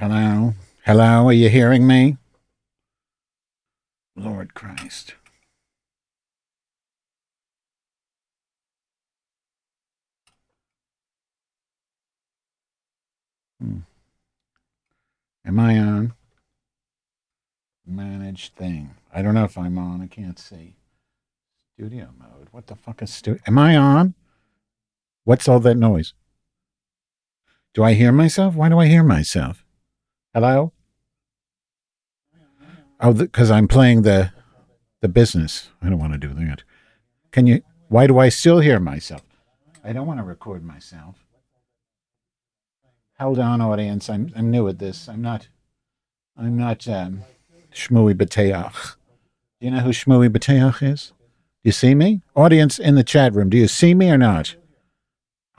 Hello? Hello? Are you hearing me? Lord Christ. Hmm. Am I on? Manage thing. I don't know if I'm on. I can't see. Studio mode. What the fuck is studio? Am I on? What's all that noise? Do I hear myself? Why do I hear myself? Hello? Oh, because I'm playing the the business. I don't want to do that. Can you? Why do I still hear myself? I don't want to record myself. Hold on, audience. I'm I'm new at this. I'm not. I'm not um, Shmuley Boteach. Do you know who Shmuley Boteach is? Do you see me? Audience in the chat room, do you see me or not?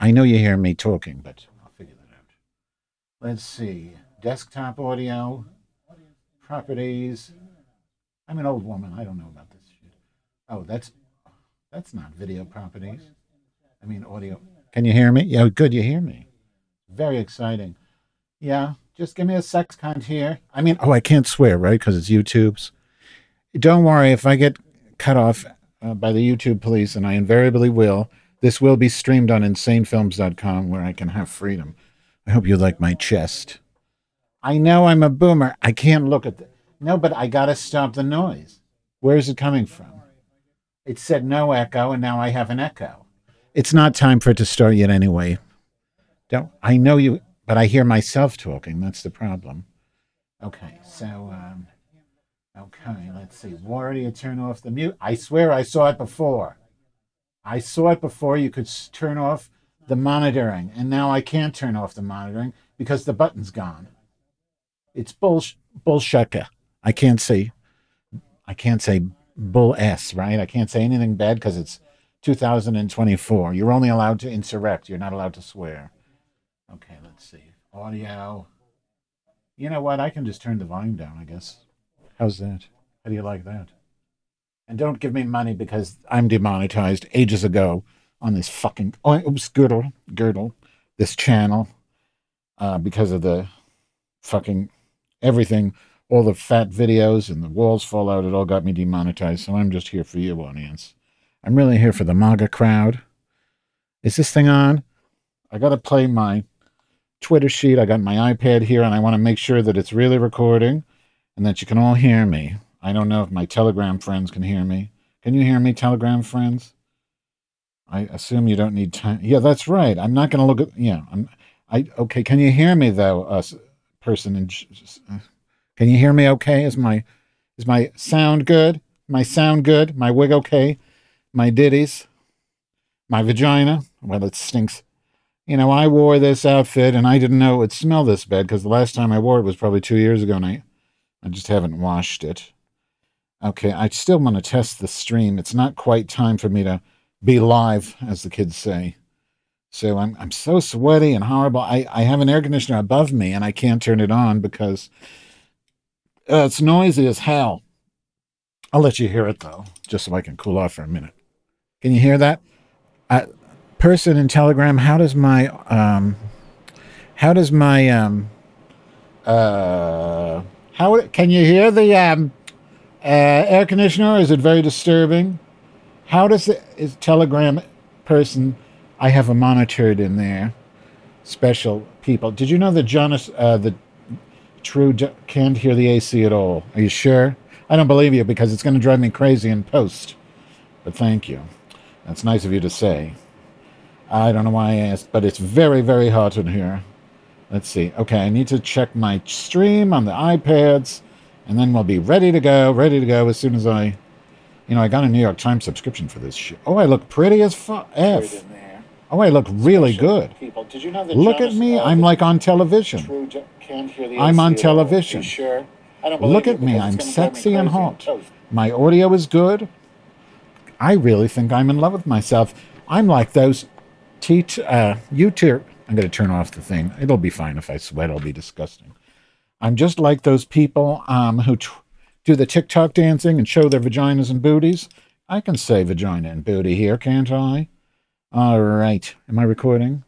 I know you hear me talking, but I'll figure that out. Let's see. Desktop audio, properties. I'm an old woman. I don't know about this shit. Oh, that's that's not video properties. I mean audio. Can you hear me? Yeah, good. You hear me. Very exciting. Yeah, just give me a sex count here. I mean, oh, I can't swear, right? Because it's YouTube's. Don't worry if I get cut off uh, by the YouTube police, and I invariably will. This will be streamed on insanefilms.com where I can have freedom. I hope you like my chest. I know I'm a boomer. I can't look at the. No, but I got to stop the noise. Where is it coming from? It said no echo, and now I have an echo. It's not time for it to start yet anyway. Don't I know you, but I hear myself talking. That's the problem. Okay, so um, okay, let's see. You turn off the mute? I swear I saw it before. I saw it before. You could turn off the monitoring, and now I can't turn off the monitoring because the button's gone. It's bullsh bullshaka. I can't say. I can't say bull s right. I can't say anything bad because it's 2024. You're only allowed to insurrect. You're not allowed to swear. Okay, let's see. Audio. You know what? I can just turn the volume down, I guess. How's that? How do you like that? And don't give me money because I'm demonetized ages ago on this fucking oh, oops, girdle, girdle, this channel, uh, because of the fucking everything, all the fat videos and the walls fall out. It all got me demonetized. So I'm just here for you, audience. I'm really here for the MAGA crowd. Is this thing on? I got to play my Twitter sheet. I got my iPad here, and I want to make sure that it's really recording and that you can all hear me. I don't know if my Telegram friends can hear me. Can you hear me, Telegram friends? I assume you don't need time. Yeah, that's right. I'm not going to look at. Yeah, I'm. I okay. Can you hear me though, us person? And uh, can you hear me? Okay. Is my is my sound good? My sound good? My wig okay? My ditties? My vagina? Well, it stinks you know, I wore this outfit and I didn't know it would smell this bad because the last time I wore it was probably two years ago and I, I just haven't washed it. Okay, I still want to test the stream. It's not quite time for me to be live, as the kids say. So I'm I'm so sweaty and horrible. I, I have an air conditioner above me and I can't turn it on because uh, it's noisy as hell. I'll let you hear it though, just so I can cool off for a minute. Can you hear that? Person in Telegram, how does my um, how does my um, uh, how can you hear the um, uh, air conditioner? Is it very disturbing? How does the is Telegram person? I have a monitored in there. Special people. Did you know that Jonas, uh, the True can't hear the AC at all? Are you sure? I don't believe you because it's going to drive me crazy in post. But thank you. That's nice of you to say. I don't know why I asked, but it's very, very hot in here. Let's see. Okay, I need to check my stream on the iPads, and then we'll be ready to go, ready to go as soon as I, you know, I got a New York Times subscription for this shit. Oh, I look pretty as fu- F. Oh, I look really good. Did you know look at me. I'm like on television. I'm on television. Sure? Look at me. I'm sexy and hot. My audio is good. I really think I'm in love with myself. I'm like those teach uh, YouTube. I'm going to turn off the thing. It'll be fine if I sweat. It'll be disgusting. I'm just like those people um, who t- do the TikTok dancing and show their vaginas and booties. I can say vagina and booty here, can't I? All right. Am I recording?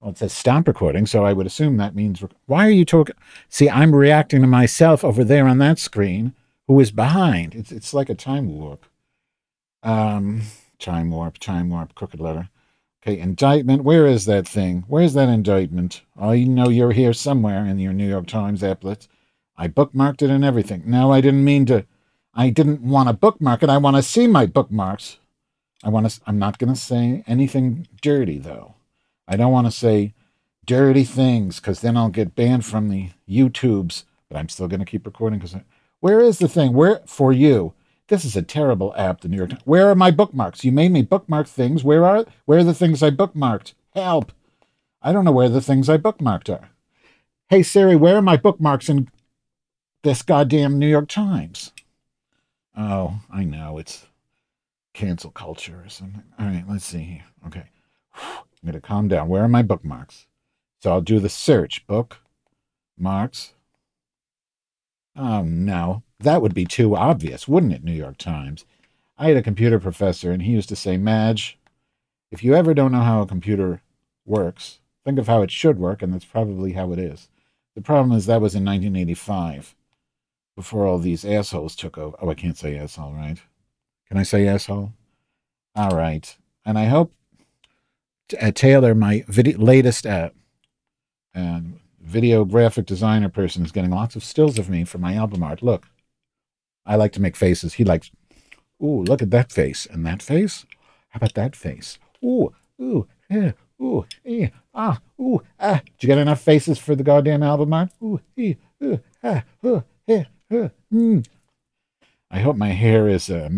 Well, it says stop recording, so I would assume that means. Rec- Why are you talking? See, I'm reacting to myself over there on that screen, who is behind. It's it's like a time warp. Um, time warp, time warp, crooked letter. Okay, indictment. Where is that thing? Where's that indictment? I know you're here somewhere in your New York Times applets. I bookmarked it and everything. No, I didn't mean to. I didn't want to bookmark it. I want to see my bookmarks. I want to. I'm not going to say anything dirty though. I don't want to say dirty things because then I'll get banned from the YouTubes. But I'm still going to keep recording because where is the thing? Where for you? This is a terrible app, the New York Times. Where are my bookmarks? You made me bookmark things. Where are where are the things I bookmarked? Help! I don't know where the things I bookmarked are. Hey Siri, where are my bookmarks in this goddamn New York Times? Oh, I know it's cancel culture or something. All right, let's see here. Okay. I'm going to calm down. Where are my bookmarks? So I'll do the search. Book marks. Oh, um, no. That would be too obvious, wouldn't it, New York Times? I had a computer professor, and he used to say, Madge, if you ever don't know how a computer works, think of how it should work, and that's probably how it is. The problem is that was in 1985, before all these assholes took over. Oh, I can't say asshole, right? Can I say asshole? All right. And I hope uh, Taylor, my video, latest uh, uh, video graphic designer person, is getting lots of stills of me for my album art. Look, I like to make faces. He likes, ooh, look at that face and that face. How about that face? Ooh, ooh, eh, ooh, eh, ah, ooh, ah. Did you get enough faces for the goddamn album art? Ooh, eh, ooh, ah, ooh, eh, uh, mm. I hope my hair is uh,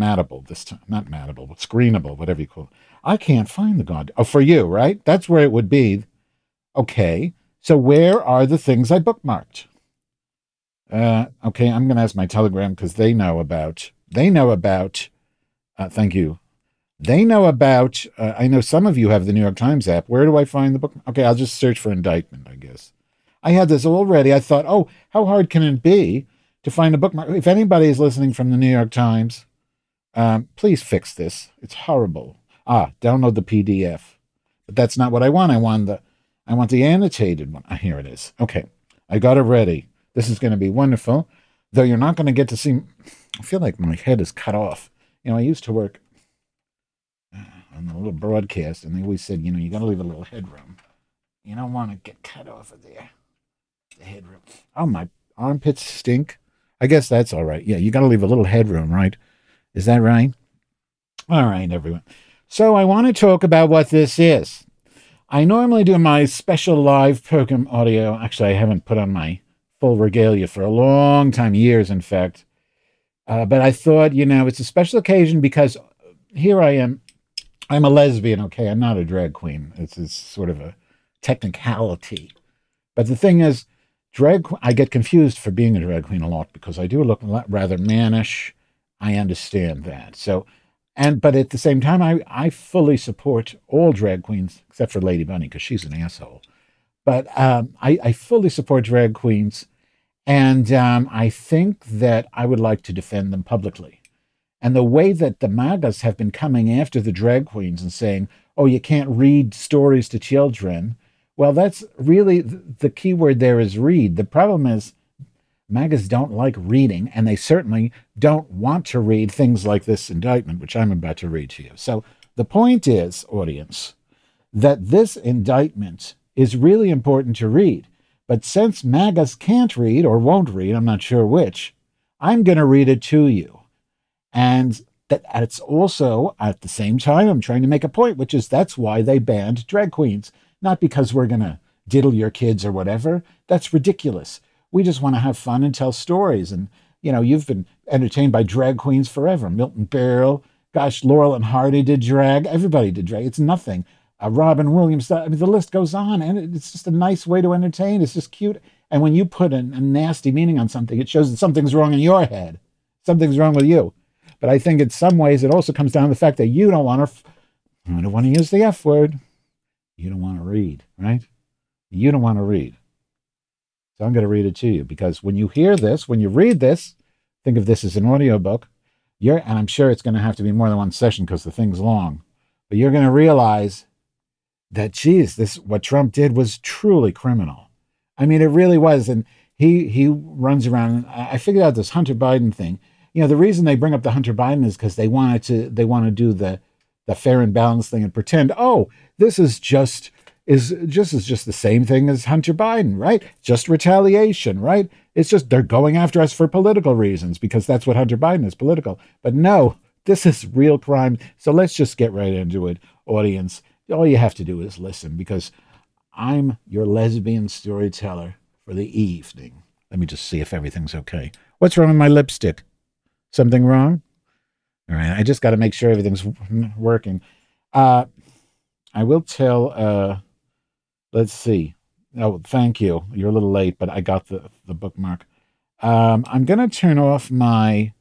this time. Not mattable, but screenable, whatever you call it. I can't find the god. Oh, for you, right? That's where it would be. Okay. So where are the things I bookmarked? Uh, okay, I'm going to ask my Telegram because they know about. They know about. Uh, thank you. They know about. Uh, I know some of you have the New York Times app. Where do I find the book? Okay, I'll just search for indictment. I guess I had this already. I thought, oh, how hard can it be to find a bookmark? If anybody is listening from the New York Times, um, please fix this. It's horrible. Ah, download the PDF. But that's not what I want. I want the I want the annotated one. Ah, here it is. Okay. I got it ready. This is going to be wonderful. Though you're not going to get to see I feel like my head is cut off. You know, I used to work uh, on the little broadcast and they always said, you know, you got to leave a little headroom. You don't want to get cut off of there. The headroom. Oh, my armpits stink. I guess that's all right. Yeah, you got to leave a little headroom, right? Is that right? All right, everyone. So I want to talk about what this is. I normally do my special live program audio. Actually, I haven't put on my full regalia for a long time, years, in fact. Uh, but I thought, you know, it's a special occasion because here I am. I'm a lesbian, okay? I'm not a drag queen. It's, it's sort of a technicality. But the thing is, drag I get confused for being a drag queen a lot because I do look rather mannish. I understand that. So and but at the same time, I I fully support all drag queens except for Lady Bunny because she's an asshole. But um, I I fully support drag queens, and um, I think that I would like to defend them publicly. And the way that the MAGAs have been coming after the drag queens and saying, "Oh, you can't read stories to children," well, that's really the key word there is read. The problem is MAGAs don't like reading, and they certainly don't want to read things like this indictment, which I'm about to read to you. So the point is, audience, that this indictment is really important to read. But since MAGAs can't read or won't read, I'm not sure which, I'm going to read it to you. And that it's also at the same time, I'm trying to make a point, which is that's why they banned drag queens, not because we're going to diddle your kids or whatever. That's ridiculous. We just want to have fun and tell stories. And, you know, you've been entertained by drag queens forever. Milton Berle, gosh, Laurel and Hardy did drag. Everybody did drag. It's nothing. Uh, Robin Williams, I mean, the list goes on. And it's just a nice way to entertain. It's just cute. And when you put a, a nasty meaning on something, it shows that something's wrong in your head. Something's wrong with you. But I think in some ways it also comes down to the fact that you don't want to, you don't want to use the F word. You don't want to read, right? You don't want to read. So I'm going to read it to you because when you hear this, when you read this, think of this as an audiobook. You're, and I'm sure it's going to have to be more than one session because the thing's long, but you're going to realize that geez, this what Trump did was truly criminal. I mean, it really was. And he he runs around. I figured out this Hunter Biden thing. You know, the reason they bring up the Hunter Biden is because they wanted to they want to do the the fair and balanced thing and pretend, oh, this is just is just is just the same thing as Hunter Biden, right? Just retaliation, right? It's just they're going after us for political reasons because that's what Hunter Biden is, political. But no, this is real crime. So let's just get right into it, audience. All you have to do is listen because I'm your lesbian storyteller for the evening. Let me just see if everything's okay. What's wrong with my lipstick? Something wrong? All right, I just got to make sure everything's working. Uh, I will tell. Uh, let's see. Oh, thank you. You're a little late, but I got the the bookmark. Um, I'm to turn off my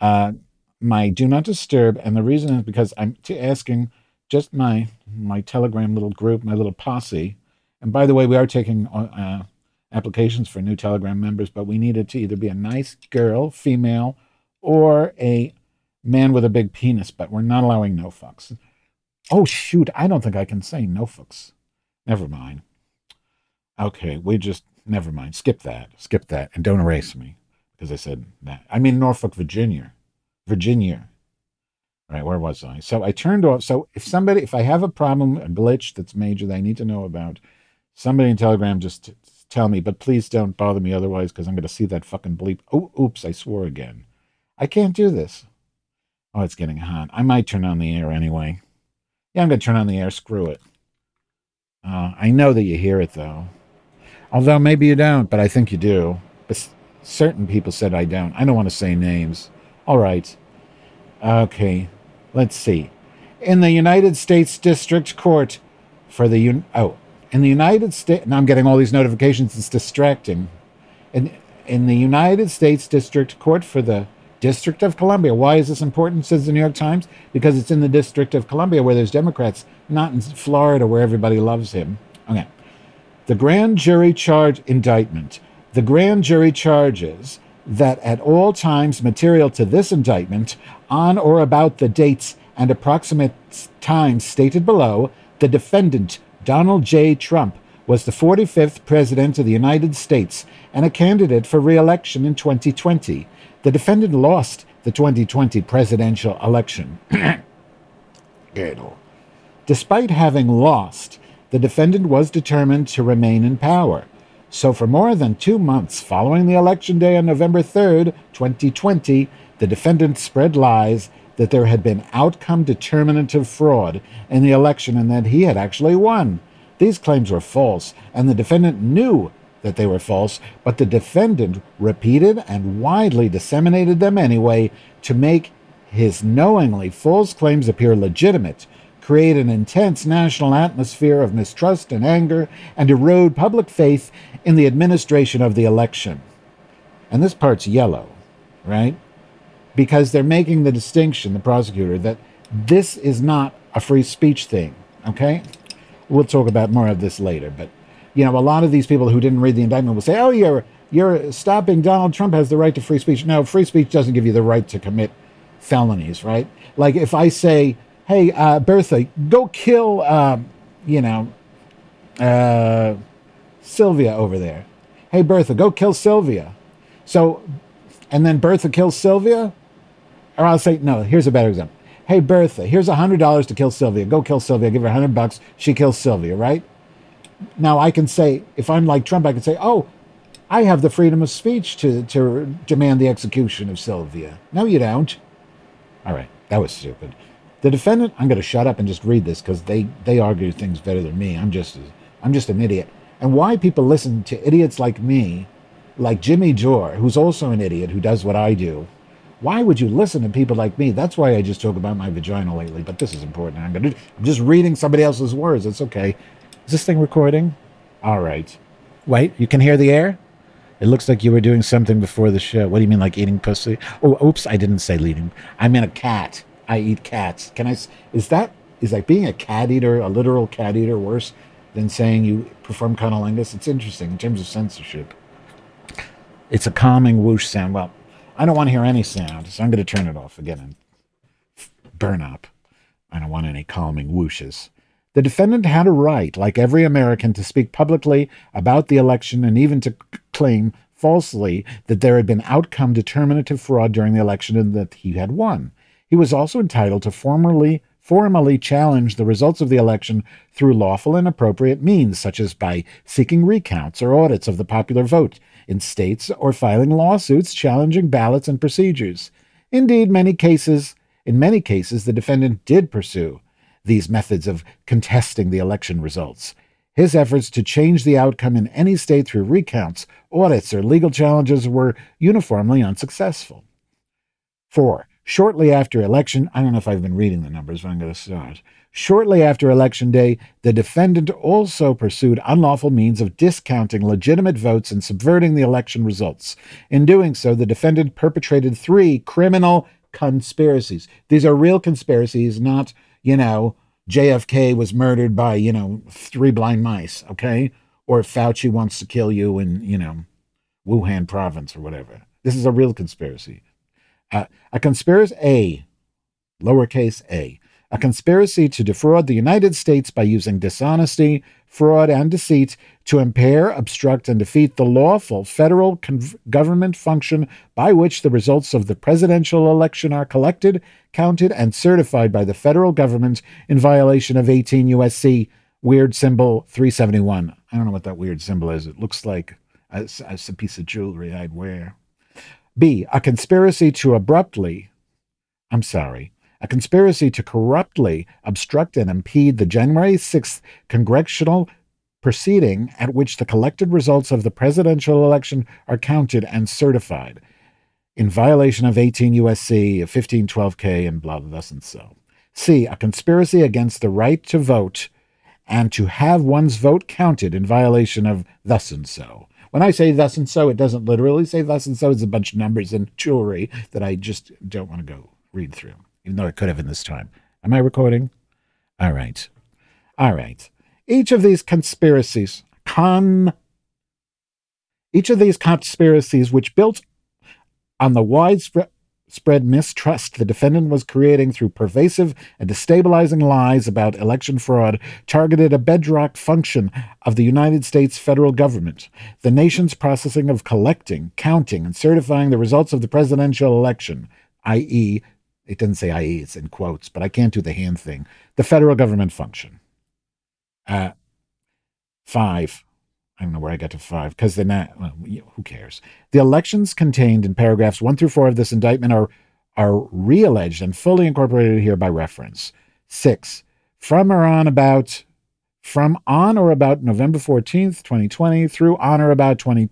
uh, my do not disturb, and the reason is because I'm t- asking just my my Telegram little group, my little posse. And by the way, we are taking uh, applications for new Telegram members, but we needed to either be a nice girl, female, or a man with a big penis. But we're not allowing no fucks. Oh shoot! I don't think I can say no fucks. Never mind. Okay, we just never mind. Skip that. Skip that, and don't erase me because I said that. I mean Norfolk, Virginia. Virginia. Right, where was I? So I turned off. So if somebody, if I have a problem, a glitch that's major that I need to know about, somebody in Telegram just tell me. But please don't bother me otherwise because I'm going to see that fucking bleep. Oh, oops, I swore again. I can't do this. Oh, it's getting hot. I might turn on the air anyway. Yeah, I'm going to turn on the air. Screw it. Uh, I know that you hear it though. Although maybe you don't, but I think you do. But certain people said I don't. I don't want to say names. All right. Okay. Let's see. In the United States District Court for the un- oh, in the United States. Now I'm getting all these notifications. It's distracting. In in the United States District Court for the District of Columbia. Why is this important? Says the New York Times. Because it's in the District of Columbia where there's Democrats, not in Florida where everybody loves him. Okay. The grand jury charge indictment. The grand jury charges that at all times material to this indictment, on or about the dates and approximate times stated below, the defendant, Donald J. Trump, was the 45th President of the United States and a candidate for re election in 2020. The defendant lost the 2020 presidential election. Despite having lost, the defendant was determined to remain in power. So, for more than two months following the election day on November 3rd, 2020, the defendant spread lies that there had been outcome determinative fraud in the election and that he had actually won. These claims were false, and the defendant knew that they were false, but the defendant repeated and widely disseminated them anyway to make his knowingly false claims appear legitimate create an intense national atmosphere of mistrust and anger, and erode public faith in the administration of the election. And this part's yellow, right? Because they're making the distinction, the prosecutor, that this is not a free speech thing, okay? We'll talk about more of this later, but you know, a lot of these people who didn't read the indictment will say, "Oh, you're you're stopping Donald Trump has the right to free speech." No, free speech doesn't give you the right to commit felonies, right? Like if I say hey, uh, Bertha, go kill, uh, you know, uh, Sylvia over there. Hey, Bertha, go kill Sylvia. So, and then Bertha kills Sylvia? Or I'll say, no, here's a better example. Hey, Bertha, here's a $100 to kill Sylvia. Go kill Sylvia. Give her a 100 bucks. She kills Sylvia, right? Now, I can say, if I'm like Trump, I can say, oh, I have the freedom of speech to, to demand the execution of Sylvia. No, you don't. All right, that was stupid. The defendant, I'm going to shut up and just read this because they, they argue things better than me. I'm just, I'm just an idiot. And why people listen to idiots like me, like Jimmy Dore, who's also an idiot who does what I do. Why would you listen to people like me? That's why I just talk about my vagina lately. But this is important. I'm to, I'm just reading somebody else's words. It's okay. Is this thing recording? All right. Wait, you can hear the air? It looks like you were doing something before the show. What do you mean, like eating pussy? Oh, oops, I didn't say eating. I meant a cat. I eat cats. Can I? Is that is like being a cat eater, a literal cat eater, worse than saying you perform cunnilingus? It's interesting in terms of censorship. It's a calming whoosh sound. Well, I don't want to hear any sound, so I'm going to turn it off again and burn up. I don't want any calming whooshes. The defendant had a right, like every American, to speak publicly about the election and even to claim falsely that there had been outcome determinative fraud during the election and that he had won. He was also entitled to formally formally challenge the results of the election through lawful and appropriate means, such as by seeking recounts or audits of the popular vote in states or filing lawsuits challenging ballots and procedures. Indeed, many cases, in many cases, the defendant did pursue these methods of contesting the election results. His efforts to change the outcome in any state through recounts, audits, or legal challenges were uniformly unsuccessful. 4. Shortly after election, I don't know if I've been reading the numbers, but I'm going to start. Shortly after Election Day, the defendant also pursued unlawful means of discounting legitimate votes and subverting the election results. In doing so, the defendant perpetrated three criminal conspiracies. These are real conspiracies, not, you know, JFK was murdered by, you know, three blind mice, okay? Or Fauci wants to kill you in, you know, Wuhan province or whatever. This is a real conspiracy. Uh, a conspiracy, A, lowercase a, a conspiracy to defraud the United States by using dishonesty, fraud, and deceit to impair, obstruct, and defeat the lawful federal con- government function by which the results of the presidential election are collected, counted, and certified by the federal government in violation of 18 U.S.C. weird symbol 371. I don't know what that weird symbol is. It looks like a, a piece of jewelry I'd wear. B. A conspiracy to abruptly, I'm sorry, a conspiracy to corruptly obstruct and impede the January 6th congressional proceeding at which the collected results of the presidential election are counted and certified in violation of 18 USC 1512K and blah, blah, thus and so. C. A conspiracy against the right to vote and to have one's vote counted in violation of thus and so. When I say thus and so, it doesn't literally say thus and so. It's a bunch of numbers and jewelry that I just don't want to go read through, even though it could have in this time. Am I recording? All right. All right. Each of these conspiracies, con, each of these conspiracies, which built on the widespread mistrust the defendant was creating through pervasive and destabilizing lies about election fraud targeted a bedrock function of the United States federal government, the nation's processing of collecting, counting, and certifying the results of the presidential election, i.e., it doesn't say i.e., it's in quotes, but I can't do the hand thing, the federal government function. Uh, five, I don't know where I got to five because they're not. Well, who cares? The elections contained in paragraphs one through four of this indictment are are realleged and fully incorporated here by reference. Six, from or on about from on or about November 14th, 2020 through on or about 20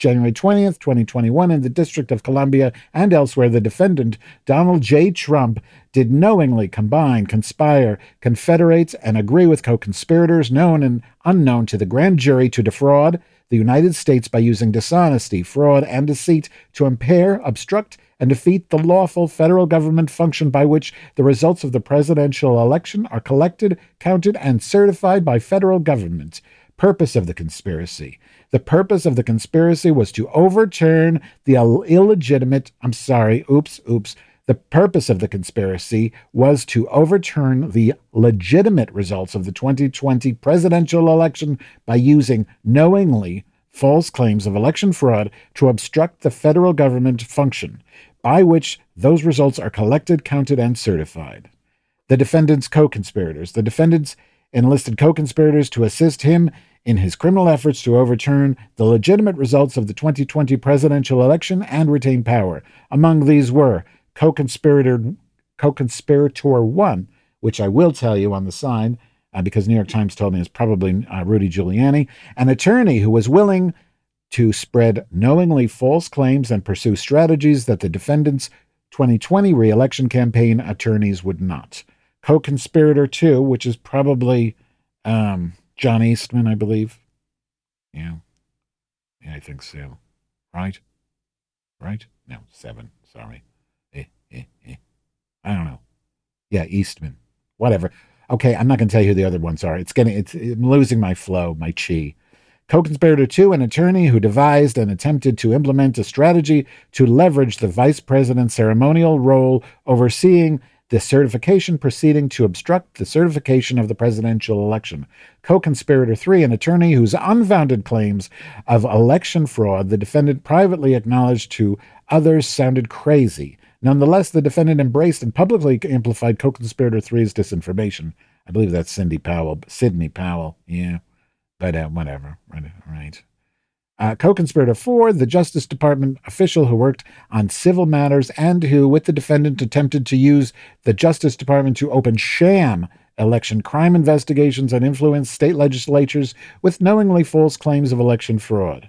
January 20th, 2021, in the District of Columbia and elsewhere, the defendant, Donald J. Trump, did knowingly combine, conspire, confederate, and agree with co conspirators known and unknown to the grand jury to defraud the United States by using dishonesty, fraud, and deceit to impair, obstruct, and defeat the lawful federal government function by which the results of the presidential election are collected, counted, and certified by federal government. Purpose of the conspiracy the purpose of the conspiracy was to overturn the illegitimate, I'm sorry, oops, oops. The purpose of the conspiracy was to overturn the legitimate results of the 2020 presidential election by using knowingly false claims of election fraud to obstruct the federal government function by which those results are collected, counted, and certified. The defendant's co conspirators. The defendants enlisted co conspirators to assist him in his criminal efforts to overturn the legitimate results of the 2020 presidential election and retain power. Among these were co-conspirator co-conspirator one, which I will tell you on the side uh, because New York Times told me it's probably uh, Rudy Giuliani, an attorney who was willing to spread knowingly false claims and pursue strategies that the defendant's 2020 reelection campaign attorneys would not. Co-conspirator two, which is probably um, John Eastman, I believe. Yeah. Yeah, I think so. Right? Right? No, seven. Sorry. Eh, eh, eh. I don't know. Yeah, Eastman. Whatever. Okay, I'm not going to tell you who the other ones are. It's getting, it's, I'm losing my flow, my chi. Co conspirator two, an attorney who devised and attempted to implement a strategy to leverage the vice president's ceremonial role overseeing the certification proceeding to obstruct the certification of the presidential election. Co conspirator three, an attorney whose unfounded claims of election fraud the defendant privately acknowledged to others sounded crazy. Nonetheless, the defendant embraced and publicly amplified co conspirator three's disinformation. I believe that's Cindy Powell, Sidney Powell. Yeah, but uh, whatever. Right. right. Uh, Co conspirator four, the Justice Department official who worked on civil matters and who, with the defendant, attempted to use the Justice Department to open sham election crime investigations and influence state legislatures with knowingly false claims of election fraud.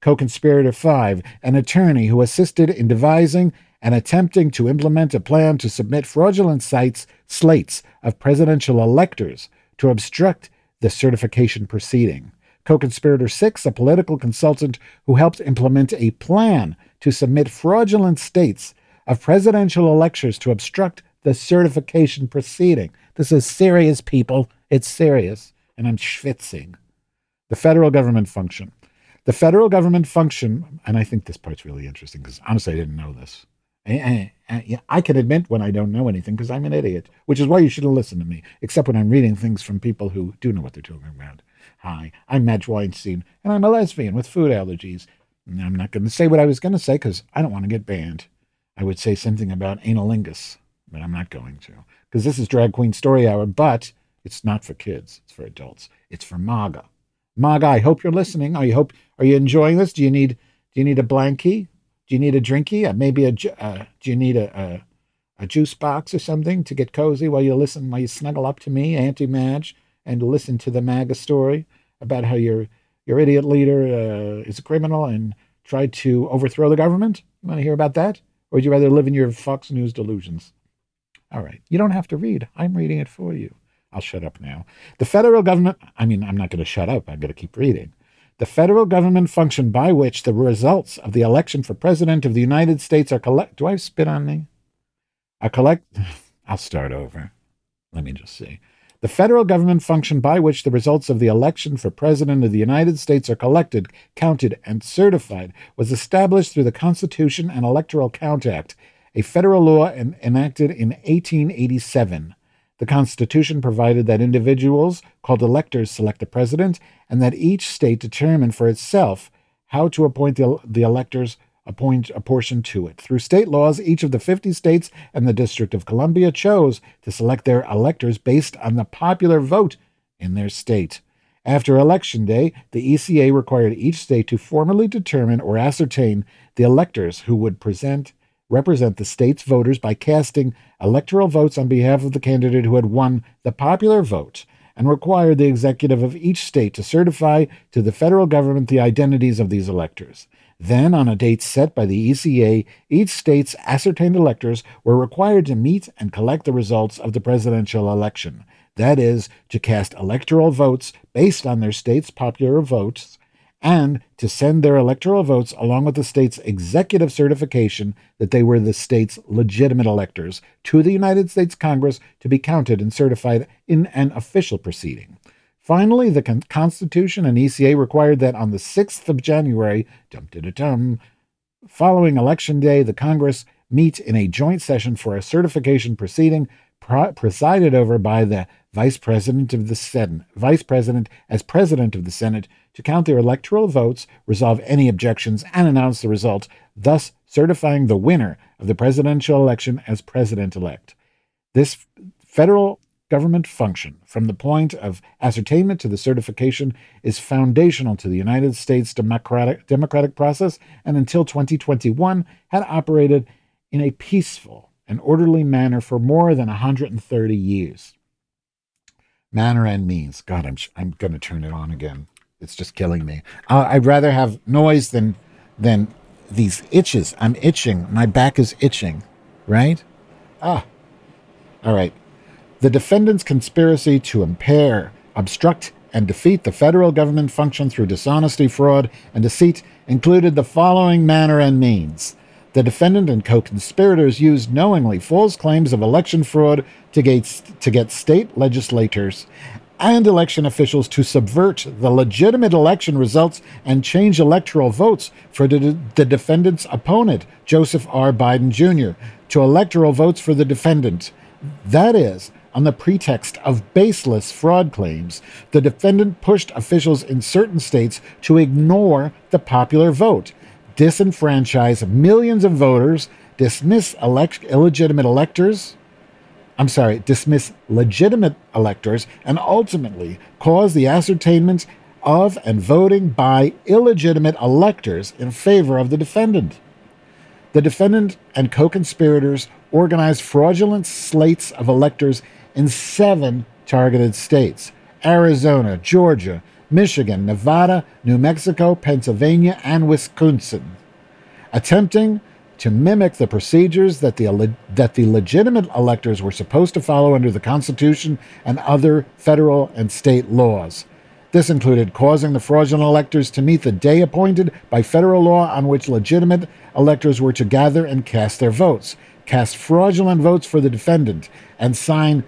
Co conspirator five, an attorney who assisted in devising and attempting to implement a plan to submit fraudulent sites, slates of presidential electors to obstruct the certification proceeding. Co conspirator six, a political consultant who helped implement a plan to submit fraudulent states of presidential electors to obstruct the certification proceeding. This is serious, people. It's serious. And I'm schwitzing. The federal government function. The federal government function, and I think this part's really interesting because honestly, I didn't know this. Eh, eh, eh, I, I, I, can admit when I don't know anything because I'm an idiot, which is why you shouldn't listen to me, except when I'm reading things from people who do know what they're talking about. Hi, I'm Madge Weinstein, and I'm a lesbian with food allergies. I'm not going to say what I was going to say because I don't want to get banned. I would say something about analingus, but I'm not going to because this is Drag Queen Story Hour, but it's not for kids. It's for adults. It's for MAGA. MAGA, I hope you're listening. Are you hope are you enjoying this? Do you need do you need a blankie? Do you need a drinky? Uh, maybe a uh, do you need a, a a juice box or something to get cozy while you listen while you snuggle up to me, Auntie Madge? And listen to the MAGA story about how your your idiot leader uh, is a criminal and tried to overthrow the government? You want to hear about that? Or would you rather live in your Fox News delusions? All right. You don't have to read. I'm reading it for you. I'll shut up now. The federal government, I mean, I'm not going to shut up. I'm going to keep reading. The federal government function by which the results of the election for president of the United States are collect. Do I spit on me? I collect. I'll start over. Let me just see. The federal government function by which the results of the election for President of the United States are collected, counted, and certified was established through the Constitution and Electoral Count Act, a federal law en- enacted in 1887. The Constitution provided that individuals, called electors, select the president, and that each state determine for itself how to appoint the electors appoint a portion to it. Through state laws, each of the 50 states and the District of Columbia chose to select their electors based on the popular vote in their state. After Election Day, the ECA required each state to formally determine or ascertain the electors who would present represent the state's voters by casting electoral votes on behalf of the candidate who had won the popular vote and required the executive of each state to certify to the federal government the identities of these electors. Then, on a date set by the ECA, each state's ascertained electors were required to meet and collect the results of the presidential election. That is, to cast electoral votes based on their state's popular votes and to send their electoral votes along with the state's executive certification that they were the state's legitimate electors to the United States Congress to be counted and certified in an official proceeding. Finally, the con- Constitution and ECA required that on the 6th of January, following Election Day, the Congress meet in a joint session for a certification proceeding presided over by the Vice President of the Senate, Vice President as President of the Senate, to count their electoral votes, resolve any objections, and announce the result, thus certifying the winner of the presidential election as President elect. This federal government function, from the point of ascertainment to the certification, is foundational to the United States democratic, democratic process and until 2021 had operated in a peaceful and orderly manner for more than 130 years. Manner and means. God, I'm, I'm going to turn it on again. It's just killing me. Uh, I'd rather have noise than, than these itches. I'm itching. My back is itching, right? Ah. All right. The defendant's conspiracy to impair, obstruct, and defeat the federal government function through dishonesty, fraud, and deceit included the following manner and means. The defendant and co conspirators used knowingly false claims of election fraud to get, to get state legislators and election officials to subvert the legitimate election results and change electoral votes for the, the defendant's opponent, Joseph R. Biden Jr., to electoral votes for the defendant That is, on the pretext of baseless fraud claims, the defendant pushed officials in certain states to ignore the popular vote, disenfranchise millions of voters, dismiss elect- illegitimate electors. I'm sorry, dismiss legitimate electors, and ultimately cause the ascertainment of and voting by illegitimate electors in favor of the defendant. The defendant and co conspirators organized fraudulent slates of electors in seven targeted states Arizona, Georgia, Michigan, Nevada, New Mexico, Pennsylvania, and Wisconsin, attempting to mimic the procedures that the, that the legitimate electors were supposed to follow under the Constitution and other federal and state laws. This included causing the fraudulent electors to meet the day appointed by federal law on which legitimate electors were to gather and cast their votes, cast fraudulent votes for the defendant, and sign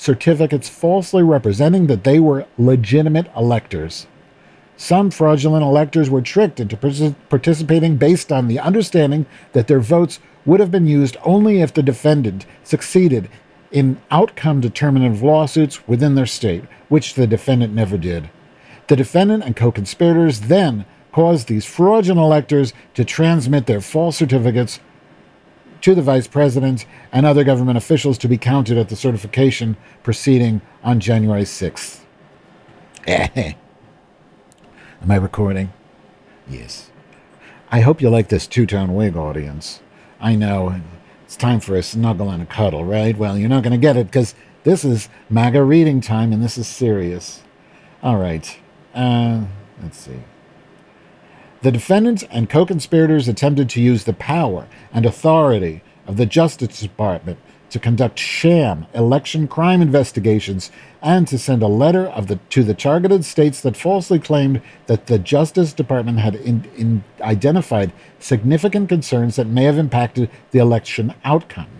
certificates falsely representing that they were legitimate electors. Some fraudulent electors were tricked into participating based on the understanding that their votes would have been used only if the defendant succeeded in outcome determinative lawsuits within their state, which the defendant never did. The defendant and co conspirators then caused these fraudulent electors to transmit their false certificates to the vice president and other government officials to be counted at the certification proceeding on January 6th. Am I recording? Yes. I hope you like this two tone wig, audience. I know it's time for a snuggle and a cuddle, right? Well, you're not going to get it because this is MAGA reading time and this is serious. All right. Uh, let's see. The defendants and co conspirators attempted to use the power and authority of the Justice Department to conduct sham election crime investigations and to send a letter of the, to the targeted states that falsely claimed that the Justice Department had in, in identified significant concerns that may have impacted the election outcome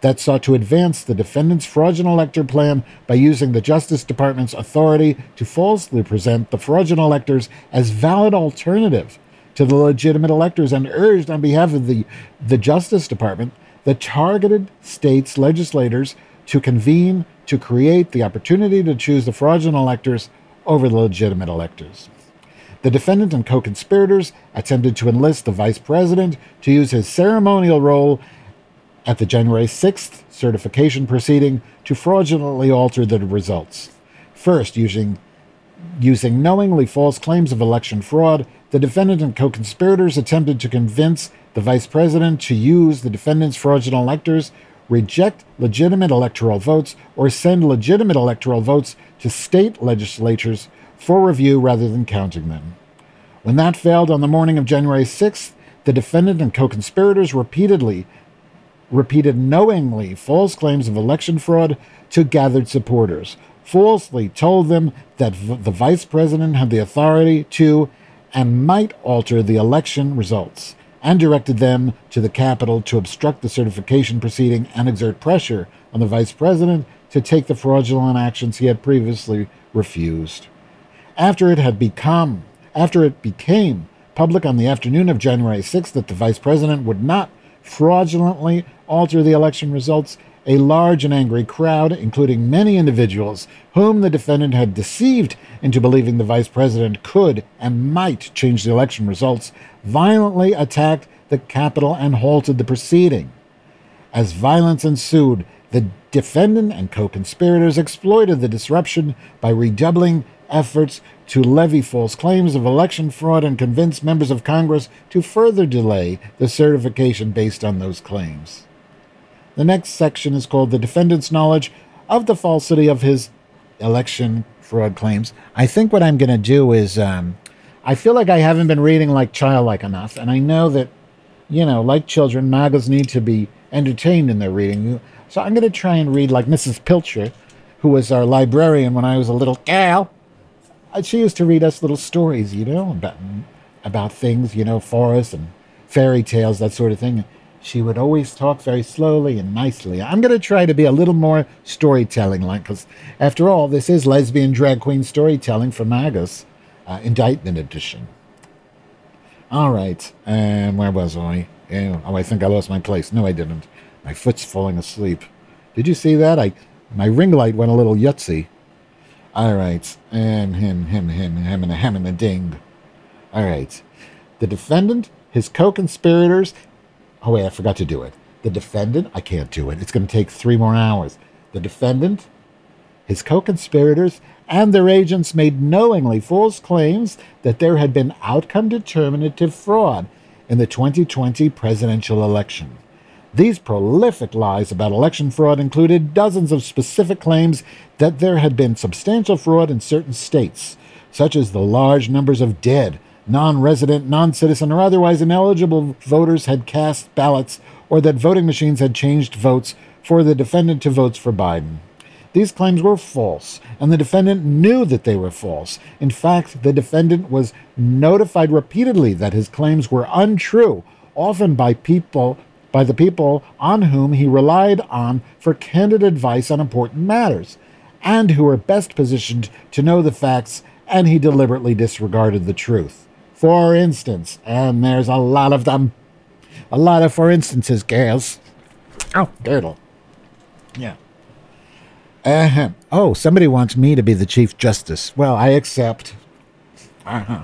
that sought to advance the defendant's fraudulent elector plan by using the Justice Department's authority to falsely present the fraudulent electors as valid alternative to the legitimate electors and urged on behalf of the, the Justice Department the targeted states' legislators to convene to create the opportunity to choose the fraudulent electors over the legitimate electors. The defendant and co conspirators attempted to enlist the vice president to use his ceremonial role at the January 6th certification proceeding to fraudulently alter the results. First, using, using knowingly false claims of election fraud, the defendant and co conspirators attempted to convince the vice president to use the defendant's fraudulent electors, reject legitimate electoral votes, or send legitimate electoral votes to state legislatures for review rather than counting them. When that failed on the morning of January 6th, the defendant and co conspirators repeatedly repeated knowingly false claims of election fraud to gathered supporters, falsely told them that v- the vice president had the authority to and might alter the election results, and directed them to the Capitol to obstruct the certification proceeding and exert pressure on the vice president to take the fraudulent actions he had previously refused. After it had become, after it became public on the afternoon of January 6th that the vice president would not fraudulently alter the election results, a large and angry crowd, including many individuals whom the defendant had deceived into believing the vice president could and might change the election results, violently attacked the Capitol and halted the proceeding. As violence ensued, the defendant and co conspirators exploited the disruption by redoubling efforts to levy false claims of election fraud and convince members of Congress to further delay the certification based on those claims. The next section is called The Defendant's Knowledge of the Falsity of His Election Fraud Claims. I think what I'm going to do is um, I feel like I haven't been reading like childlike enough, and I know that, you know, like children, MAGAs need to be entertained in their reading. So I'm going to try and read like Mrs. Pilcher, who was our librarian when I was a little gal she used to read us little stories, you know, about about things, you know, forests and fairy tales, that sort of thing. She would always talk very slowly and nicely. I'm going to try to be a little more storytelling like, because after all, this is lesbian drag queen storytelling from MAGAs, uh, Indictment Edition. All right, and where was I? Oh, I think I lost my place. No, I didn't. My foot's falling asleep. Did you see that? I my ring light went a little yutsy. All right, and him, him, him, him, and a hem and a ding. All right, the defendant, his co-conspirators. Oh wait, I forgot to do it. The defendant, I can't do it. It's going to take three more hours. The defendant, his co conspirators, and their agents made knowingly false claims that there had been outcome determinative fraud in the 2020 presidential election. These prolific lies about election fraud included dozens of specific claims that there had been substantial fraud in certain states, such as the large numbers of dead, non resident, non citizen, or otherwise ineligible voters had cast ballots or that voting machines had changed votes for the defendant to votes for Biden. These claims were false, and the defendant knew that they were false. In fact, the defendant was notified repeatedly that his claims were untrue, often by people by the people on whom he relied on for candid advice on important matters, and who were best positioned to know the facts, and he deliberately disregarded the truth. For instance, and there's a lot of them, a lot of for instances, girls. Oh, girdle. Yeah. Uh-huh. Oh, somebody wants me to be the Chief Justice. Well, I accept. Uh-huh.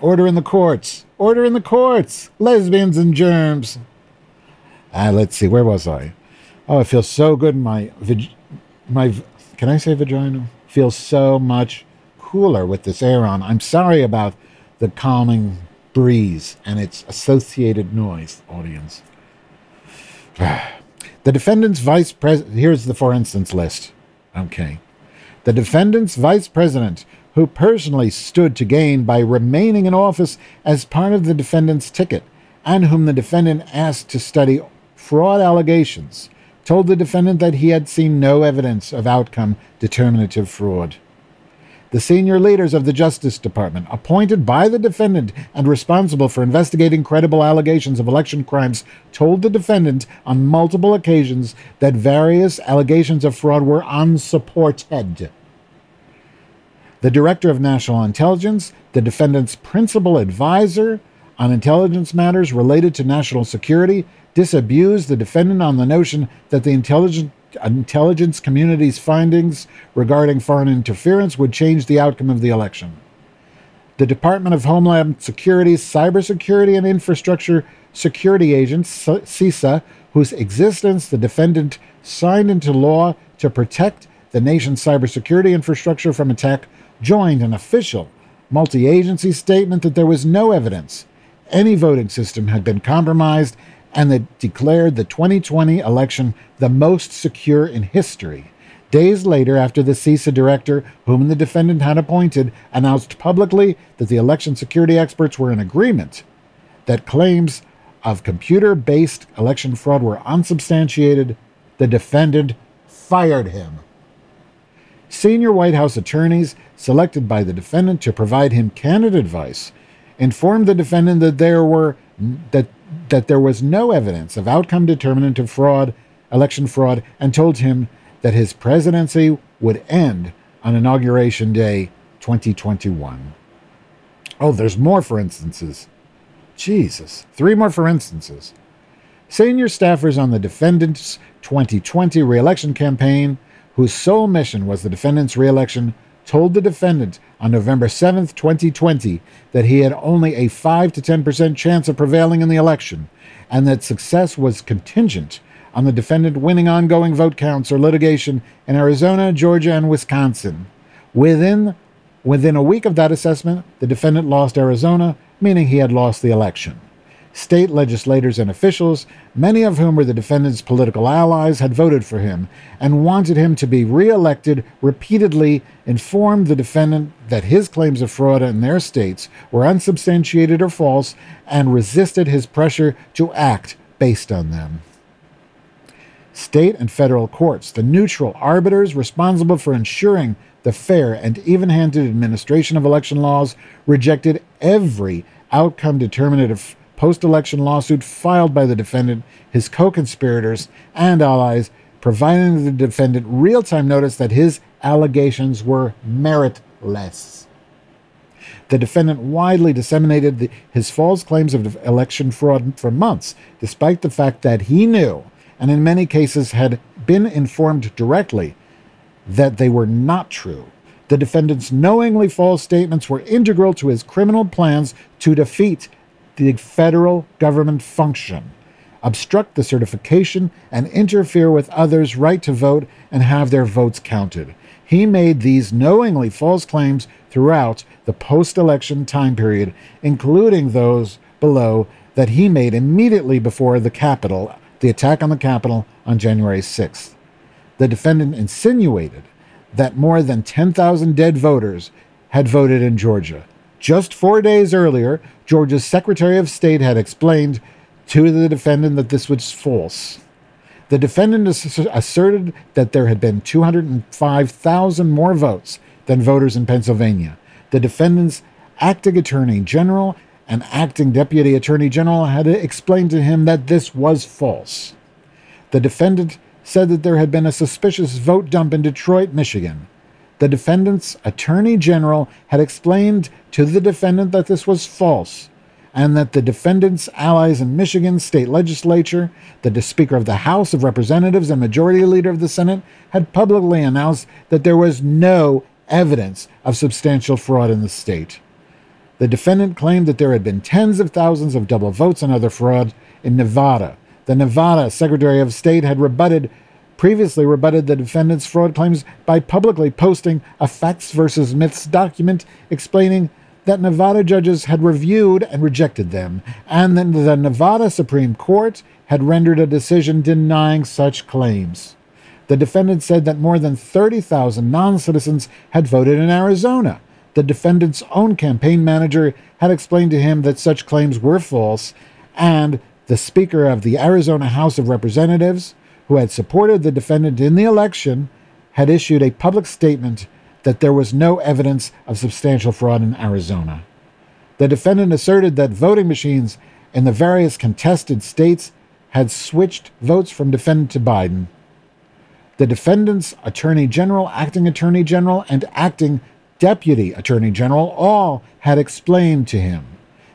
Order in the courts. Order in the courts. Lesbians and germs. Ah, let's see. Where was I? Oh, it feels so good in my vag- my. Can I say vagina? Feels so much cooler with this air on. I'm sorry about the calming breeze and its associated noise, audience. The defendant's vice president, here's the for instance list. Okay. The defendant's vice president, who personally stood to gain by remaining in office as part of the defendant's ticket, and whom the defendant asked to study fraud allegations, told the defendant that he had seen no evidence of outcome determinative fraud the senior leaders of the Justice Department, appointed by the defendant and responsible for investigating credible allegations of election crimes, told the defendant on multiple occasions that various allegations of fraud were unsupported. The Director of National Intelligence, the defendant's principal advisor on intelligence matters related to national security, disabused the defendant on the notion that the intelligence intelligence community's findings regarding foreign interference would change the outcome of the election. The Department of Homeland Security's Cybersecurity and Infrastructure Security Agent, CISA, whose existence the defendant signed into law to protect the nation's cybersecurity infrastructure from attack, joined an official multi agency statement that there was no evidence any voting system had been compromised and that declared the 2020 election the most secure in history. Days later, after the CISA director, whom the defendant had appointed, announced publicly that the election security experts were in agreement that claims of computer based election fraud were unsubstantiated, the defendant fired him. Senior White House attorneys, selected by the defendant to provide him candid advice, informed the defendant that there were that that there was no evidence of outcome determinative fraud, election fraud, and told him that his presidency would end on Inauguration Day 2021. Oh, there's more for instances. Jesus. Three more for instances. Senior staffers on the defendant's 2020 reelection campaign, whose sole mission was the defendant's reelection, told the defendant on November 7, 2020, that he had only a 5 to 10% chance of prevailing in the election, and that success was contingent on the defendant winning ongoing vote counts or litigation in Arizona, Georgia, and Wisconsin. Within, within a week of that assessment, the defendant lost Arizona, meaning he had lost the election. State legislators and officials, many of whom were the defendant's political allies, had voted for him and wanted him to be reelected, repeatedly informed the defendant that his claims of fraud in their states were unsubstantiated or false, and resisted his pressure to act based on them. State and federal courts, the neutral arbiters responsible for ensuring the fair and even handed administration of election laws, rejected every outcome determinative post election lawsuit filed by the defendant, his co conspirators, and allies, providing the defendant real time notice that his allegations were meritless. The defendant widely disseminated the, his false claims of election fraud for months, despite the fact that he knew, and in many cases had been informed directly that they were not true. The defendant's knowingly false statements were integral to his criminal plans to defeat the federal government function, obstruct the certification, and interfere with others' right to vote and have their votes counted. He made these knowingly false claims throughout the post election time period, including those below that he made immediately before the Capitol, the attack on the Capitol on January 6th. The defendant insinuated that more than 10,000 dead voters had voted in Georgia. Just four days earlier, Georgia's Secretary of State had explained to the defendant that this was false. The defendant asserted that there had been 205,000 more votes than voters in Pennsylvania. The defendant's acting attorney general and acting deputy attorney general had explained to him that this was false. The defendant said that there had been a suspicious vote dump in Detroit, Michigan. The defendant's attorney general had explained to the defendant that this was false and that the defendant's allies in Michigan state legislature, the Speaker of the House of Representatives and Majority Leader of the Senate, had publicly announced that there was no evidence of substantial fraud in the state. The defendant claimed that there had been tens of thousands of double votes and other fraud in Nevada, the Nevada Secretary of State had rebutted previously rebutted the defendant's fraud claims by publicly posting a facts versus myths document explaining that Nevada judges had reviewed and rejected them, and that the Nevada Supreme Court had rendered a decision denying such claims. The defendant said that more than 30,000 non citizens had voted in Arizona. The defendant's own campaign manager had explained to him that such claims were false and the Speaker of the Arizona House of Representatives, who had supported the defendant in the election, had issued a public statement that there was no evidence of substantial fraud in Arizona. The defendant asserted that voting machines in the various contested states had switched votes from defendant to Biden. The defendant's attorney general, acting attorney general, and acting deputy attorney general all had explained to him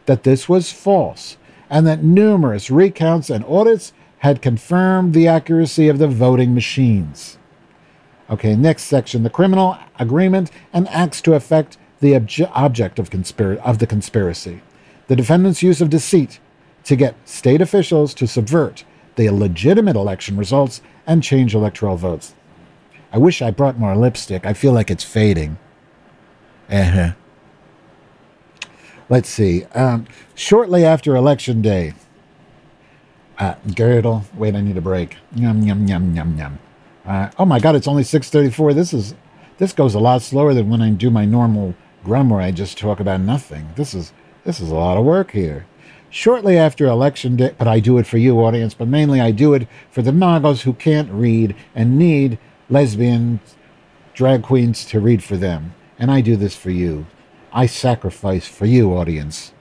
that this was false and that numerous recounts and audits had confirmed the accuracy of the voting machines. Okay, next section the criminal agreement and acts to effect the obje- object of, of the conspiracy. The defendant's use of deceit to get state officials to subvert the legitimate election results and change electoral votes. I wish I brought more lipstick. I feel like it's fading. Uh-huh. Let's see. Um, shortly after Election Day, uh, girdle. Wait, I need a break. Yum yum yum yum yum. Uh, oh my God, it's only six thirty-four. This is this goes a lot slower than when I do my normal grum where I just talk about nothing. This is this is a lot of work here. Shortly after Election Day, but I do it for you, audience. But mainly, I do it for the MAGAs who can't read and need lesbian drag queens to read for them. And I do this for you. I sacrifice for you, audience.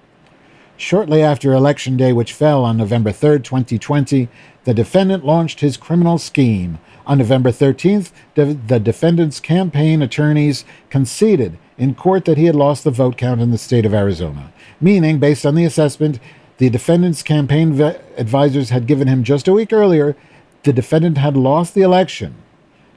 Shortly after Election Day, which fell on November 3, 2020, the defendant launched his criminal scheme. On November 13th, the, the defendant's campaign attorneys conceded in court that he had lost the vote count in the state of Arizona, meaning, based on the assessment the defendant's campaign ve- advisors had given him just a week earlier, the defendant had lost the election.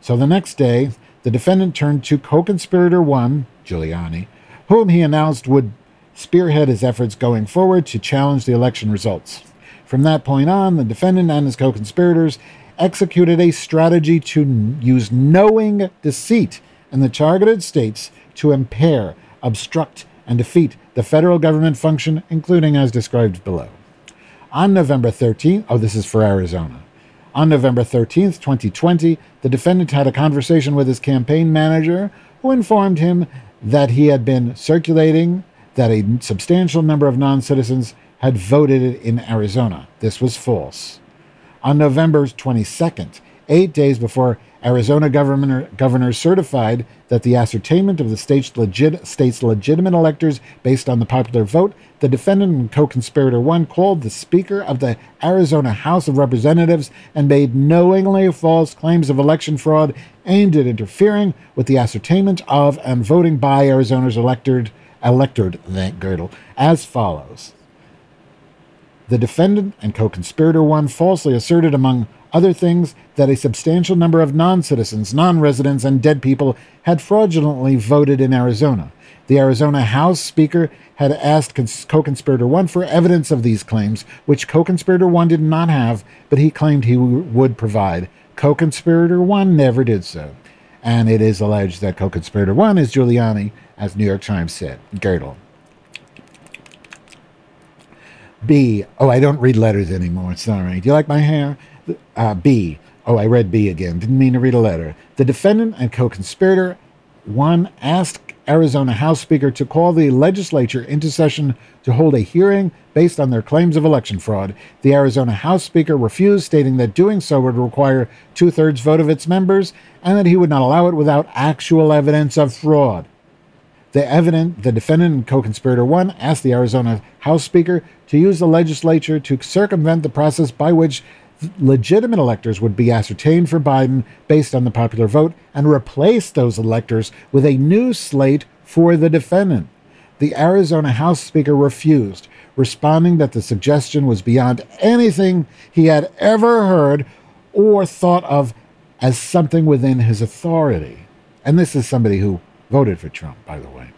So the next day, the defendant turned to co conspirator one, Giuliani, whom he announced would spearhead his efforts going forward to challenge the election results. From that point on, the defendant and his co conspirators executed a strategy to use knowing deceit in the targeted states to impair, obstruct, and defeat the federal government function, including as described below. On November 13th, oh, this is for Arizona. On November 13th, 2020, the defendant had a conversation with his campaign manager, who informed him that he had been circulating that a substantial number of non citizens had voted in Arizona. This was false. On November 22nd, eight days before Arizona governor, governors certified that the ascertainment of the state's, legit, state's legitimate electors based on the popular vote, the defendant and co conspirator one called the Speaker of the Arizona House of Representatives and made knowingly false claims of election fraud aimed at interfering with the ascertainment of and voting by Arizona's elected, electorate girdle as follows. The defendant and co conspirator one falsely asserted, among other things, that a substantial number of non citizens, non residents, and dead people had fraudulently voted in Arizona. The Arizona House Speaker had asked co conspirator one for evidence of these claims, which co conspirator one did not have, but he claimed he would provide. Co conspirator one never did so. And it is alleged that co conspirator one is Giuliani, as New York Times said. Girdle. B. Oh, I don't read letters anymore. Sorry. Do you like my hair? Uh, B. Oh, I read B again. Didn't mean to read a letter. The defendant and co conspirator, one, asked Arizona House Speaker to call the legislature into session to hold a hearing based on their claims of election fraud. The Arizona House Speaker refused, stating that doing so would require two thirds vote of its members and that he would not allow it without actual evidence of fraud. The evident, the defendant and co-conspirator one asked the Arizona House Speaker to use the legislature to circumvent the process by which legitimate electors would be ascertained for Biden based on the popular vote and replace those electors with a new slate for the defendant. The Arizona House Speaker refused, responding that the suggestion was beyond anything he had ever heard or thought of as something within his authority. And this is somebody who voted for Trump, by the way.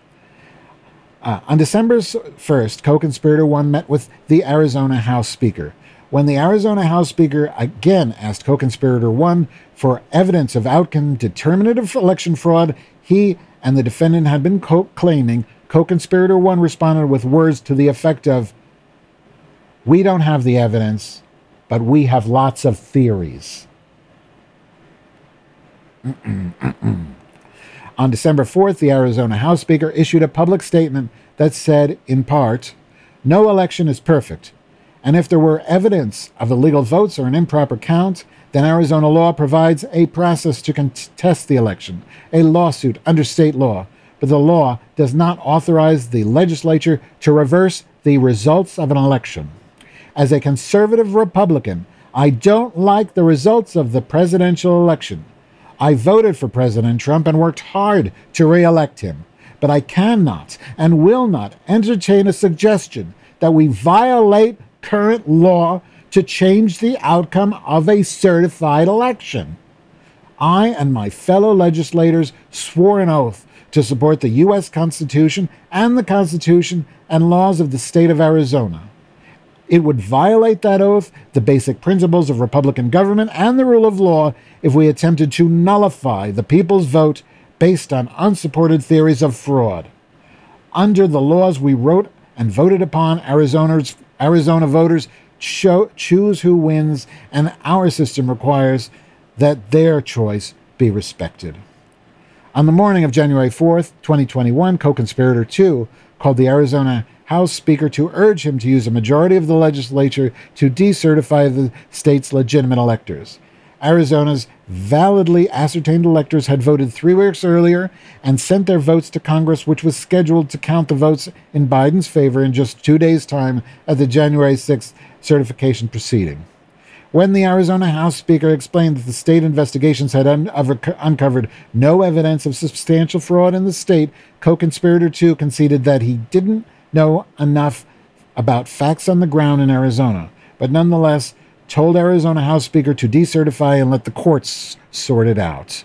Uh, on December 1st, co conspirator one met with the Arizona House Speaker. When the Arizona House Speaker again asked co conspirator one for evidence of outcome determinative election fraud, he and the defendant had been co- claiming, co conspirator one responded with words to the effect of, We don't have the evidence, but we have lots of theories. On December 4th, the Arizona House Speaker issued a public statement that said, in part, No election is perfect, and if there were evidence of illegal votes or an improper count, then Arizona law provides a process to contest the election, a lawsuit under state law. But the law does not authorize the legislature to reverse the results of an election. As a conservative Republican, I don't like the results of the presidential election. I voted for President Trump and worked hard to re elect him. But I cannot and will not entertain a suggestion that we violate current law to change the outcome of a certified election. I and my fellow legislators swore an oath to support the U.S. Constitution and the Constitution and laws of the state of Arizona. It would violate that oath, the basic principles of Republican government, and the rule of law if we attempted to nullify the people's vote based on unsupported theories of fraud. Under the laws we wrote and voted upon, Arizona's, Arizona voters cho- choose who wins, and our system requires that their choice be respected. On the morning of January 4th, 2021, co conspirator 2 called the Arizona House Speaker to urge him to use a majority of the legislature to decertify the state's legitimate electors. Arizona's validly ascertained electors had voted three weeks earlier and sent their votes to Congress, which was scheduled to count the votes in Biden's favor in just two days' time at the January 6th certification proceeding. When the Arizona House Speaker explained that the state investigations had un- uncovered no evidence of substantial fraud in the state, co conspirator 2 conceded that he didn't know enough about facts on the ground in Arizona, but nonetheless told Arizona House Speaker to decertify and let the courts sort it out.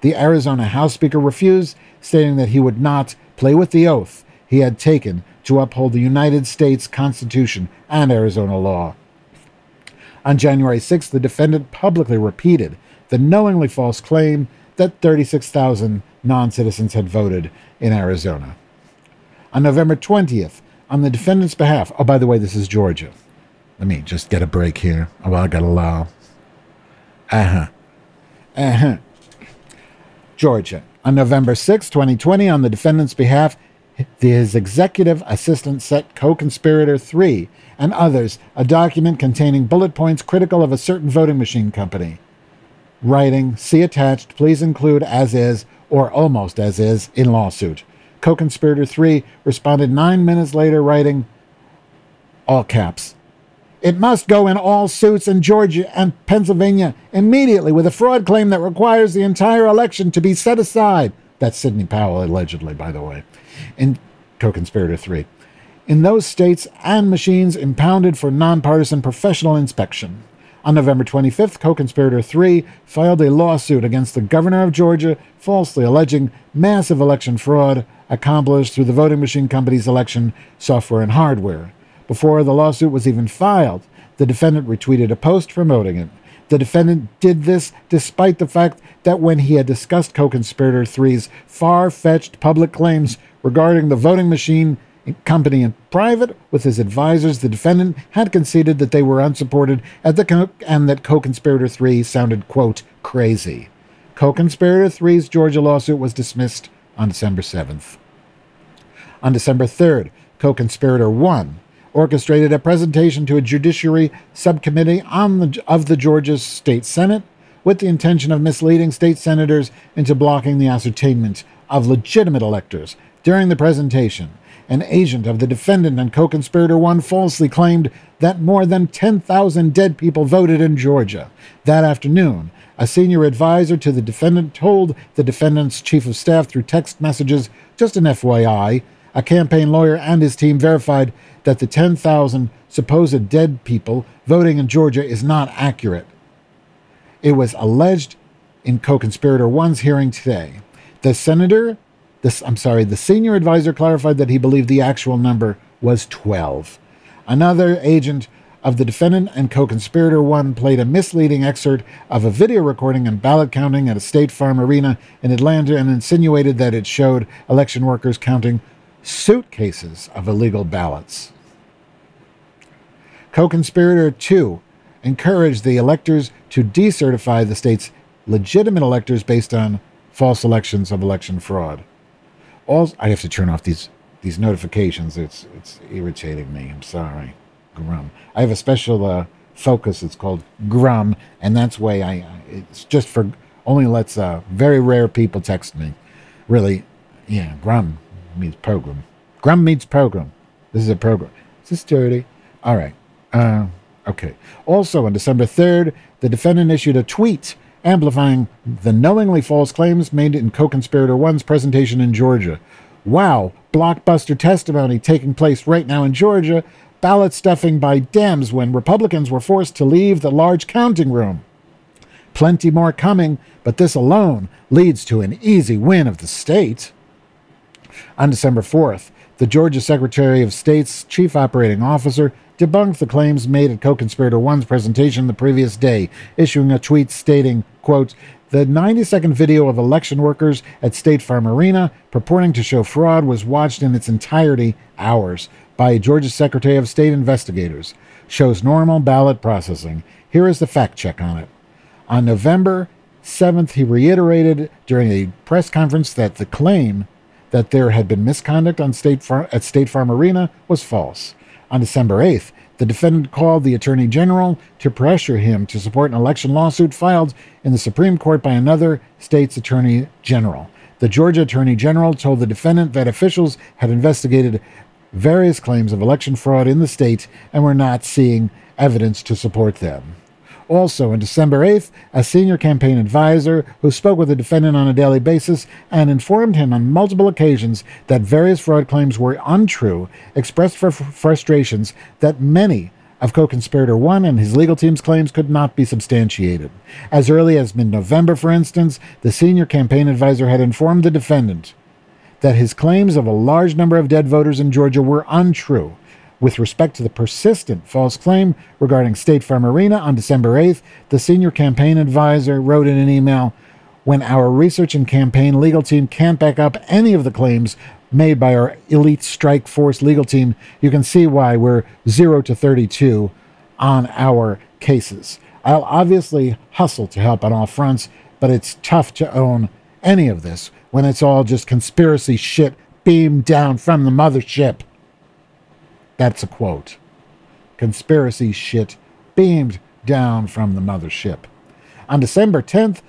The Arizona House Speaker refused, stating that he would not play with the oath he had taken to uphold the United States Constitution and Arizona law. On January 6th, the defendant publicly repeated the knowingly false claim that 36,000 non citizens had voted in Arizona on November 20th on the defendant's behalf. Oh, by the way, this is Georgia. Let me just get a break here. Oh, I got to allow. Uh huh. Uh huh. Georgia. On November 6, 2020, on the defendant's behalf, his executive assistant sent co conspirator 3 and others a document containing bullet points critical of a certain voting machine company. Writing, see attached, please include as is or almost as is in lawsuit co conspirator 3 responded nine minutes later, writing, all caps. It must go in all suits in Georgia and Pennsylvania immediately with a fraud claim that requires the entire election to be set aside. That's Sidney Powell, allegedly, by the way, in co conspirator 3. In those states and machines impounded for nonpartisan professional inspection. On November 25th, co conspirator 3 filed a lawsuit against the governor of Georgia, falsely alleging massive election fraud accomplished through the voting machine company's election software and hardware. Before the lawsuit was even filed, the defendant retweeted a post promoting it. The defendant did this despite the fact that when he had discussed co conspirator 3's far fetched public claims regarding the voting machine company in private with his advisors, the defendant had conceded that they were unsupported and that co conspirator 3 sounded, quote, crazy. Co conspirator 3's Georgia lawsuit was dismissed on December 7th. On December 3rd, co conspirator 1 orchestrated a presentation to a judiciary subcommittee the, of the Georgia State Senate with the intention of misleading state senators into blocking the ascertainment of legitimate electors. During the presentation, an agent of the defendant and co conspirator one falsely claimed that more than 10,000 dead people voted in Georgia. That afternoon, a senior advisor to the defendant told the defendant's chief of staff through text messages, just an FYI, a campaign lawyer and his team verified that the 10,000 supposed dead people voting in Georgia is not accurate. It was alleged in co conspirator one's hearing today. The senator this, I'm sorry, the senior advisor clarified that he believed the actual number was 12. Another agent of the defendant and co conspirator one played a misleading excerpt of a video recording and ballot counting at a State Farm arena in Atlanta and insinuated that it showed election workers counting suitcases of illegal ballots. Co conspirator two encouraged the electors to decertify the state's legitimate electors based on false elections of election fraud all I have to turn off these these notifications. It's it's irritating me. I'm sorry, Grum. I have a special uh, focus. It's called Grum, and that's why I. It's just for only lets uh, very rare people text me. Really, yeah. Grum means program. Grum means program. This is a program. Is this dirty? All right. Uh, okay. Also, on December 3rd, the defendant issued a tweet amplifying the knowingly false claims made in co conspirator one's presentation in Georgia. Wow, blockbuster testimony taking place right now in Georgia, ballot stuffing by Dems when Republicans were forced to leave the large counting room. Plenty more coming, but this alone leads to an easy win of the state. On December 4th, the Georgia Secretary of State's chief operating officer debunked the claims made at co-conspirator one's presentation the previous day, issuing a tweet stating, quote, the 90 second video of election workers at State Farm Arena purporting to show fraud was watched in its entirety hours by Georgia Secretary of State investigators. Shows normal ballot processing. Here is the fact check on it. On November 7th, he reiterated during a press conference that the claim that there had been misconduct on State at State Farm Arena was false. On December 8th, the defendant called the Attorney General to pressure him to support an election lawsuit filed in the Supreme Court by another state's Attorney General. The Georgia Attorney General told the defendant that officials had investigated various claims of election fraud in the state and were not seeing evidence to support them. Also, on December 8th, a senior campaign advisor who spoke with the defendant on a daily basis and informed him on multiple occasions that various fraud claims were untrue expressed fr- frustrations that many of co conspirator one and his legal team's claims could not be substantiated. As early as mid November, for instance, the senior campaign advisor had informed the defendant that his claims of a large number of dead voters in Georgia were untrue with respect to the persistent false claim regarding State Farm Arena on December 8th, the senior campaign advisor wrote in an email When our research and campaign legal team can't back up any of the claims made by our elite strike force legal team, you can see why we're 0 to 32 on our cases. I'll obviously hustle to help on all fronts, but it's tough to own any of this when it's all just conspiracy shit beamed down from the mothership. That's a quote. Conspiracy shit beamed down from the mothership. On December 10th,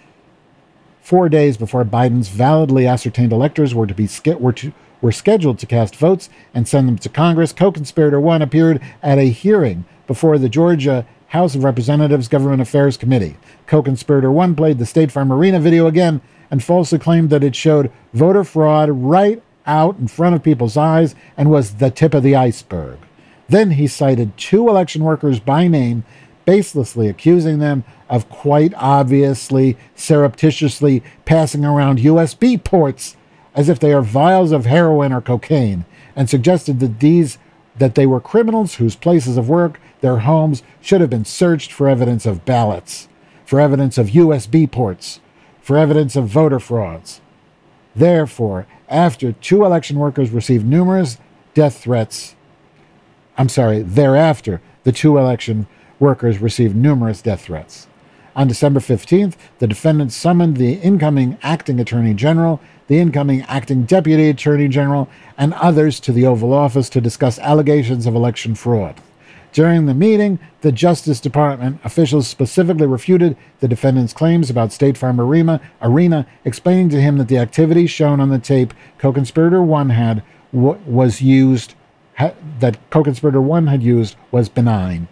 four days before Biden's validly ascertained electors were to be were to were scheduled to cast votes and send them to Congress, co-conspirator one appeared at a hearing before the Georgia House of Representatives Government Affairs Committee. Co-conspirator one played the State Farm Arena video again and falsely claimed that it showed voter fraud right out in front of people's eyes and was the tip of the iceberg. Then he cited two election workers by name baselessly accusing them of quite obviously, surreptitiously passing around USB ports as if they are vials of heroin or cocaine, and suggested that these that they were criminals whose places of work, their homes, should have been searched for evidence of ballots, for evidence of USB ports, for evidence of voter frauds. Therefore, after two election workers received numerous death threats, I'm sorry, thereafter, the two election workers received numerous death threats. On December 15th, the defendants summoned the incoming acting attorney general, the incoming acting deputy attorney general, and others to the Oval Office to discuss allegations of election fraud. During the meeting, the Justice Department officials specifically refuted the defendant's claims about State Farm Arena, Arena explaining to him that the activity shown on the tape co-conspirator 1 had was used ha, that co-conspirator 1 had used was benign.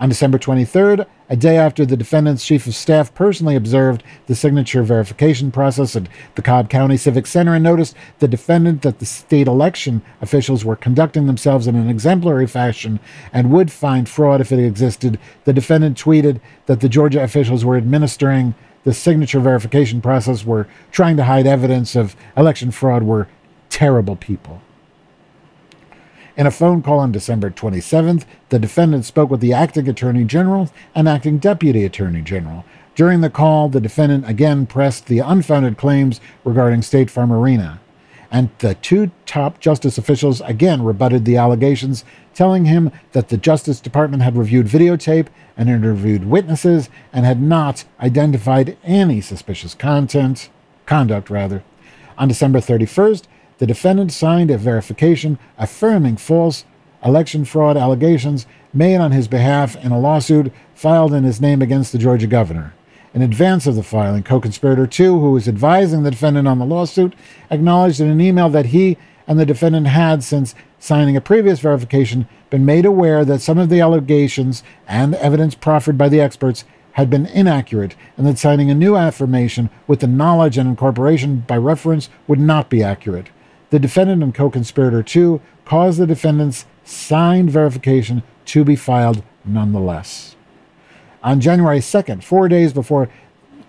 On December 23rd, a day after the defendant's chief of staff personally observed the signature verification process at the Cobb County Civic Center and noticed the defendant that the state election officials were conducting themselves in an exemplary fashion and would find fraud if it existed, the defendant tweeted that the Georgia officials were administering the signature verification process, were trying to hide evidence of election fraud, were terrible people. In a phone call on December 27th, the defendant spoke with the acting attorney general and acting deputy attorney general. During the call, the defendant again pressed the unfounded claims regarding State Farm Arena. And the two top justice officials again rebutted the allegations, telling him that the Justice Department had reviewed videotape and interviewed witnesses and had not identified any suspicious content, conduct rather. On December 31st, the defendant signed a verification affirming false election fraud allegations made on his behalf in a lawsuit filed in his name against the Georgia governor. In advance of the filing, co conspirator 2, who was advising the defendant on the lawsuit, acknowledged in an email that he and the defendant had, since signing a previous verification, been made aware that some of the allegations and evidence proffered by the experts had been inaccurate and that signing a new affirmation with the knowledge and incorporation by reference would not be accurate. The defendant and co conspirator 2 caused the defendant's signed verification to be filed nonetheless. On January 2nd, four days before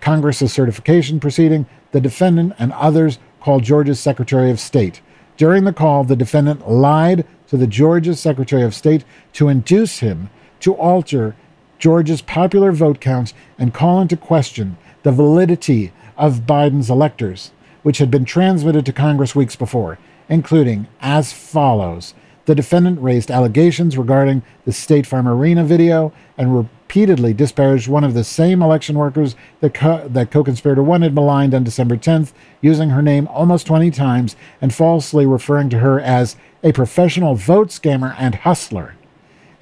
Congress's certification proceeding, the defendant and others called Georgia's Secretary of State. During the call, the defendant lied to the Georgia Secretary of State to induce him to alter Georgia's popular vote counts and call into question the validity of Biden's electors which had been transmitted to Congress weeks before, including as follows. The defendant raised allegations regarding the State Farm Arena video and repeatedly disparaged one of the same election workers that, co- that co-conspirator 1 had maligned on December 10th, using her name almost 20 times and falsely referring to her as a professional vote scammer and hustler.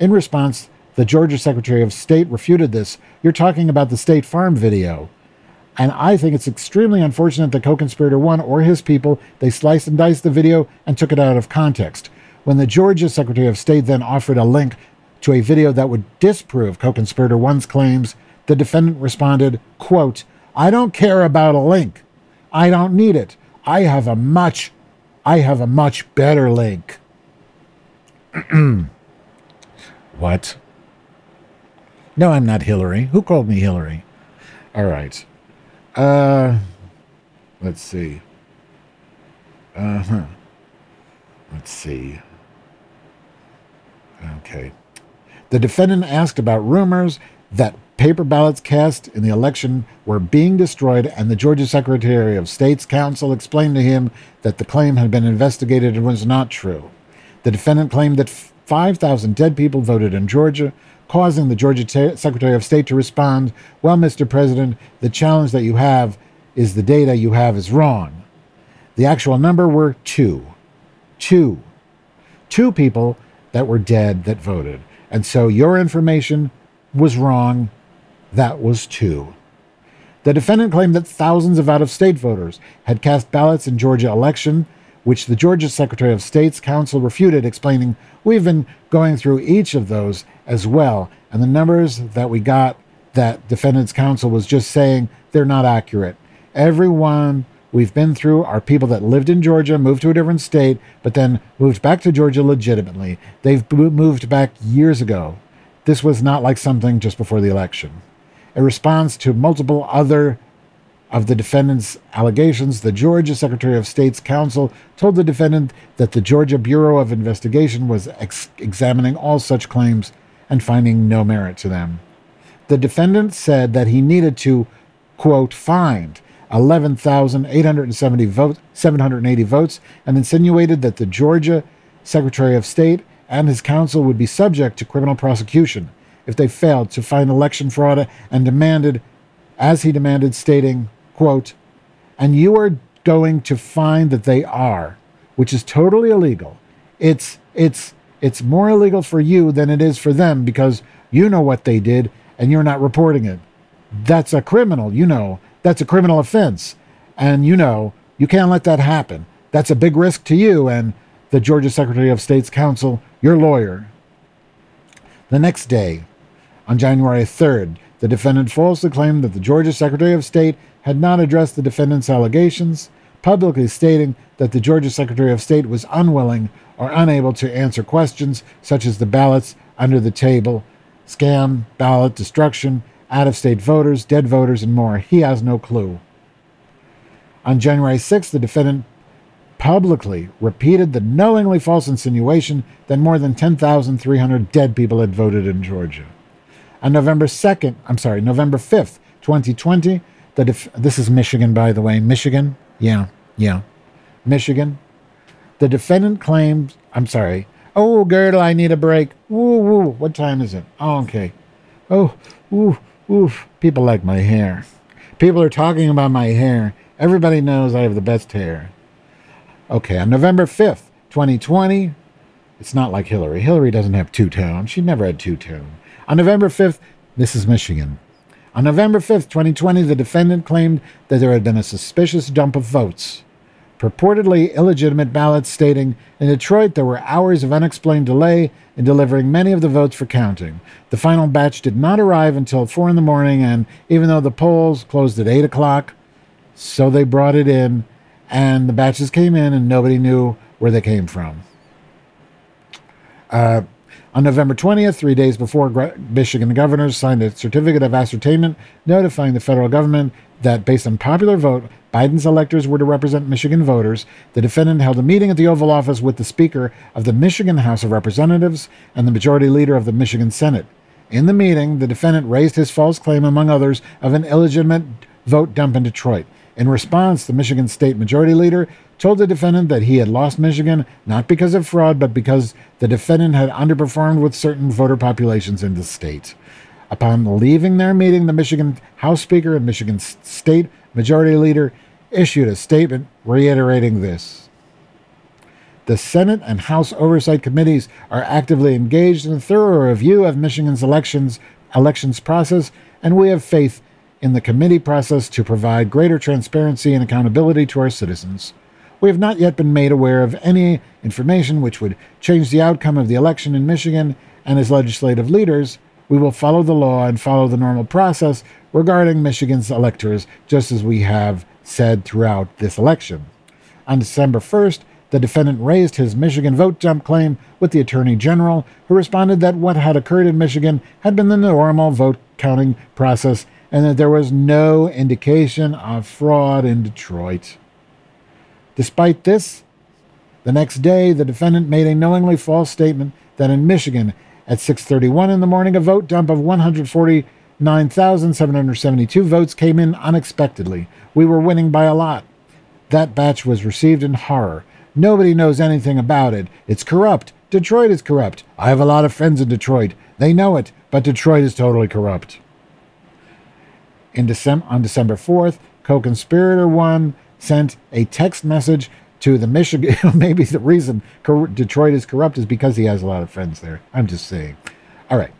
In response, the Georgia Secretary of State refuted this. You're talking about the State Farm video. And I think it's extremely unfortunate that co-conspirator one or his people they sliced and diced the video and took it out of context. When the Georgia Secretary of State then offered a link to a video that would disprove co-conspirator one's claims, the defendant responded, quote, I don't care about a link. I don't need it. I have a much I have a much better link. what? No, I'm not Hillary. Who called me Hillary? All right. Uh, let's see. Uh huh. Let's see. Okay. The defendant asked about rumors that paper ballots cast in the election were being destroyed, and the Georgia Secretary of State's counsel explained to him that the claim had been investigated and was not true. The defendant claimed that 5,000 dead people voted in Georgia, causing the Georgia Secretary of State to respond, Well, Mr. President, the challenge that you have is the data you have is wrong. The actual number were two. Two. Two people that were dead that voted. And so your information was wrong. That was two. The defendant claimed that thousands of out of state voters had cast ballots in Georgia election which the Georgia Secretary of State's counsel refuted, explaining, We've been going through each of those as well, and the numbers that we got that defendant's counsel was just saying they're not accurate. Everyone we've been through are people that lived in Georgia, moved to a different state, but then moved back to Georgia legitimately. They've moved back years ago. this was not like something just before the election. In response to multiple other of the defendant's allegations, the Georgia Secretary of State's counsel told the defendant that the Georgia Bureau of Investigation was ex- examining all such claims and finding no merit to them. The defendant said that he needed to, quote, find 11,870 votes, 780 votes, and insinuated that the Georgia Secretary of State and his counsel would be subject to criminal prosecution if they failed to find election fraud and demanded, as he demanded, stating, quote, and you are going to find that they are, which is totally illegal. It's it's it's more illegal for you than it is for them because you know what they did and you're not reporting it. That's a criminal, you know. That's a criminal offense. And you know, you can't let that happen. That's a big risk to you and the Georgia Secretary of State's counsel, your lawyer. The next day, on January 3rd, the defendant falsely claimed that the Georgia Secretary of State had not addressed the defendant's allegations, publicly stating that the Georgia Secretary of State was unwilling or unable to answer questions such as the ballots under the table, scam, ballot destruction, out of state voters, dead voters, and more. He has no clue. On January 6th, the defendant publicly repeated the knowingly false insinuation that more than 10,300 dead people had voted in Georgia. On November 2nd, I'm sorry, November 5th, 2020, the def- this is Michigan, by the way. Michigan? Yeah, yeah. Michigan. The defendant claims, I'm sorry. Oh, Girdle, I need a break. Woo, woo. What time is it? Oh, okay. Oh, woo, woo. People like my hair. People are talking about my hair. Everybody knows I have the best hair. Okay, on November 5th, 2020, it's not like Hillary. Hillary doesn't have two tone. She never had two tone. On November 5th, this is Michigan. On November 5, 2020, the defendant claimed that there had been a suspicious dump of votes, purportedly illegitimate ballots, stating, In Detroit, there were hours of unexplained delay in delivering many of the votes for counting. The final batch did not arrive until 4 in the morning, and even though the polls closed at 8 o'clock, so they brought it in, and the batches came in, and nobody knew where they came from. Uh, on November 20th, three days before, Michigan governors signed a certificate of ascertainment notifying the federal government that, based on popular vote, Biden's electors were to represent Michigan voters. The defendant held a meeting at the Oval Office with the Speaker of the Michigan House of Representatives and the Majority Leader of the Michigan Senate. In the meeting, the defendant raised his false claim, among others, of an illegitimate vote dump in Detroit. In response, the Michigan State Majority Leader told the defendant that he had lost Michigan not because of fraud, but because the defendant had underperformed with certain voter populations in the state. Upon leaving their meeting, the Michigan House Speaker and Michigan State Majority Leader issued a statement reiterating this. The Senate and House Oversight Committees are actively engaged in a thorough review of Michigan's elections elections process, and we have faith in the committee process to provide greater transparency and accountability to our citizens. We have not yet been made aware of any information which would change the outcome of the election in Michigan, and as legislative leaders, we will follow the law and follow the normal process regarding Michigan's electors, just as we have said throughout this election. On December 1st, the defendant raised his Michigan vote dump claim with the Attorney General, who responded that what had occurred in Michigan had been the normal vote counting process and that there was no indication of fraud in Detroit. Despite this, the next day the defendant made a knowingly false statement that in Michigan at 6:31 in the morning a vote dump of 149,772 votes came in unexpectedly. We were winning by a lot. That batch was received in horror. Nobody knows anything about it. It's corrupt. Detroit is corrupt. I have a lot of friends in Detroit. They know it, but Detroit is totally corrupt. In December, on December 4th, co-conspirator one sent a text message to the Michigan. Maybe the reason Detroit is corrupt is because he has a lot of friends there. I'm just saying. All right.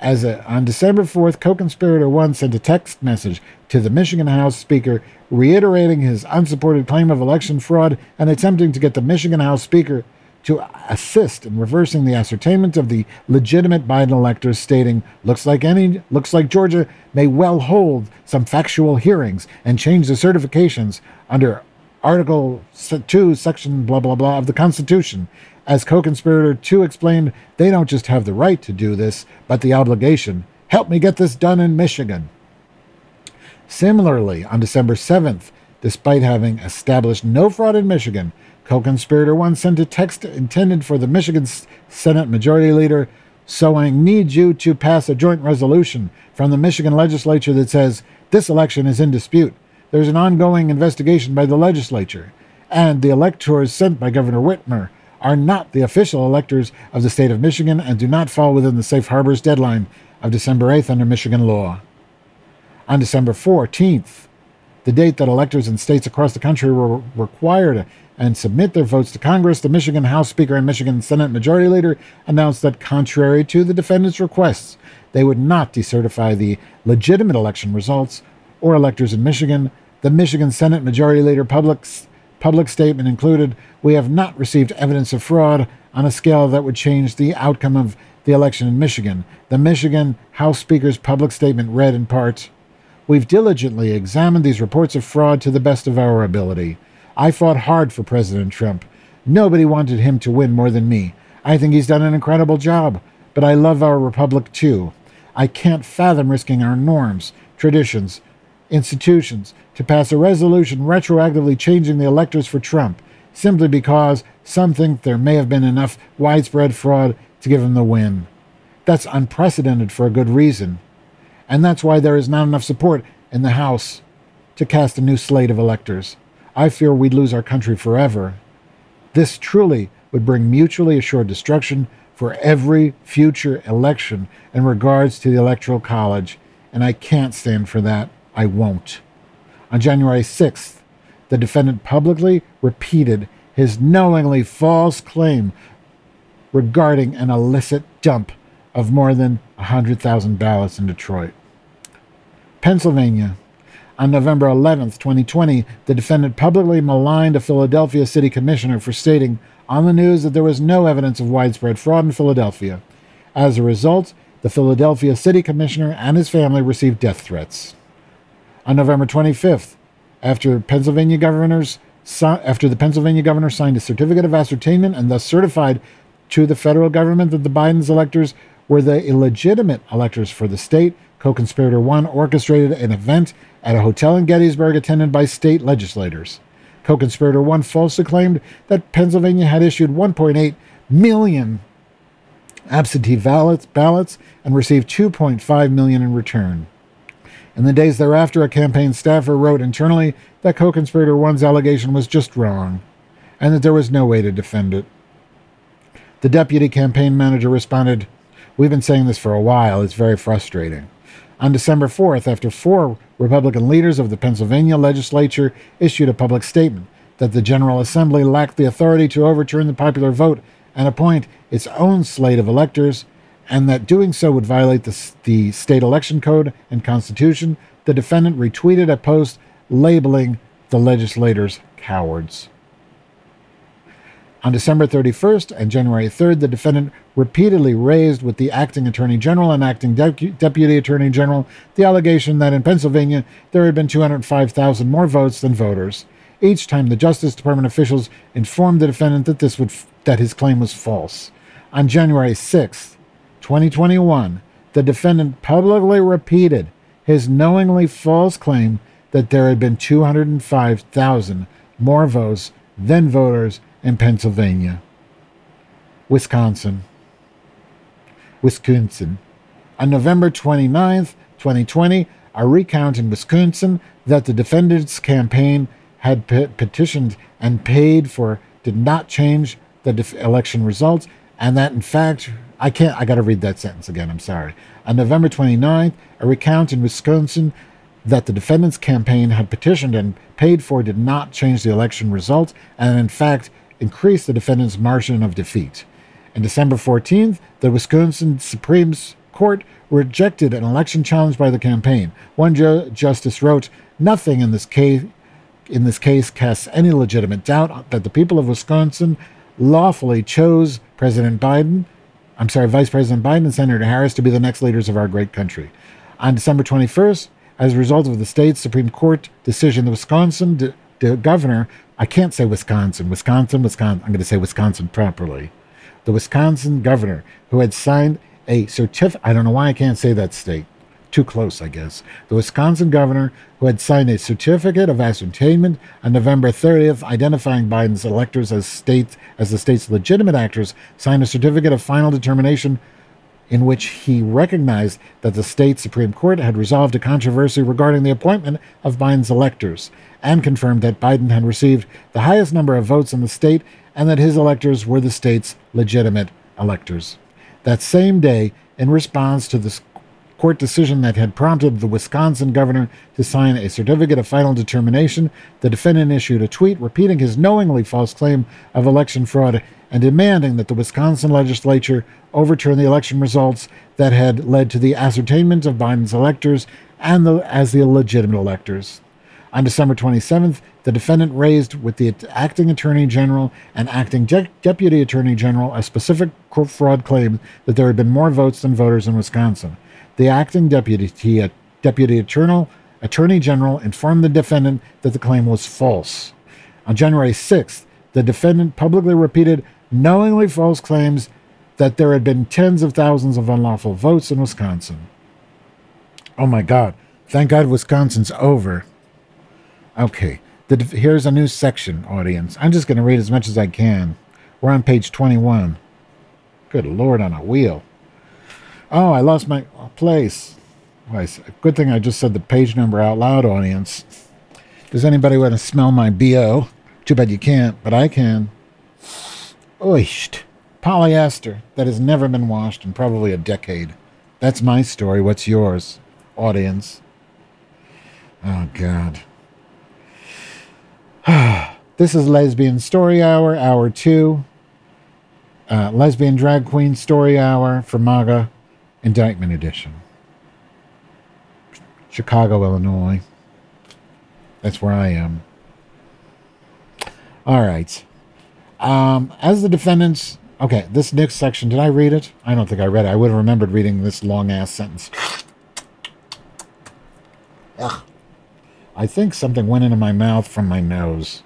As a, on December 4th, co-conspirator one sent a text message to the Michigan House Speaker reiterating his unsupported claim of election fraud and attempting to get the Michigan House Speaker to assist in reversing the ascertainment of the legitimate Biden electors, stating, "Looks like any looks like Georgia may well hold some factual hearings and change the certifications under Article 2, Section blah blah blah of the Constitution, As co conspirator 2 explained, they don't just have the right to do this, but the obligation. Help me get this done in Michigan. Similarly, on December 7th, despite having established no fraud in Michigan, co conspirator 1 sent a text intended for the Michigan Senate Majority Leader so I need you to pass a joint resolution from the Michigan legislature that says this election is in dispute. There's an ongoing investigation by the legislature, and the electors sent by Governor Whitmer are not the official electors of the state of Michigan and do not fall within the safe harbors deadline of December 8th under Michigan law. On December 14th, the date that electors in states across the country were required and submit their votes to Congress, the Michigan House Speaker and Michigan Senate Majority Leader announced that, contrary to the defendants' requests, they would not decertify the legitimate election results or electors in Michigan. The Michigan Senate Majority Leader public, public statement included We have not received evidence of fraud on a scale that would change the outcome of the election in Michigan. The Michigan House Speaker's public statement read in part We've diligently examined these reports of fraud to the best of our ability. I fought hard for President Trump. Nobody wanted him to win more than me. I think he's done an incredible job, but I love our republic too. I can't fathom risking our norms, traditions, institutions to pass a resolution retroactively changing the electors for Trump simply because some think there may have been enough widespread fraud to give him the win. That's unprecedented for a good reason. And that's why there is not enough support in the House to cast a new slate of electors. I fear we'd lose our country forever. This truly would bring mutually assured destruction for every future election in regards to the Electoral College, and I can't stand for that. I won't. On January 6th, the defendant publicly repeated his knowingly false claim regarding an illicit dump of more than 100,000 ballots in Detroit. Pennsylvania, on November 11, 2020, the defendant publicly maligned a Philadelphia city commissioner for stating on the news that there was no evidence of widespread fraud in Philadelphia. As a result, the Philadelphia city commissioner and his family received death threats. On November 25th, after Pennsylvania governors after the Pennsylvania governor signed a certificate of ascertainment and thus certified to the federal government that the Biden's electors were the illegitimate electors for the state, co conspirator one orchestrated an event at a hotel in Gettysburg attended by state legislators. Co conspirator one falsely claimed that Pennsylvania had issued 1.8 million absentee ballots, ballots and received 2.5 million in return. In the days thereafter, a campaign staffer wrote internally that co conspirator one's allegation was just wrong and that there was no way to defend it. The deputy campaign manager responded, We've been saying this for a while. It's very frustrating. On December 4th, after four Republican leaders of the Pennsylvania legislature issued a public statement that the General Assembly lacked the authority to overturn the popular vote and appoint its own slate of electors, and that doing so would violate the, the state election code and constitution, the defendant retweeted a post labeling the legislators cowards. On December 31st and January 3rd, the defendant repeatedly raised with the acting attorney general and acting de- deputy attorney general the allegation that in Pennsylvania there had been 205,000 more votes than voters. Each time, the Justice Department officials informed the defendant that this would f- that his claim was false. On January 6th, 2021, the defendant publicly repeated his knowingly false claim that there had been 205,000 more votes than voters in Pennsylvania, Wisconsin, Wisconsin. On November 29, 2020, a recount in Wisconsin that the defendant's campaign had pe- petitioned and paid for did not change the def- election results, and that in fact, I can't, I got to read that sentence again, I'm sorry. On November 29th, a recount in Wisconsin that the defendant's campaign had petitioned and paid for did not change the election results, and in fact, increased the defendant's margin of defeat. On December 14th, the Wisconsin Supreme Court rejected an election challenge by the campaign. One ju- justice wrote, "Nothing in this case in this case casts any legitimate doubt that the people of Wisconsin lawfully chose President Biden, I'm sorry, Vice President Biden and Senator Harris to be the next leaders of our great country." On December 21st, as a result of the state's Supreme Court decision, the Wisconsin the governor, I can't say Wisconsin, Wisconsin, Wisconsin, I'm going to say Wisconsin properly. The Wisconsin governor who had signed a certificate, I don't know why I can't say that state. Too close, I guess. The Wisconsin governor who had signed a certificate of ascertainment on November 30th, identifying Biden's electors as state as the state's legitimate actors, signed a certificate of final determination in which he recognized that the state Supreme Court had resolved a controversy regarding the appointment of Biden's electors and confirmed that Biden had received the highest number of votes in the state and that his electors were the state's legitimate electors. That same day, in response to the court decision that had prompted the Wisconsin governor to sign a certificate of final determination, the defendant issued a tweet repeating his knowingly false claim of election fraud and demanding that the Wisconsin legislature overturn the election results that had led to the ascertainment of Biden's electors and the, as the illegitimate electors. On December 27th, the defendant raised with the acting attorney general and acting de- deputy attorney general a specific fraud claim that there had been more votes than voters in Wisconsin. The acting deputy, uh, deputy attorney, attorney general informed the defendant that the claim was false. On January 6th, the defendant publicly repeated knowingly false claims that there had been tens of thousands of unlawful votes in Wisconsin. Oh my God. Thank God Wisconsin's over. Okay, the, here's a new section, audience. I'm just going to read as much as I can. We're on page 21. Good Lord on a wheel. Oh, I lost my place. Good thing I just said the page number out loud, audience. Does anybody want to smell my BO? Too bad you can't, but I can. Oisht. Polyester that has never been washed in probably a decade. That's my story. What's yours, audience? Oh, God. this is Lesbian Story Hour, Hour 2. Uh, Lesbian Drag Queen Story Hour for MAGA Indictment Edition. Chicago, Illinois. That's where I am. All right. Um, as the defendants. Okay, this next section, did I read it? I don't think I read it. I would have remembered reading this long ass sentence. Ugh. I think something went into my mouth from my nose.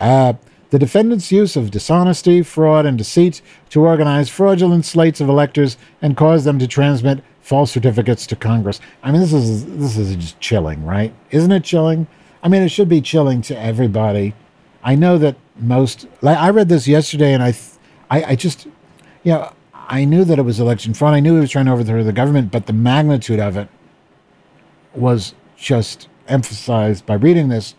Uh, the defendant's use of dishonesty, fraud, and deceit to organize fraudulent slates of electors and cause them to transmit false certificates to Congress. I mean, this is this is just chilling, right? Isn't it chilling? I mean, it should be chilling to everybody. I know that most. Like I read this yesterday, and I, I, I just, you know, I knew that it was election fraud. I knew he was trying to overthrow the government, but the magnitude of it was just emphasized by reading this.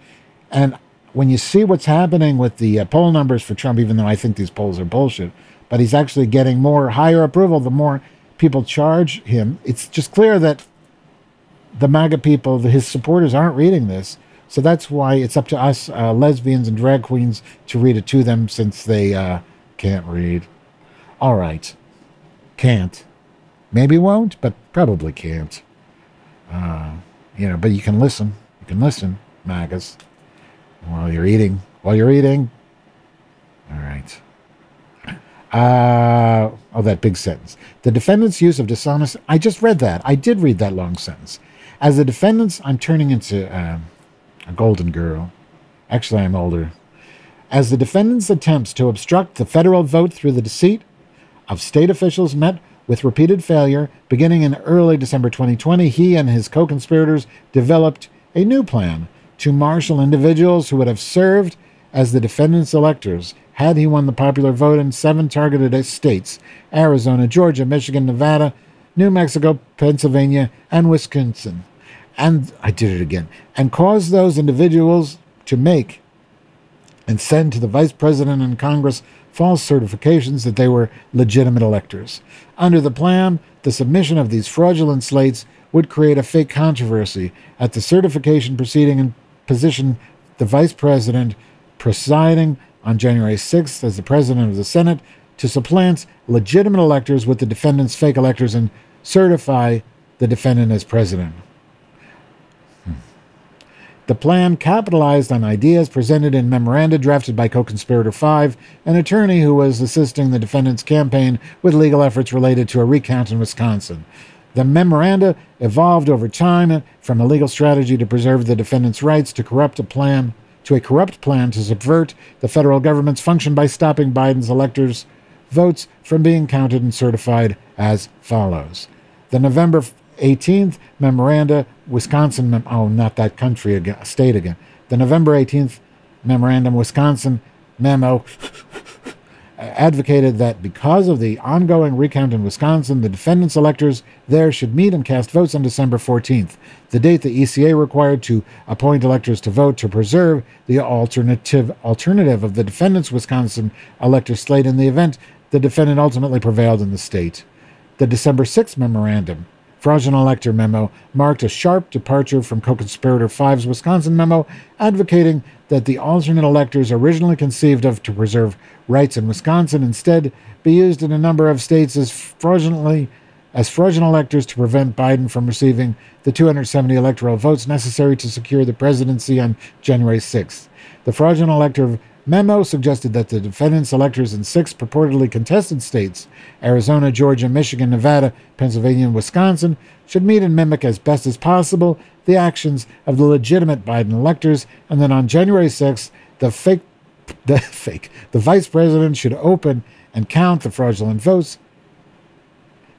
And when you see what's happening with the uh, poll numbers for Trump, even though I think these polls are bullshit, but he's actually getting more higher approval the more people charge him. It's just clear that the MAGA people, his supporters, aren't reading this. So that's why it's up to us, uh, lesbians and drag queens, to read it to them since they uh, can't read. All right. Can't. Maybe won't, but probably can't. Uh, you know, but you can listen. You can listen, MAGAs, while you're eating. While you're eating. All right. Uh, oh, that big sentence. The defendant's use of dishonest. I just read that. I did read that long sentence. As the defendants, I'm turning into uh, a golden girl. Actually, I'm older. As the defendant's attempts to obstruct the federal vote through the deceit of state officials met with repeated failure, beginning in early December 2020, he and his co conspirators developed a new plan to marshal individuals who would have served as the defendant's electors had he won the popular vote in seven targeted states Arizona, Georgia, Michigan, Nevada, New Mexico, Pennsylvania, and Wisconsin. And I did it again, and caused those individuals to make and send to the vice president and Congress false certifications that they were legitimate electors. Under the plan, the submission of these fraudulent slates would create a fake controversy at the certification proceeding and position the vice president presiding on January 6th as the president of the Senate to supplant legitimate electors with the defendant's fake electors and certify the defendant as president. The plan capitalized on ideas presented in memoranda drafted by co conspirator 5, an attorney who was assisting the defendant's campaign with legal efforts related to a recount in Wisconsin. The memoranda evolved over time from a legal strategy to preserve the defendant's rights to corrupt a plan to a corrupt plan to subvert the federal government's function by stopping Biden's electors' votes from being counted and certified as follows. The November 18th memoranda, Wisconsin, mem- oh, not that country again, state again. The November 18th memorandum, Wisconsin memo advocated that because of the ongoing recount in Wisconsin, the defendants' electors there should meet and cast votes on December 14th, the date the ECA required to appoint electors to vote to preserve the alternative alternative of the defendants' Wisconsin elector slate in the event the defendant ultimately prevailed in the state. The December 6th memorandum Fraudulent Elector memo marked a sharp departure from co conspirator 5's Wisconsin memo, advocating that the alternate electors originally conceived of to preserve rights in Wisconsin instead be used in a number of states as fraudulently as fraudulent electors to prevent Biden from receiving the 270 electoral votes necessary to secure the presidency on January 6th. The fraudulent elector memo suggested that the defendants' electors in six purportedly contested states Arizona, Georgia, Michigan, Nevada, Pennsylvania, and Wisconsin should meet and mimic as best as possible the actions of the legitimate Biden electors, and then on January 6th, the fake, the fake, the vice president should open and count the fraudulent votes,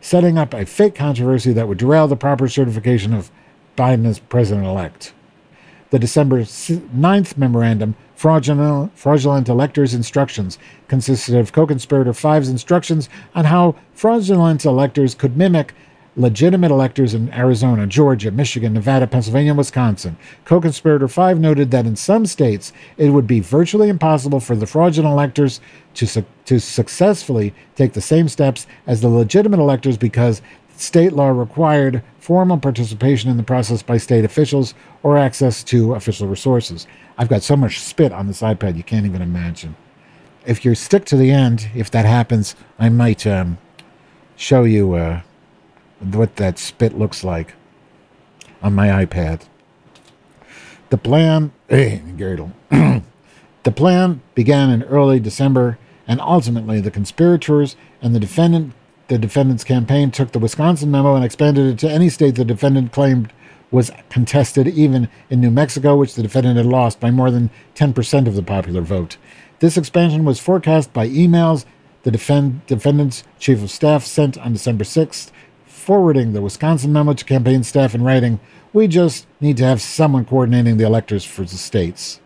setting up a fake controversy that would derail the proper certification of Biden as president elect. The December 9th memorandum fraudulent, fraudulent electors' instructions consisted of co conspirator 5's instructions on how fraudulent electors could mimic legitimate electors in Arizona, Georgia, Michigan, Nevada, Pennsylvania, and Wisconsin. Co conspirator 5 noted that in some states it would be virtually impossible for the fraudulent electors to, su- to successfully take the same steps as the legitimate electors because state law required formal participation in the process by state officials or access to official resources. I've got so much spit on this iPad you can't even imagine. If you stick to the end, if that happens, I might um, show you uh, what that spit looks like on my iPad. The plan, hey, the plan began in early December, and ultimately the conspirators and the defendant, the defendant's campaign took the Wisconsin memo and expanded it to any state the defendant claimed was contested even in New Mexico, which the defendant had lost by more than 10% of the popular vote. This expansion was forecast by emails the defend, defendant's chief of staff sent on December 6th, forwarding the Wisconsin memo to campaign staff in writing, We just need to have someone coordinating the electors for the states.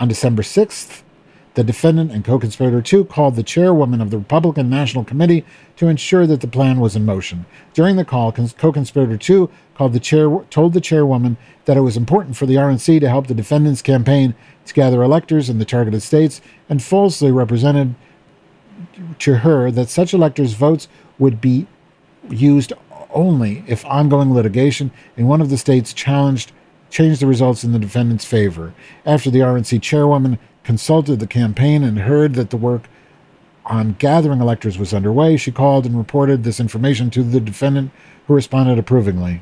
On December 6th, the defendant and co conspirator 2 called the chairwoman of the Republican National Committee to ensure that the plan was in motion. During the call, co conspirator 2 called the chair, told the chairwoman that it was important for the RNC to help the defendant's campaign to gather electors in the targeted states and falsely represented to her that such electors' votes would be used only if ongoing litigation in one of the states challenged changed the results in the defendant's favor. After the RNC chairwoman consulted the campaign and heard that the work on gathering electors was underway, she called and reported this information to the defendant, who responded approvingly.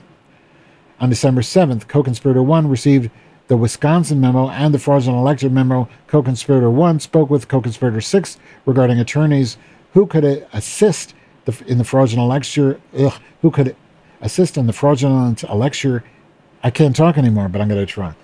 On December 7th, co conspirator 1 received the Wisconsin memo and the fraudulent elector memo. Co conspirator 1 spoke with co conspirator 6 regarding attorneys who could assist in the fraudulent lecture, ugh, who could assist in the fraudulent lecture. I can't talk anymore, but I'm going to try.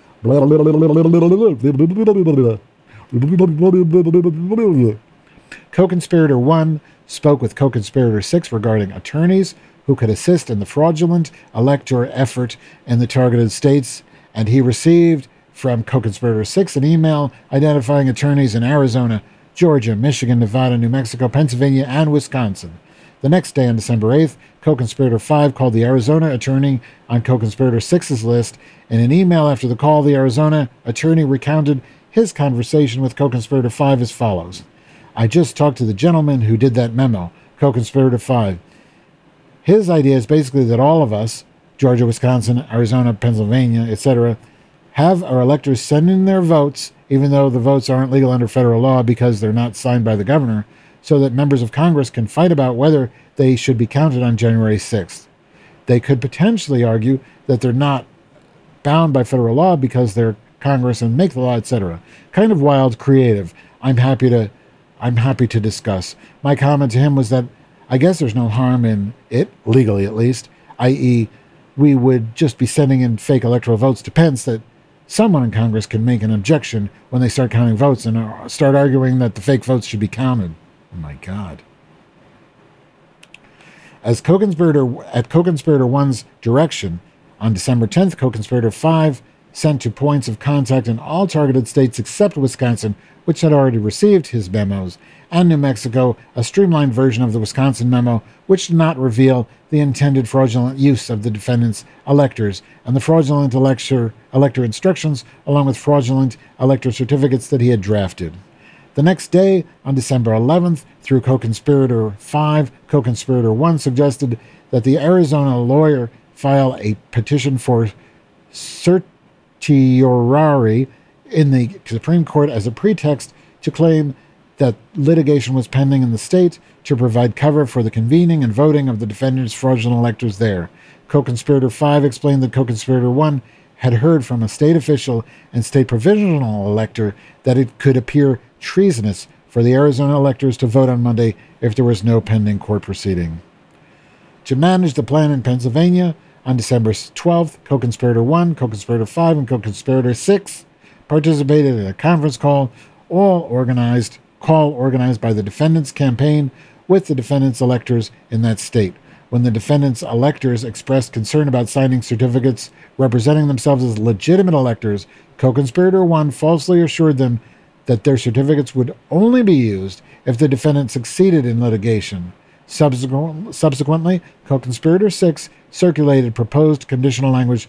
Co conspirator 1 spoke with co conspirator 6 regarding attorneys who could assist in the fraudulent elector effort in the targeted states, and he received from co conspirator 6 an email identifying attorneys in Arizona, Georgia, Michigan, Nevada, New Mexico, Pennsylvania, and Wisconsin. The next day, on December 8th, co conspirator 5 called the Arizona attorney on co conspirator 6's list. In an email after the call, the Arizona attorney recounted his conversation with co conspirator 5 as follows I just talked to the gentleman who did that memo, co conspirator 5. His idea is basically that all of us, Georgia, Wisconsin, Arizona, Pennsylvania, etc., have our electors send in their votes, even though the votes aren't legal under federal law because they're not signed by the governor, so that members of Congress can fight about whether they should be counted on January 6th. They could potentially argue that they're not bound by federal law because they're Congress and make the law, etc. Kind of wild, creative. I'm happy to, I'm happy to discuss. My comment to him was that I guess there's no harm in it legally, at least. I.e., we would just be sending in fake electoral votes to Pence that someone in Congress can make an objection when they start counting votes and uh, start arguing that the fake votes should be counted. Oh my God. As co-conspirator at co-conspirator one's direction, on December 10th, co-conspirator five sent to points of contact in all targeted states except Wisconsin, which had already received his memos, and New Mexico, a streamlined version of the Wisconsin memo, which did not reveal the intended fraudulent use of the defendant's electors and the fraudulent elector, elector instructions, along with fraudulent elector certificates that he had drafted. The next day, on December 11th, through co conspirator 5, co conspirator 1 suggested that the Arizona lawyer file a petition for certiorari in the Supreme Court as a pretext to claim that litigation was pending in the state to provide cover for the convening and voting of the defendant's fraudulent electors there. Co conspirator 5 explained that co conspirator 1 had heard from a state official and state provisional elector that it could appear treasonous for the Arizona electors to vote on Monday if there was no pending court proceeding. To manage the plan in Pennsylvania, on December 12th, co conspirator 1, co conspirator 5, and co conspirator 6 participated in a conference call, all organized call organized by the defendant's campaign with the defendant's electors in that state. When the defendant's electors expressed concern about signing certificates representing themselves as legitimate electors, co conspirator 1 falsely assured them that their certificates would only be used if the defendant succeeded in litigation. subsequently, co conspirator 6 circulated proposed conditional language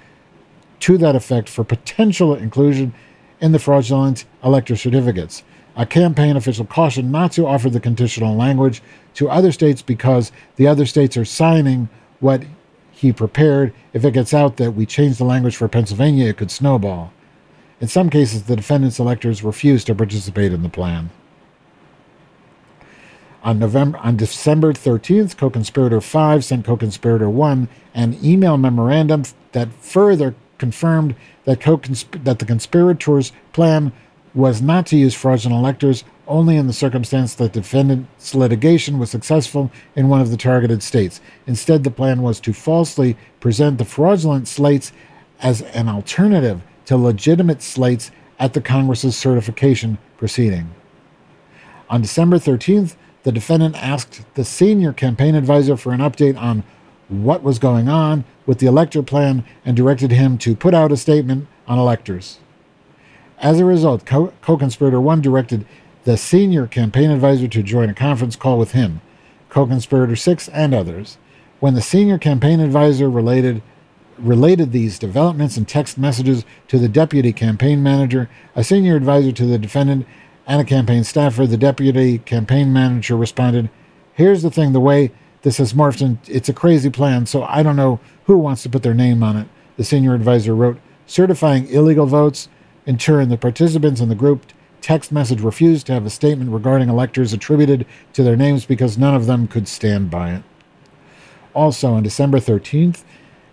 to that effect for potential inclusion in the fraudulent elector certificates. A campaign official cautioned not to offer the conditional language to other states because the other states are signing what he prepared. If it gets out that we changed the language for Pennsylvania, it could snowball. In some cases, the defendant's electors refused to participate in the plan. On November, on December 13th, co-conspirator 5 sent co-conspirator 1 an email memorandum that further confirmed that, that the conspirators' plan was not to use fraudulent electors only in the circumstance that defendant's litigation was successful in one of the targeted states. Instead, the plan was to falsely present the fraudulent slates as an alternative to legitimate slates at the Congress's certification proceeding. On December 13th, the defendant asked the senior campaign advisor for an update on what was going on with the elector plan and directed him to put out a statement on electors. As a result, co conspirator 1 directed the senior campaign advisor to join a conference call with him, co conspirator 6, and others. When the senior campaign advisor related, related these developments in text messages to the deputy campaign manager, a senior advisor to the defendant, and a campaign staffer, the deputy campaign manager responded, Here's the thing the way this has morphed, and it's a crazy plan, so I don't know who wants to put their name on it. The senior advisor wrote, certifying illegal votes in turn, the participants in the group text message refused to have a statement regarding electors attributed to their names because none of them could stand by it. Also, on December 13th,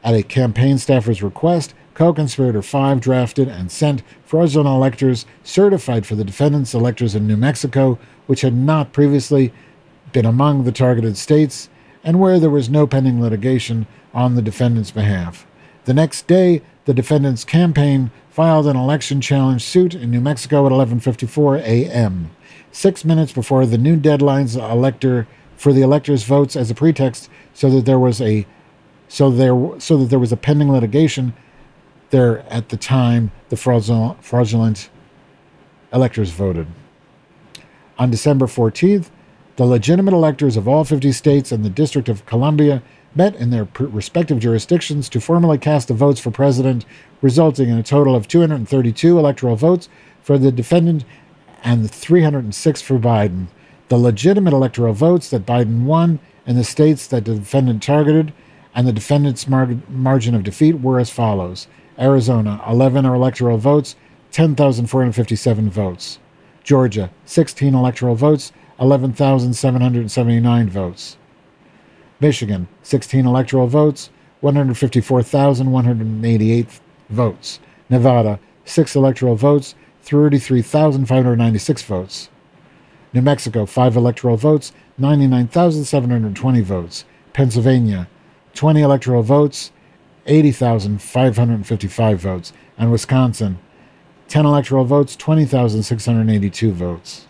at a campaign staffer's request, co conspirator 5 drafted and sent fraudulent electors certified for the defendant's electors in New Mexico, which had not previously been among the targeted states and where there was no pending litigation on the defendant's behalf. The next day, the defendant's campaign filed an election challenge suit in New Mexico at 11:54 a.m. 6 minutes before the new deadlines elector for the electors votes as a pretext so that there was a so there so that there was a pending litigation there at the time the fraudulent, fraudulent electors voted. On December 14th, the legitimate electors of all 50 states and the District of Columbia met in their respective jurisdictions to formally cast the votes for president, resulting in a total of 232 electoral votes for the defendant and 306 for Biden. The legitimate electoral votes that Biden won in the states that the defendant targeted and the defendant's mar- margin of defeat were as follows Arizona, 11 electoral votes, 10,457 votes. Georgia, 16 electoral votes, 11,779 votes. Michigan, 16 electoral votes, 154,188 votes. Nevada, 6 electoral votes, 33,596 votes. New Mexico, 5 electoral votes, 99,720 votes. Pennsylvania, 20 electoral votes, 80,555 votes. And Wisconsin, 10 electoral votes, 20,682 votes.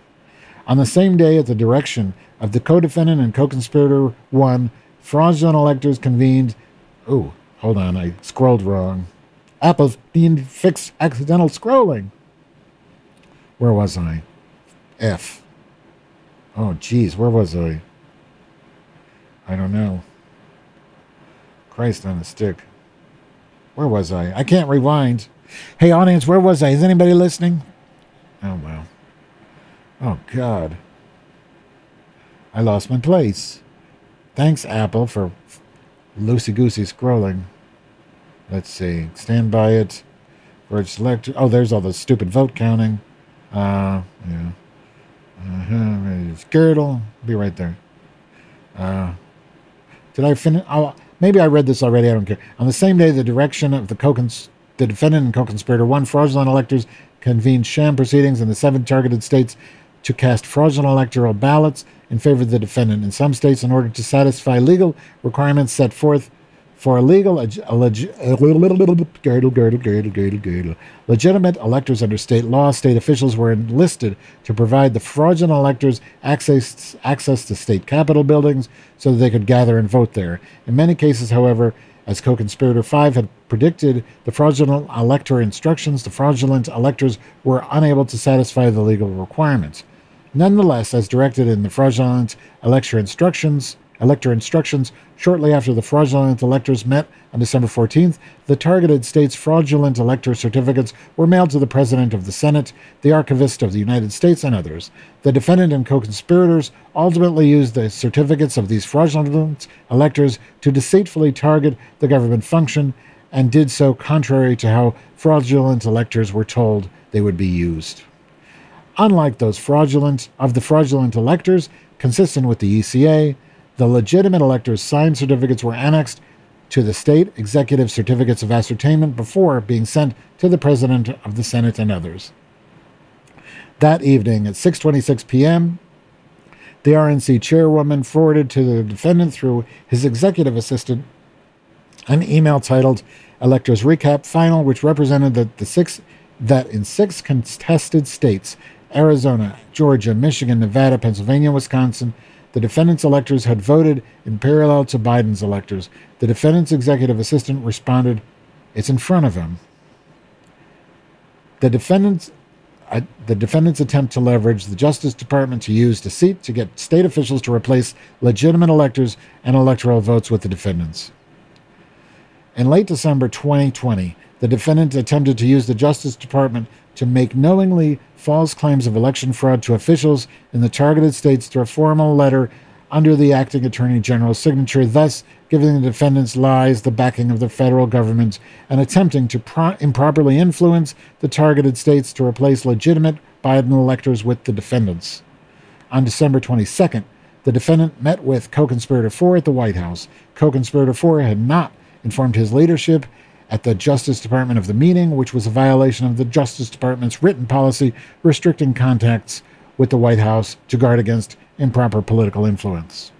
On the same day, at the direction of the co defendant and co conspirator one, fraudulent electors convened. Oh, hold on, I scrolled wrong. Apple's being fixed accidental scrolling. Where was I? F. Oh, geez, where was I? I don't know. Christ on a stick. Where was I? I can't rewind. Hey, audience, where was I? Is anybody listening? Oh, well. Oh, God. I lost my place. Thanks, Apple, for loosey goosey scrolling. Let's see. Stand by it. For select. Oh, there's all the stupid vote counting. Uh, yeah. Uh-huh. Girdle. Be right there. Uh, did I finish? Oh, maybe I read this already. I don't care. On the same day, the direction of the co-cons- the defendant and co-conspirator one fraudulent electors convened sham proceedings in the seven targeted states to cast fraudulent electoral ballots in favor of the defendant in some states in order to satisfy legal requirements set forth for legal, legitimate electors under state law, state officials were enlisted to provide the fraudulent electors access, access to state capitol buildings so that they could gather and vote there. In many cases, however, as co conspirator 5 had predicted the fraudulent elector instructions, the fraudulent electors were unable to satisfy the legal requirements. Nonetheless, as directed in the fraudulent elector instructions, elector instructions shortly after the fraudulent electors met on December 14th. The targeted states' fraudulent elector certificates were mailed to the President of the Senate, the Archivist of the United States, and others. The defendant and co conspirators ultimately used the certificates of these fraudulent electors to deceitfully target the government function and did so contrary to how fraudulent electors were told they would be used. Unlike those fraudulent of the fraudulent electors, consistent with the ECA, the legitimate electors' signed certificates were annexed to the state executive certificates of ascertainment before being sent to the president of the Senate and others. That evening at 6:26 p.m., the RNC chairwoman forwarded to the defendant through his executive assistant an email titled Electors Recap Final, which represented that the six that in six contested states Arizona, Georgia, Michigan, Nevada, Pennsylvania, Wisconsin, the defendant's electors had voted in parallel to Biden's electors. The defendant's executive assistant responded, It's in front of him. The defendant's uh, the defendant's attempt to leverage the Justice Department to use deceit to get state officials to replace legitimate electors and electoral votes with the defendants. In late December 2020, the defendant attempted to use the Justice Department to make knowingly false claims of election fraud to officials in the targeted states through a formal letter under the acting attorney general's signature, thus giving the defendants lies the backing of the federal government and attempting to pro- improperly influence the targeted states to replace legitimate Biden electors with the defendants. On December 22nd, the defendant met with co conspirator 4 at the White House. Co conspirator 4 had not informed his leadership at the Justice Department of the meeting, which was a violation of the Justice Department's written policy restricting contacts with the White House to guard against improper political influence.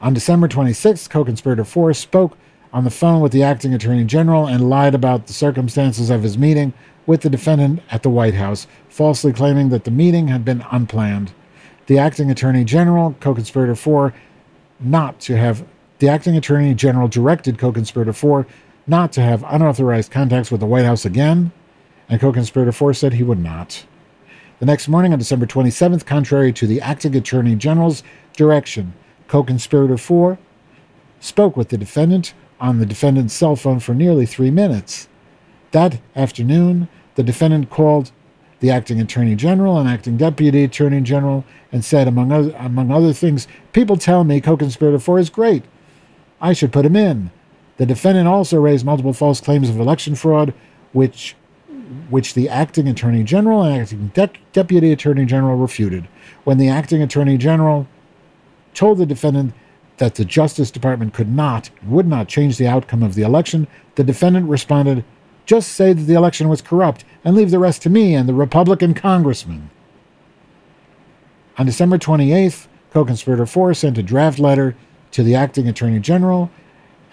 On December 26th, co conspirator 4 spoke on the phone with the acting attorney general and lied about the circumstances of his meeting with the defendant at the White House, falsely claiming that the meeting had been unplanned. The acting attorney general, co conspirator 4, not to have the acting attorney general directed co conspirator 4 not to have unauthorized contacts with the White House again, and co conspirator 4 said he would not. The next morning, on December 27th, contrary to the acting attorney general's direction, co conspirator 4 spoke with the defendant on the defendant's cell phone for nearly three minutes. That afternoon, the defendant called the acting attorney general and acting deputy attorney general and said, among other, among other things, People tell me co conspirator 4 is great. I should put him in. The defendant also raised multiple false claims of election fraud, which which the acting attorney general and acting de- deputy attorney general refuted. When the acting attorney general told the defendant that the Justice Department could not, would not change the outcome of the election, the defendant responded, Just say that the election was corrupt and leave the rest to me and the Republican congressman. On December 28th, co conspirator 4 sent a draft letter to the acting attorney general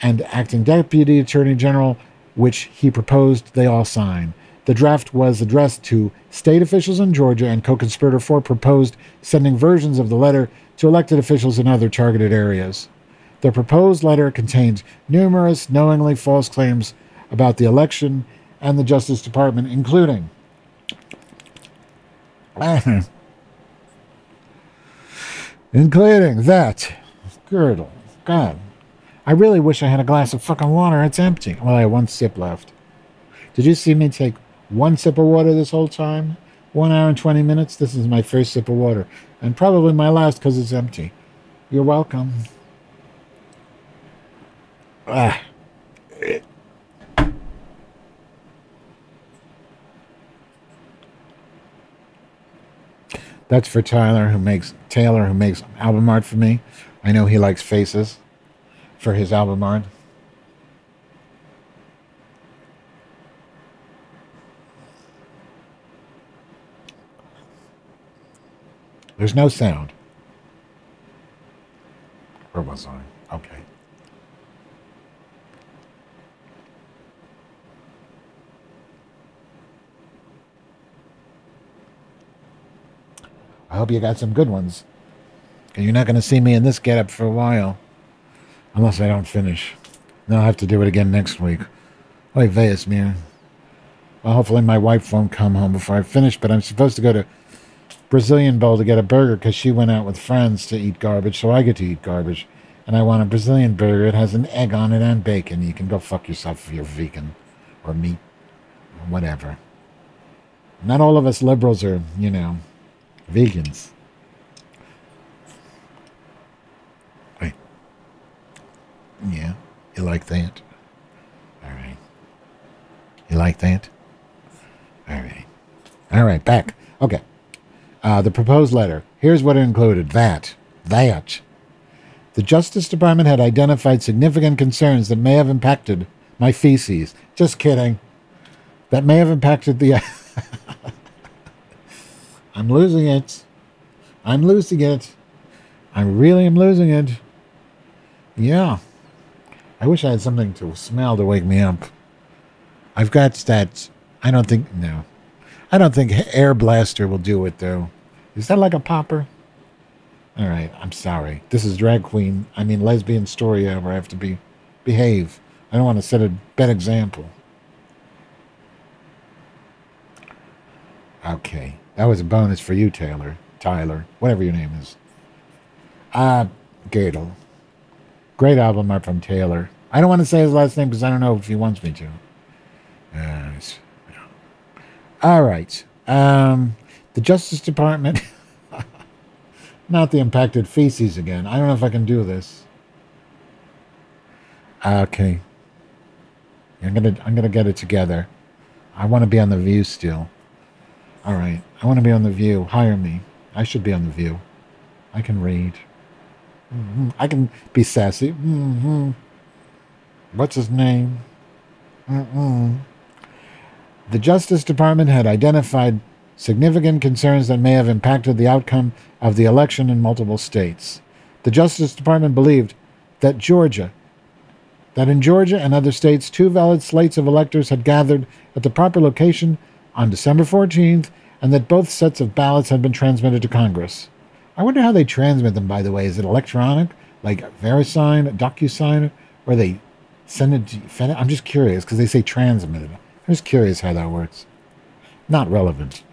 and acting deputy attorney general which he proposed they all sign. The draft was addressed to state officials in Georgia, and co conspirator 4 proposed sending versions of the letter to elected officials in other targeted areas. The proposed letter contained numerous knowingly false claims about the election and the Justice Department, including including that girdle. God, I really wish I had a glass of fucking water. It's empty. Well, I have one sip left. Did you see me take one sip of water this whole time? One hour and 20 minutes? This is my first sip of water. And probably my last because it's empty. You're welcome. Ah. That's for Tyler, who makes Taylor, who makes album art for me. I know he likes faces for his album art. There's no sound. Where was I? Okay. I hope you got some good ones. Because you're not going to see me in this getup for a while. Unless I don't finish. Then I'll have to do it again next week. Oy veus, man. Well, hopefully my wife won't come home before I finish, but I'm supposed to go to Brazilian Bowl to get a burger because she went out with friends to eat garbage, so I get to eat garbage. And I want a Brazilian burger. It has an egg on it and bacon. You can go fuck yourself if you're vegan or meat or whatever. Not all of us liberals are, you know, vegans. Yeah, you like that? All right. You like that? All right. All right, back. Okay. Uh, the proposed letter. Here's what it included. That. That. The Justice Department had identified significant concerns that may have impacted my feces. Just kidding. That may have impacted the. I'm losing it. I'm losing it. I really am losing it. Yeah. I wish I had something to smell to wake me up. I've got that. I don't think. No. I don't think Air Blaster will do it, though. Is that like a popper? All right. I'm sorry. This is drag queen. I mean, lesbian story hour. I have to be behave. I don't want to set a bad example. Okay. That was a bonus for you, Taylor. Tyler. Whatever your name is. Uh, Gadel. Great album art from Taylor. I don't want to say his last name because I don't know if he wants me to. Uh, all right. Um, the Justice Department. Not the impacted feces again. I don't know if I can do this. Okay. I'm gonna I'm gonna get it together. I want to be on the View still. All right. I want to be on the View. Hire me. I should be on the View. I can read. Mm-hmm. I can be sassy. Mm-hmm. What's his name? Mm-mm. The Justice Department had identified significant concerns that may have impacted the outcome of the election in multiple states. The Justice Department believed that Georgia, that in Georgia and other states, two valid slates of electors had gathered at the proper location on December 14th, and that both sets of ballots had been transmitted to Congress. I wonder how they transmit them, by the way. Is it electronic, like VeriSign, DocuSign, or they send it to I'm just curious because they say transmitted. I'm just curious how that works. Not relevant.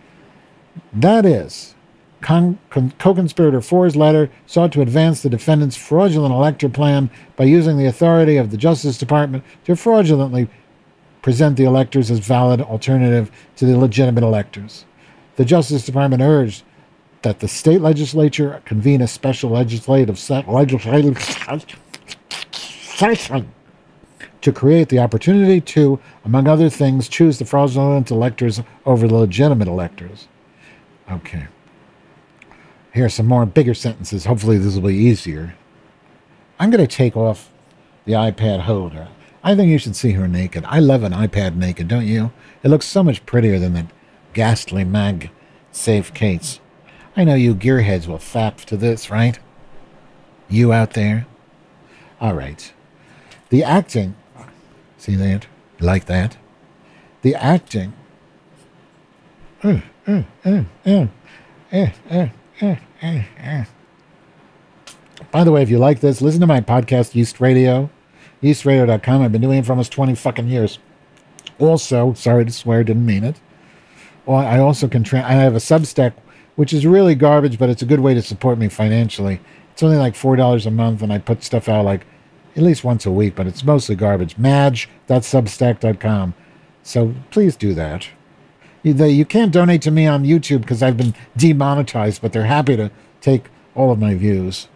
That is, co conspirator Four's letter sought to advance the defendant's fraudulent elector plan by using the authority of the Justice Department to fraudulently present the electors as valid alternative to the legitimate electors. The Justice Department urged that the state legislature convene a special legislative session to create the opportunity to, among other things, choose the fraudulent electors over the legitimate electors. Okay. Here are some more bigger sentences. Hopefully, this will be easier. I'm going to take off the iPad holder. I think you should see her naked. I love an iPad naked, don't you? It looks so much prettier than that ghastly mag safe case. I know you gearheads will fap to this, right? You out there? All right. The acting, see that? Like that? The acting. Mm, mm, mm, By the way, if you like this, listen to my podcast, Yeast Radio, yeastradio.com. I've been doing it for almost 20 fucking years. Also, sorry to swear, didn't mean it. Well, I also can, tra- I have a Substack which is really garbage, but it's a good way to support me financially. It's only like $4 a month, and I put stuff out like at least once a week, but it's mostly garbage. Madge.substack.com. So please do that. You, you can't donate to me on YouTube because I've been demonetized, but they're happy to take all of my views.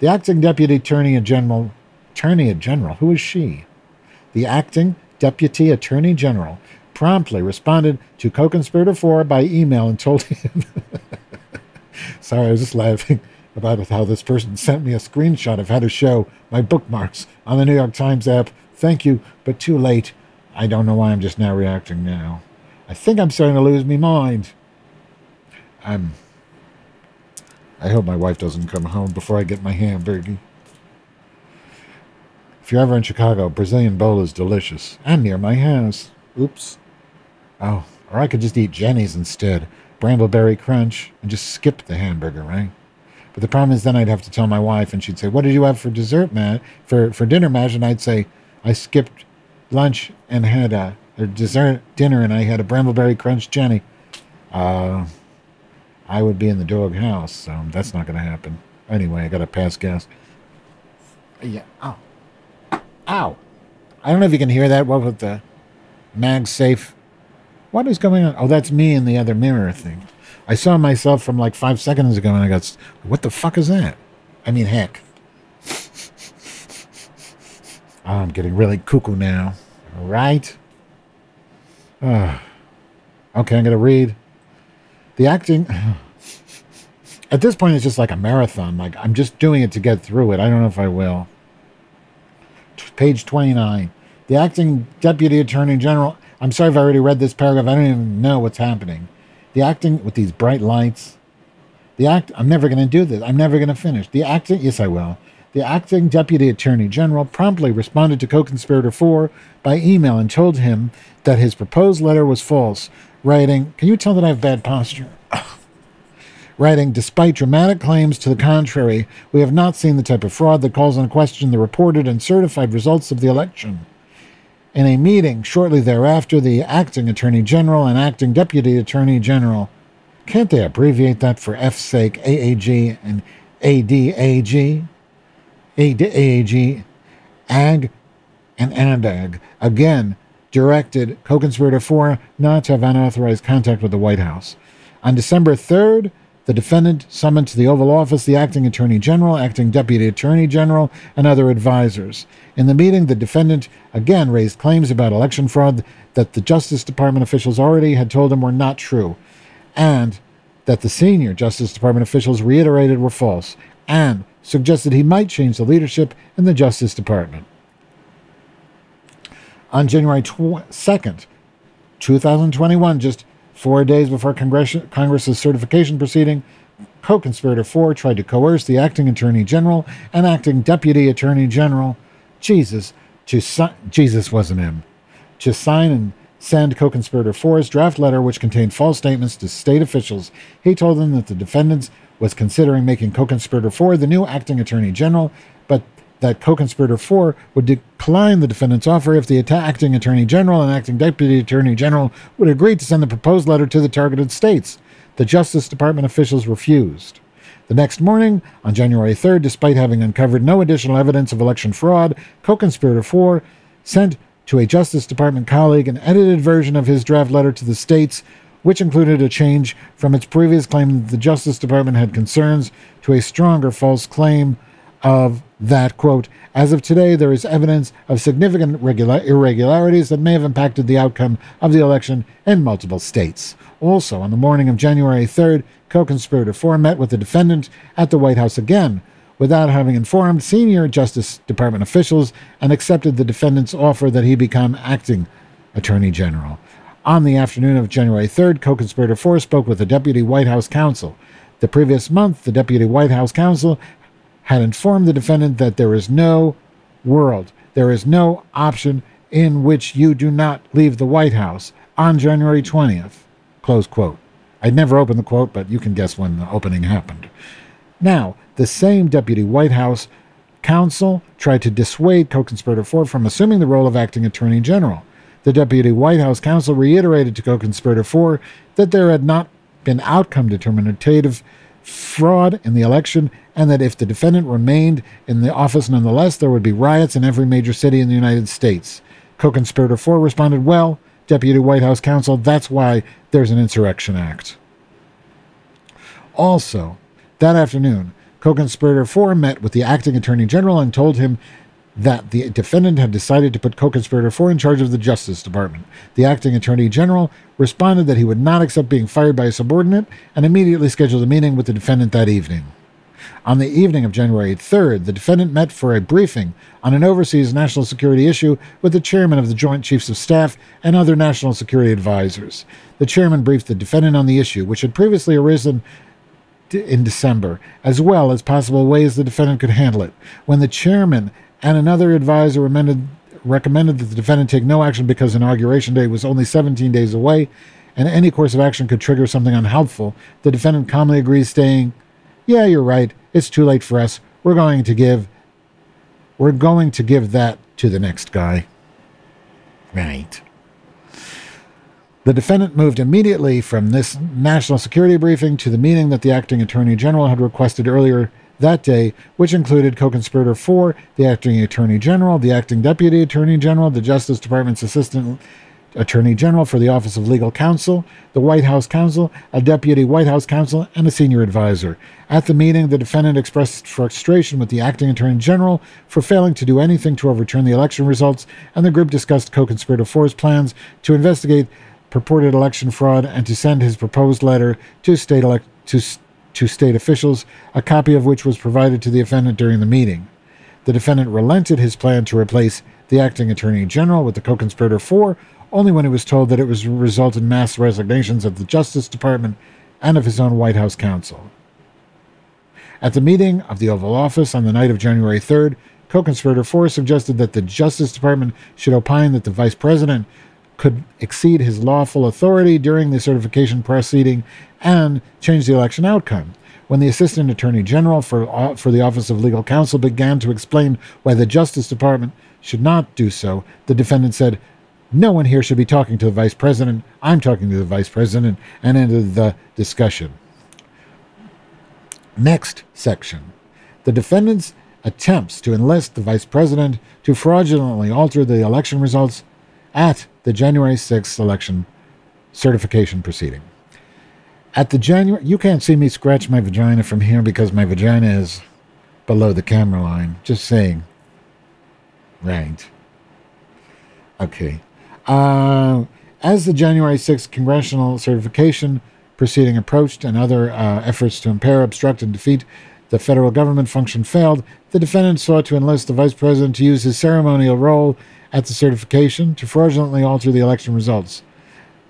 The acting deputy attorney general, attorney general, who is she? The acting deputy attorney general promptly responded to co-conspirator 4 by email and told him. Sorry i was just laughing about how this person sent me a screenshot of how to show my bookmarks on the new york times app. Thank you but too late. I don't know why i'm just now reacting now. I think i'm starting to lose my mind. I'm i hope my wife doesn't come home before i get my hamburger. If you're ever in chicago brazilian bowl is delicious and near my house. Oops Oh, or I could just eat Jeni's instead. Brambleberry crunch and just skip the hamburger, right? But the problem is then I'd have to tell my wife and she'd say, What did you have for dessert, Matt? For for dinner, Matt? And I'd say, I skipped lunch and had a, dessert dinner and I had a Brambleberry crunch Jenny. Uh I would be in the dog house, so that's not gonna happen. Anyway, I gotta pass gas. Yeah. Ow. Ow. I don't know if you can hear that. What with the MagSafe what is going on? Oh, that's me in the other mirror thing. I saw myself from like five seconds ago and I got, what the fuck is that? I mean, heck. I'm getting really cuckoo now. All right. Uh, okay, I'm going to read. The acting. At this point, it's just like a marathon. Like, I'm just doing it to get through it. I don't know if I will. Page 29. The acting deputy attorney general I'm sorry if I already read this paragraph. I don't even know what's happening. The acting with these bright lights. The act. I'm never going to do this. I'm never going to finish. The acting. Yes, I will. The acting deputy attorney general promptly responded to co-conspirator 4 by email and told him that his proposed letter was false, writing, "Can you tell that I have bad posture?" writing, despite dramatic claims to the contrary, we have not seen the type of fraud that calls into question the reported and certified results of the election. In a meeting shortly thereafter, the acting attorney general and acting deputy attorney general, can't they abbreviate that for F's sake, AAG and ADAG? AAG, AG, and ANDAG, again directed co conspirator 4 not to have unauthorized contact with the White House. On December 3rd, the defendant summoned to the Oval Office the acting attorney general, acting deputy attorney general, and other advisors. In the meeting, the defendant again raised claims about election fraud that the Justice Department officials already had told him were not true, and that the senior Justice Department officials reiterated were false, and suggested he might change the leadership in the Justice Department. On January 2nd, 2021, just Four days before Congress, Congress's certification proceeding, co conspirator 4 tried to coerce the acting attorney general and acting deputy attorney general, Jesus, to si- Jesus wasn't him, to sign and send co conspirator 4's draft letter, which contained false statements to state officials. He told them that the defendants was considering making co conspirator 4 the new acting attorney general, that co-conspirator 4 would decline the defendant's offer if the acting attorney general and acting deputy attorney general would agree to send the proposed letter to the targeted states. The Justice Department officials refused. The next morning, on January 3rd, despite having uncovered no additional evidence of election fraud, co-conspirator 4 sent to a Justice Department colleague an edited version of his draft letter to the states, which included a change from its previous claim that the Justice Department had concerns to a stronger false claim of that, quote, as of today, there is evidence of significant regular- irregularities that may have impacted the outcome of the election in multiple states. Also, on the morning of January 3rd, co conspirator 4 met with the defendant at the White House again without having informed senior Justice Department officials and accepted the defendant's offer that he become acting Attorney General. On the afternoon of January 3rd, co conspirator 4 spoke with the Deputy White House Counsel. The previous month, the Deputy White House Counsel had informed the defendant that there is no world, there is no option in which you do not leave the White House on January 20th. Close quote. I'd never opened the quote, but you can guess when the opening happened. Now, the same deputy White House counsel tried to dissuade co conspirator Ford from assuming the role of acting attorney general. The deputy White House counsel reiterated to co conspirator Ford that there had not been outcome determinative fraud in the election and that if the defendant remained in the office nonetheless, there would be riots in every major city in the United States. Co conspirator Ford responded, Well, Deputy White House counsel, that's why there's an Insurrection Act. Also, that afternoon, co conspirator Ford met with the acting attorney general and told him that the defendant had decided to put co conspirator 4 in charge of the Justice Department. The acting attorney general responded that he would not accept being fired by a subordinate and immediately scheduled a meeting with the defendant that evening. On the evening of January 3rd, the defendant met for a briefing on an overseas national security issue with the chairman of the Joint Chiefs of Staff and other national security advisors. The chairman briefed the defendant on the issue, which had previously arisen in December, as well as possible ways the defendant could handle it. When the chairman and another advisor recommended that the defendant take no action because inauguration day was only 17 days away and any course of action could trigger something unhelpful, the defendant calmly agrees, saying, Yeah, you're right. It's too late for us. We're going to give we're going to give that to the next guy. Right. The defendant moved immediately from this national security briefing to the meeting that the acting attorney general had requested earlier that day, which included co conspirator four, the acting attorney general, the acting deputy attorney general, the Justice Department's assistant Attorney General for the Office of Legal Counsel, the White House Counsel, a Deputy White House Counsel, and a Senior Advisor. At the meeting, the defendant expressed frustration with the Acting Attorney General for failing to do anything to overturn the election results, and the group discussed co conspirator Four's plans to investigate purported election fraud and to send his proposed letter to state, elect- to, to state officials, a copy of which was provided to the defendant during the meeting. The defendant relented his plan to replace the acting attorney general with the co conspirator Four only when he was told that it was result in mass resignations of the Justice Department and of his own White House counsel. At the meeting of the Oval Office on the night of January 3rd, co conspirator Four suggested that the Justice Department should opine that the Vice President could exceed his lawful authority during the certification proceeding and change the election outcome. When the Assistant Attorney General for, uh, for the Office of Legal Counsel began to explain why the Justice Department should not do so, the defendant said, no one here should be talking to the vice president. I'm talking to the vice president and into the discussion. Next section. The defendant's attempts to enlist the vice president to fraudulently alter the election results at the January 6th election certification proceeding. At the January, you can't see me scratch my vagina from here because my vagina is below the camera line. Just saying. Right. Okay. Uh, as the January 6th congressional certification proceeding approached and other uh, efforts to impair, obstruct, and defeat the federal government function failed, the defendant sought to enlist the vice president to use his ceremonial role at the certification to fraudulently alter the election results.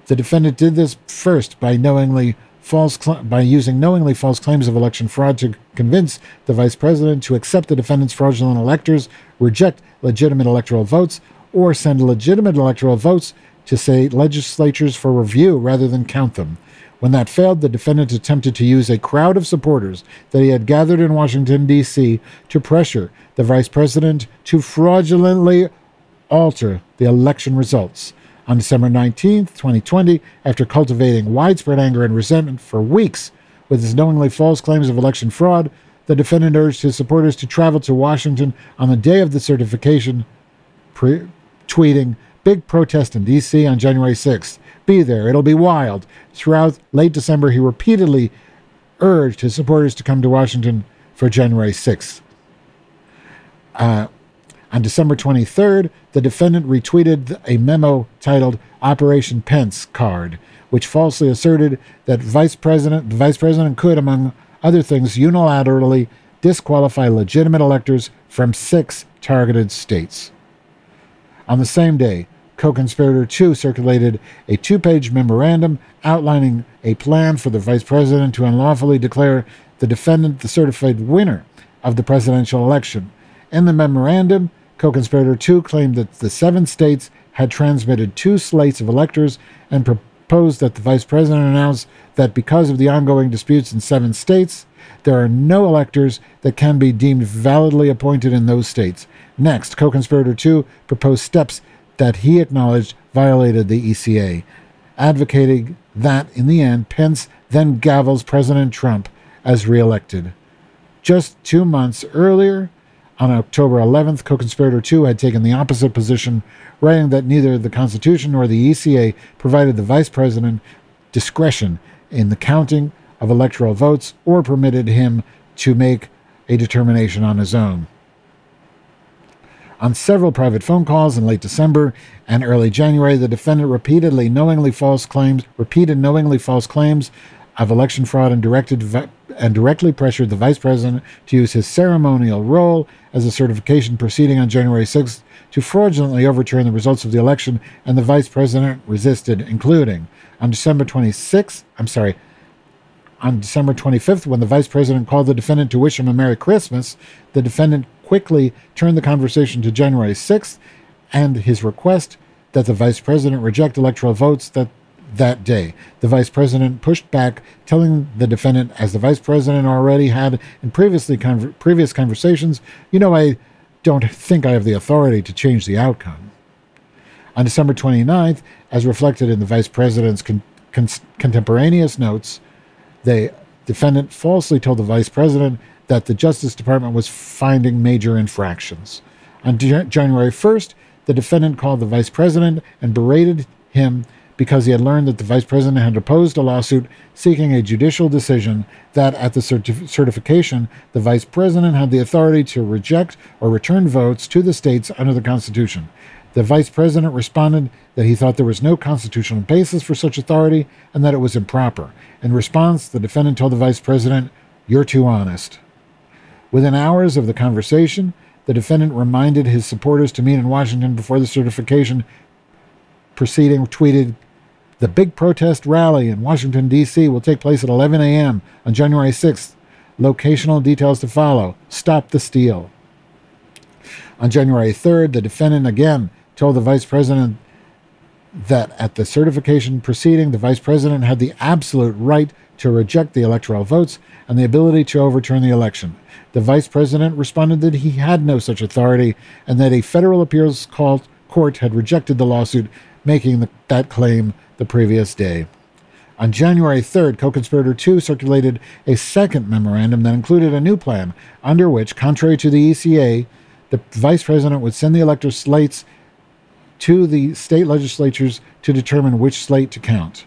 The defendant did this first by knowingly false cl- by using knowingly false claims of election fraud to convince the vice president to accept the defendant's fraudulent electors, reject legitimate electoral votes, or send legitimate electoral votes to state legislatures for review rather than count them. When that failed, the defendant attempted to use a crowd of supporters that he had gathered in Washington, D.C., to pressure the vice president to fraudulently alter the election results. On December 19, 2020, after cultivating widespread anger and resentment for weeks with his knowingly false claims of election fraud, the defendant urged his supporters to travel to Washington on the day of the certification, pre- tweeting, Big protest in D.C. on January 6th. Be there, it'll be wild. Throughout late December, he repeatedly urged his supporters to come to Washington for January 6th. Uh, on December 23rd, the defendant retweeted a memo titled Operation Pence Card, which falsely asserted that Vice President, the Vice President could, among other things, unilaterally disqualify legitimate electors from six targeted states. On the same day, co conspirator 2 circulated a two page memorandum outlining a plan for the vice president to unlawfully declare the defendant the certified winner of the presidential election. In the memorandum, Co conspirator 2 claimed that the seven states had transmitted two slates of electors and proposed that the vice president announce that because of the ongoing disputes in seven states, there are no electors that can be deemed validly appointed in those states. Next, co conspirator 2 proposed steps that he acknowledged violated the ECA, advocating that, in the end, Pence then gavels President Trump as reelected. Just two months earlier, on October 11th, co conspirator 2 had taken the opposite position, writing that neither the Constitution nor the ECA provided the vice president discretion in the counting of electoral votes or permitted him to make a determination on his own. On several private phone calls in late December and early January, the defendant repeatedly knowingly false claims, repeated knowingly false claims of election fraud and directed and directly pressured the vice president to use his ceremonial role as a certification proceeding on January 6th to fraudulently overturn the results of the election, and the vice president resisted, including on December 26th, I'm sorry, on December 25th, when the vice president called the defendant to wish him a Merry Christmas, the defendant quickly turned the conversation to January 6th and his request that the vice president reject electoral votes that that day. The vice president pushed back, telling the defendant, as the vice president already had in previously con- previous conversations, you know, I don't think I have the authority to change the outcome. On December 29th, as reflected in the vice president's con- con- contemporaneous notes, the defendant falsely told the vice president that the Justice Department was finding major infractions. On January 1st, the defendant called the vice president and berated him because he had learned that the vice president had opposed a lawsuit seeking a judicial decision that, at the certif- certification, the vice president had the authority to reject or return votes to the states under the Constitution. The vice president responded that he thought there was no constitutional basis for such authority and that it was improper. In response, the defendant told the vice president, You're too honest. Within hours of the conversation, the defendant reminded his supporters to meet in Washington before the certification proceeding, tweeted, the big protest rally in Washington, D.C. will take place at 11 a.m. on January 6th. Locational details to follow. Stop the steal. On January 3rd, the defendant again told the vice president that at the certification proceeding, the vice president had the absolute right to reject the electoral votes and the ability to overturn the election. The vice president responded that he had no such authority and that a federal appeals court had rejected the lawsuit, making the, that claim the previous day. On January 3rd, co conspirator 2 circulated a second memorandum that included a new plan, under which, contrary to the ECA, the vice president would send the elector slates to the state legislatures to determine which slate to count.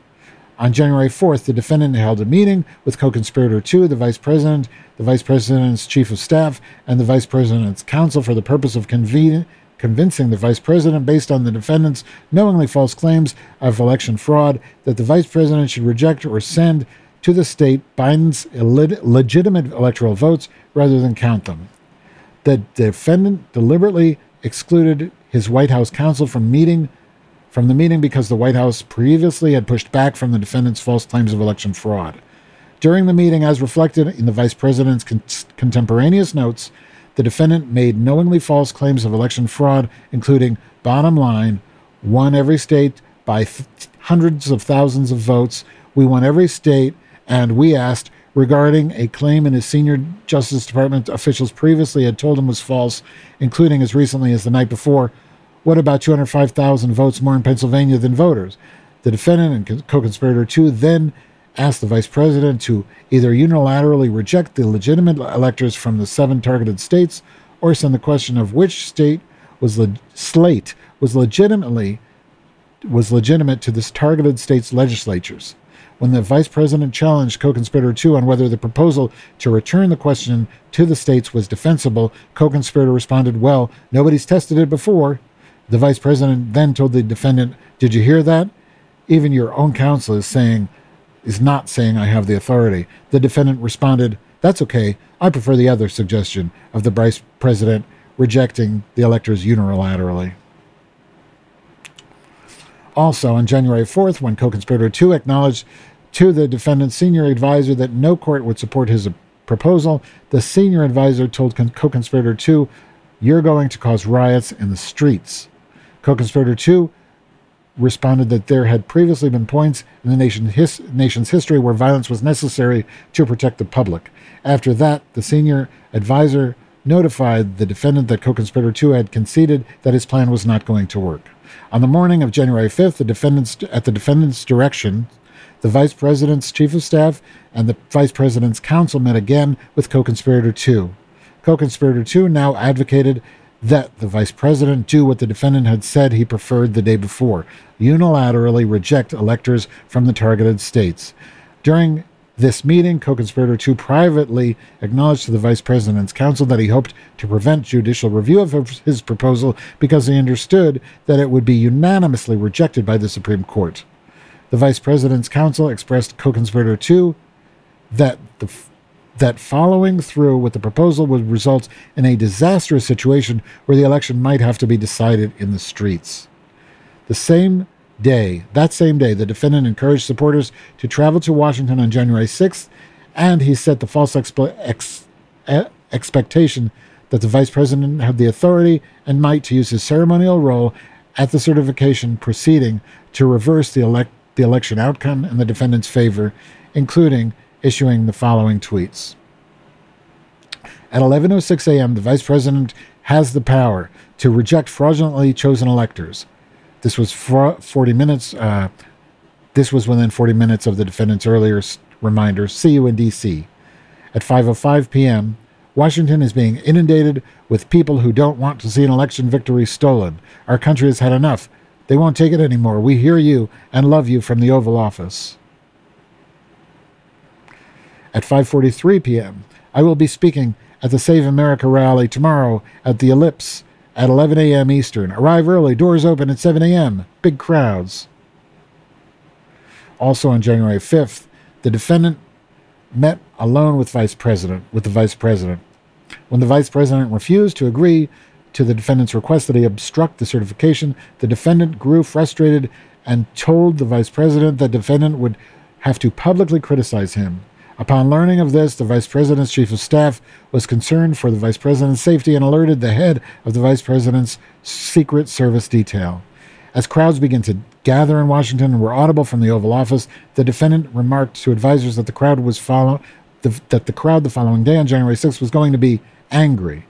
On January 4th, the defendant held a meeting with co conspirator 2, the vice president, the vice president's chief of staff, and the vice president's counsel for the purpose of convening convincing the vice president, based on the defendant's knowingly false claims of election fraud, that the vice president should reject or send to the state Biden's legitimate electoral votes rather than count them. The defendant deliberately excluded his White House counsel from meeting from the meeting because the White House previously had pushed back from the defendant's false claims of election fraud. During the meeting, as reflected in the vice president's con- contemporaneous notes, the defendant made knowingly false claims of election fraud, including bottom line, won every state by th- hundreds of thousands of votes. We won every state, and we asked regarding a claim in his senior Justice Department officials previously had told him was false, including as recently as the night before. What about 205,000 votes more in Pennsylvania than voters? The defendant and co conspirator, two, then asked the vice president to either unilaterally reject the legitimate electors from the seven targeted states or send the question of which state was le- slate was legitimately was legitimate to this targeted states legislatures. When the vice president challenged co-conspirator 2 on whether the proposal to return the question to the states was defensible, co-conspirator responded, "Well, nobody's tested it before." The vice president then told the defendant, "Did you hear that? Even your own counsel is saying is not saying I have the authority. The defendant responded, That's okay. I prefer the other suggestion of the vice president rejecting the electors unilaterally. Also, on January 4th, when co conspirator 2 acknowledged to the defendant's senior advisor that no court would support his proposal, the senior advisor told co conspirator 2 You're going to cause riots in the streets. Co conspirator 2 responded that there had previously been points in the his, nation's history where violence was necessary to protect the public. After that, the senior advisor notified the defendant that co conspirator 2 had conceded that his plan was not going to work. On the morning of January 5th, the defendant's, at the defendant's direction, the vice president's chief of staff and the vice president's counsel met again with co conspirator 2. Co conspirator 2 now advocated that the vice president do what the defendant had said he preferred the day before unilaterally reject electors from the targeted states. During this meeting, co conspirator 2 privately acknowledged to the vice president's counsel that he hoped to prevent judicial review of his proposal because he understood that it would be unanimously rejected by the Supreme Court. The vice president's counsel expressed co conspirator 2 that the that following through with the proposal would result in a disastrous situation where the election might have to be decided in the streets. The same day, that same day, the defendant encouraged supporters to travel to Washington on January 6th, and he set the false expe- ex- expectation that the vice president had the authority and might to use his ceremonial role at the certification proceeding to reverse the, the election outcome in the defendant's favor, including issuing the following tweets. At 11:06 a.m., the vice president has the power to reject fraudulently chosen electors. This was 40 minutes. Uh, this was within 40 minutes of the defendant's earlier reminder. See you in D.C. At 5:05 p.m., Washington is being inundated with people who don't want to see an election victory stolen. Our country has had enough. They won't take it anymore. We hear you and love you from the Oval Office. At 5:43 p.m., I will be speaking at the Save America rally tomorrow at the Ellipse at 11 a.m. Eastern. Arrive early. Doors open at 7 a.m. Big crowds. Also on January 5th, the defendant met alone with vice president with the vice president. When the vice president refused to agree to the defendant's request that he obstruct the certification, the defendant grew frustrated and told the vice president that the defendant would have to publicly criticize him. Upon learning of this, the vice president's chief of staff was concerned for the vice president's safety and alerted the head of the vice president's secret service detail. As crowds began to gather in Washington and were audible from the Oval Office, the defendant remarked to advisers that the crowd was follow the, that the crowd the following day on January 6th was going to be angry.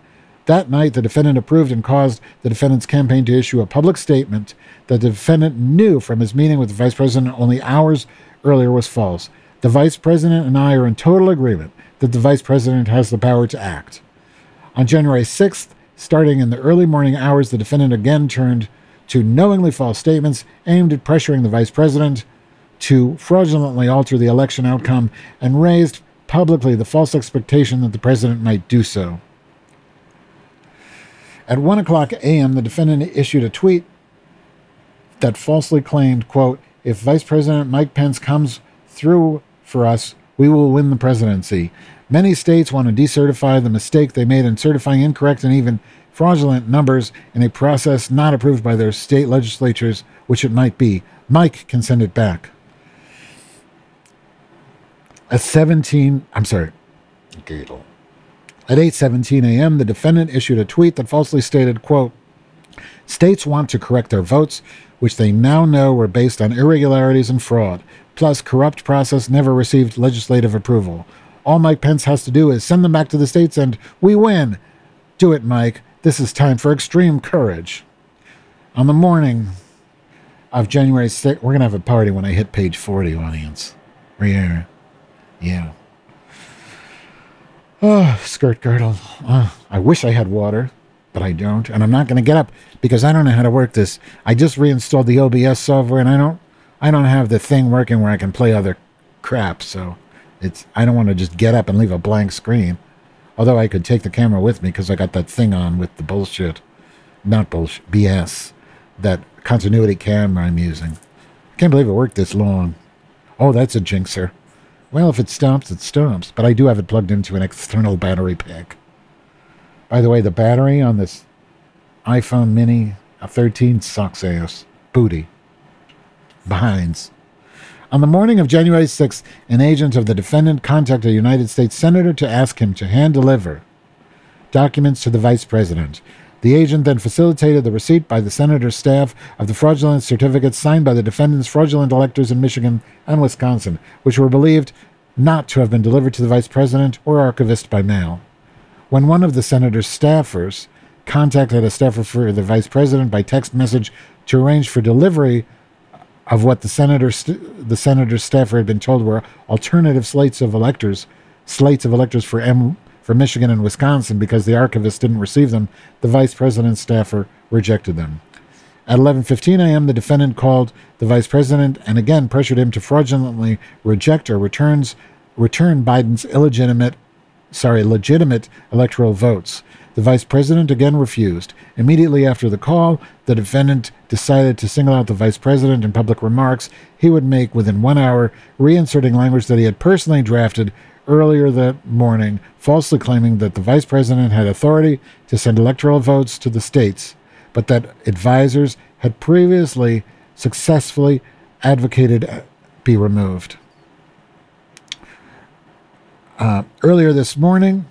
That night, the defendant approved and caused the defendant's campaign to issue a public statement that the defendant knew from his meeting with the vice president only hours earlier was false. The vice president and I are in total agreement that the vice president has the power to act. On January 6th, starting in the early morning hours, the defendant again turned to knowingly false statements aimed at pressuring the vice president to fraudulently alter the election outcome and raised publicly the false expectation that the president might do so. At 1 o'clock a.m., the defendant issued a tweet that falsely claimed, quote, if Vice President Mike Pence comes through for us, we will win the presidency. Many states want to decertify the mistake they made in certifying incorrect and even fraudulent numbers in a process not approved by their state legislatures, which it might be. Mike can send it back. At 17, I'm sorry. At 8:17 a.m., the defendant issued a tweet that falsely stated, quote, States want to correct their votes, which they now know were based on irregularities and fraud plus corrupt process never received legislative approval. All Mike Pence has to do is send them back to the states and we win. Do it, Mike. This is time for extreme courage. On the morning of January 6th, we're going to have a party when I hit page 40, audience. Yeah. Yeah. Oh, skirt girdle. Oh, I wish I had water, but I don't. And I'm not going to get up because I don't know how to work this. I just reinstalled the OBS software and I don't I don't have the thing working where I can play other crap, so it's I don't want to just get up and leave a blank screen. Although I could take the camera with me because I got that thing on with the bullshit, not bullshit, BS, that continuity camera I'm using. I can't believe it worked this long. Oh, that's a jinxer. Well, if it stops, it stops. But I do have it plugged into an external battery pack. By the way, the battery on this iPhone Mini 13 sucks ass. Booty behinds. On the morning of January 6th, an agent of the defendant contacted a United States senator to ask him to hand deliver documents to the vice president. The agent then facilitated the receipt by the senator's staff of the fraudulent certificates signed by the defendant's fraudulent electors in Michigan and Wisconsin, which were believed not to have been delivered to the vice president or archivist by mail. When one of the senator's staffers contacted a staffer for the vice president by text message to arrange for delivery of what the senator st- the senator's staffer had been told were alternative slates of electors, slates of electors for M for Michigan and Wisconsin because the archivist didn't receive them. The vice president's staffer rejected them. At 11:15 a.m., the defendant called the vice president and again pressured him to fraudulently reject or returns return Biden's illegitimate sorry, legitimate electoral votes. The vice president again refused. Immediately after the call, the defendant decided to single out the vice president in public remarks he would make within one hour, reinserting language that he had personally drafted earlier that morning, falsely claiming that the vice president had authority to send electoral votes to the states, but that advisors had previously successfully advocated be removed. Uh, earlier this morning,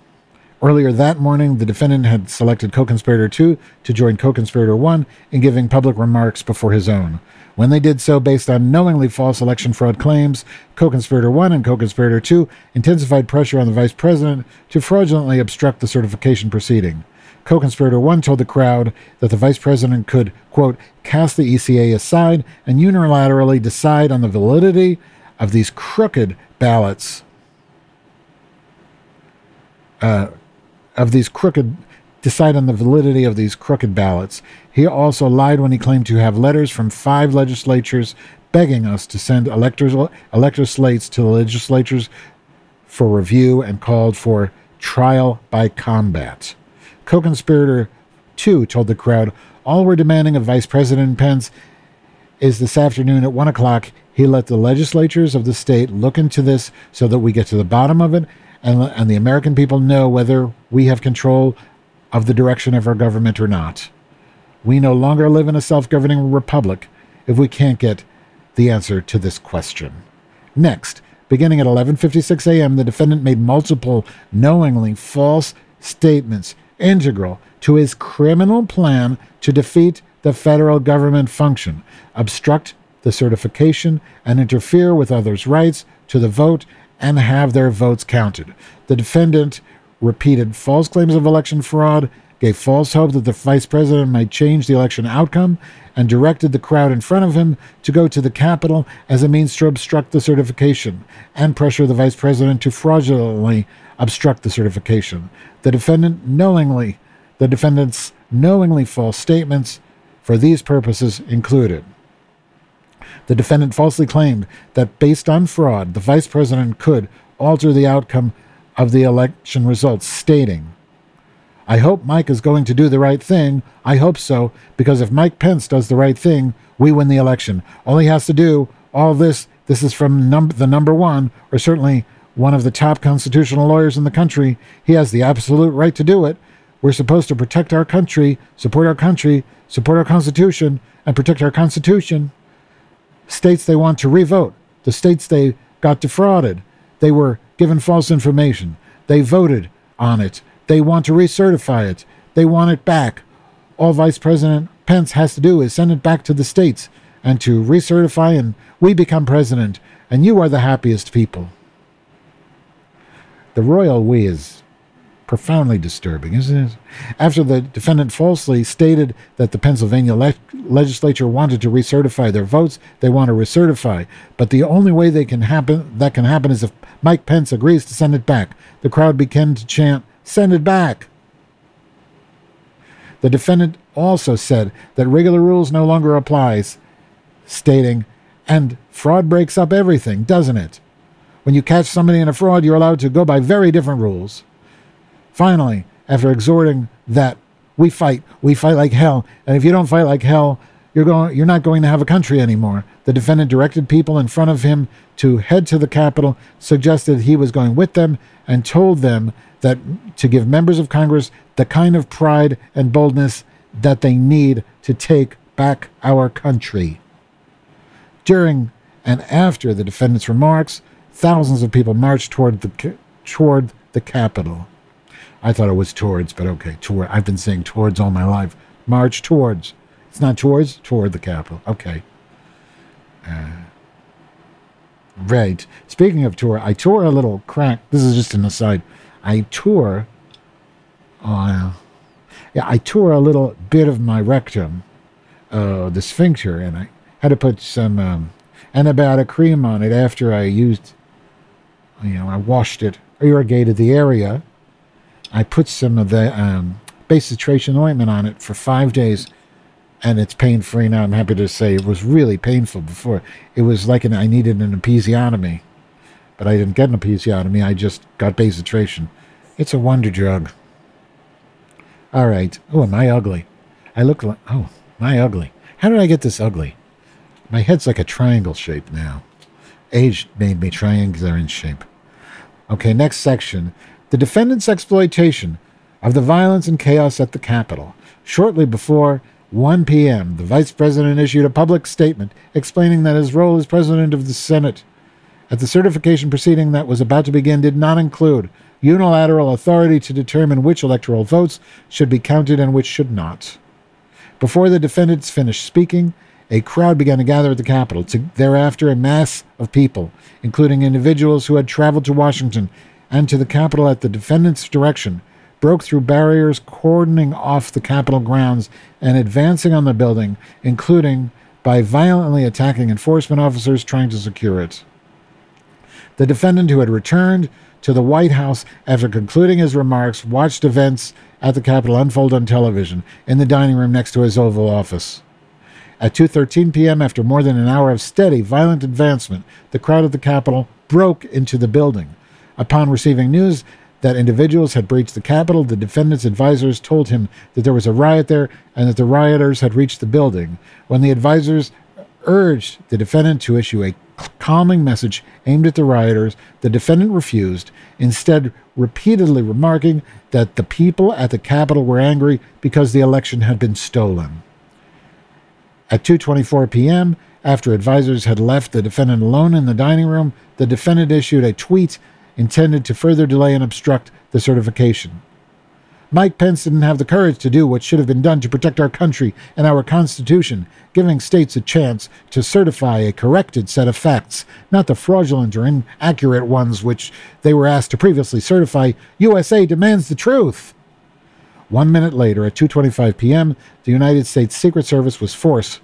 Earlier that morning, the defendant had selected co conspirator 2 to join co conspirator 1 in giving public remarks before his own. When they did so based on knowingly false election fraud claims, co conspirator 1 and co conspirator 2 intensified pressure on the vice president to fraudulently obstruct the certification proceeding. Co conspirator 1 told the crowd that the vice president could, quote, cast the ECA aside and unilaterally decide on the validity of these crooked ballots. Uh, of these crooked decide on the validity of these crooked ballots. He also lied when he claimed to have letters from five legislatures begging us to send electors elector slates to the legislatures for review and called for trial by combat. Co-conspirator 2 told the crowd, all we're demanding of Vice President Pence is this afternoon at 1 o'clock he let the legislatures of the state look into this so that we get to the bottom of it and, and the American people know whether we have control of the direction of our government or not. We no longer live in a self governing republic if we can't get the answer to this question. Next, beginning at 11:56 a.m., the defendant made multiple knowingly false statements integral to his criminal plan to defeat the federal government function, obstruct the certification, and interfere with others' rights to the vote and have their votes counted. The defendant repeated false claims of election fraud, gave false hope that the vice president might change the election outcome, and directed the crowd in front of him to go to the Capitol as a means to obstruct the certification and pressure the vice president to fraudulently obstruct the certification. The defendant knowingly, the defendant's knowingly false statements for these purposes included the defendant falsely claimed that based on fraud, the vice president could alter the outcome of the election results, stating, I hope Mike is going to do the right thing. I hope so, because if Mike Pence does the right thing, we win the election. All he has to do, all this, this is from num- the number one, or certainly one of the top constitutional lawyers in the country. He has the absolute right to do it. We're supposed to protect our country, support our country, support our Constitution, and protect our Constitution states they want to revote, the states they got defrauded, they were given false information, they voted on it, they want to recertify it, they want it back. All Vice President Pence has to do is send it back to the states and to recertify, and we become president, and you are the happiest people. The royal we is profoundly disturbing, isn't it? After the defendant falsely stated that the Pennsylvania le- legislature wanted to recertify their votes, they want to recertify. But the only way they can happen that can happen is if Mike Pence agrees to send it back. The crowd began to chant, "Send it back!" The defendant also said that regular rules no longer applies, stating, "And fraud breaks up everything, doesn't it?" When you catch somebody in a fraud, you're allowed to go by very different rules. Finally, after exhorting that we fight, we fight like hell, and if you don't fight like hell, you're going you're not going to have a country anymore. The defendant directed people in front of him to head to the Capitol, suggested he was going with them, and told them that to give members of Congress the kind of pride and boldness that they need to take back our country. During and after the defendant's remarks, thousands of people marched toward the toward the Capitol. I thought it was towards, but okay, toward. I've been saying towards all my life. March towards. It's not towards, toward the capital. Okay. Uh, right. Speaking of tour, I tore a little crack. This is just an aside. I tore. Uh, yeah, I tore a little bit of my rectum, uh, the sphincter, and I had to put some um, antibiotic cream on it after I used, you know, I washed it, irrigated the area. I put some of the um, bacitracin ointment on it for five days, and it's pain free now. I'm happy to say it was really painful before. It was like an, I needed an episiotomy, but I didn't get an episiotomy. I just got bacitracin. It's a wonder drug. All right. Oh, am I ugly? I look like. Oh, am I ugly? How did I get this ugly? My head's like a triangle shape now. Age made me triangular in shape. Okay, next section. The defendant's exploitation of the violence and chaos at the Capitol. Shortly before 1 p.m., the vice president issued a public statement explaining that his role as president of the Senate at the certification proceeding that was about to begin did not include unilateral authority to determine which electoral votes should be counted and which should not. Before the defendants finished speaking, a crowd began to gather at the Capitol. To, thereafter, a mass of people, including individuals who had traveled to Washington and to the Capitol at the defendant's direction, broke through barriers cordoning off the Capitol grounds and advancing on the building, including by violently attacking enforcement officers trying to secure it. The defendant, who had returned to the White House after concluding his remarks, watched events at the Capitol unfold on television in the dining room next to his Oval Office. At 2:13 p.m., after more than an hour of steady, violent advancement, the crowd at the Capitol broke into the building. Upon receiving news that individuals had breached the Capitol, the defendant's advisors told him that there was a riot there and that the rioters had reached the building. When the advisors urged the defendant to issue a calming message aimed at the rioters, the defendant refused, instead repeatedly remarking that the people at the Capitol were angry because the election had been stolen. At 2:24 p.m., after advisors had left the defendant alone in the dining room, the defendant issued a tweet intended to further delay and obstruct the certification. Mike Pence didn't have the courage to do what should have been done to protect our country and our Constitution, giving states a chance to certify a corrected set of facts, not the fraudulent or inaccurate ones which they were asked to previously certify. USA demands the truth. One minute later, at 2:25 p.m., the United States Secret Service was forced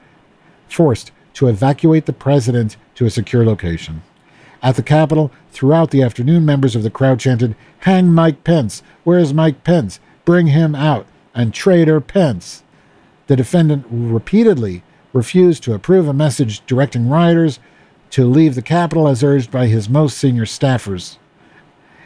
forced to evacuate the president to a secure location. At the Capitol, throughout the afternoon, members of the crowd chanted, Hang Mike Pence! Where's Mike Pence? Bring him out! And traitor Pence! The defendant repeatedly refused to approve a message directing rioters to leave the Capitol as urged by his most senior staffers,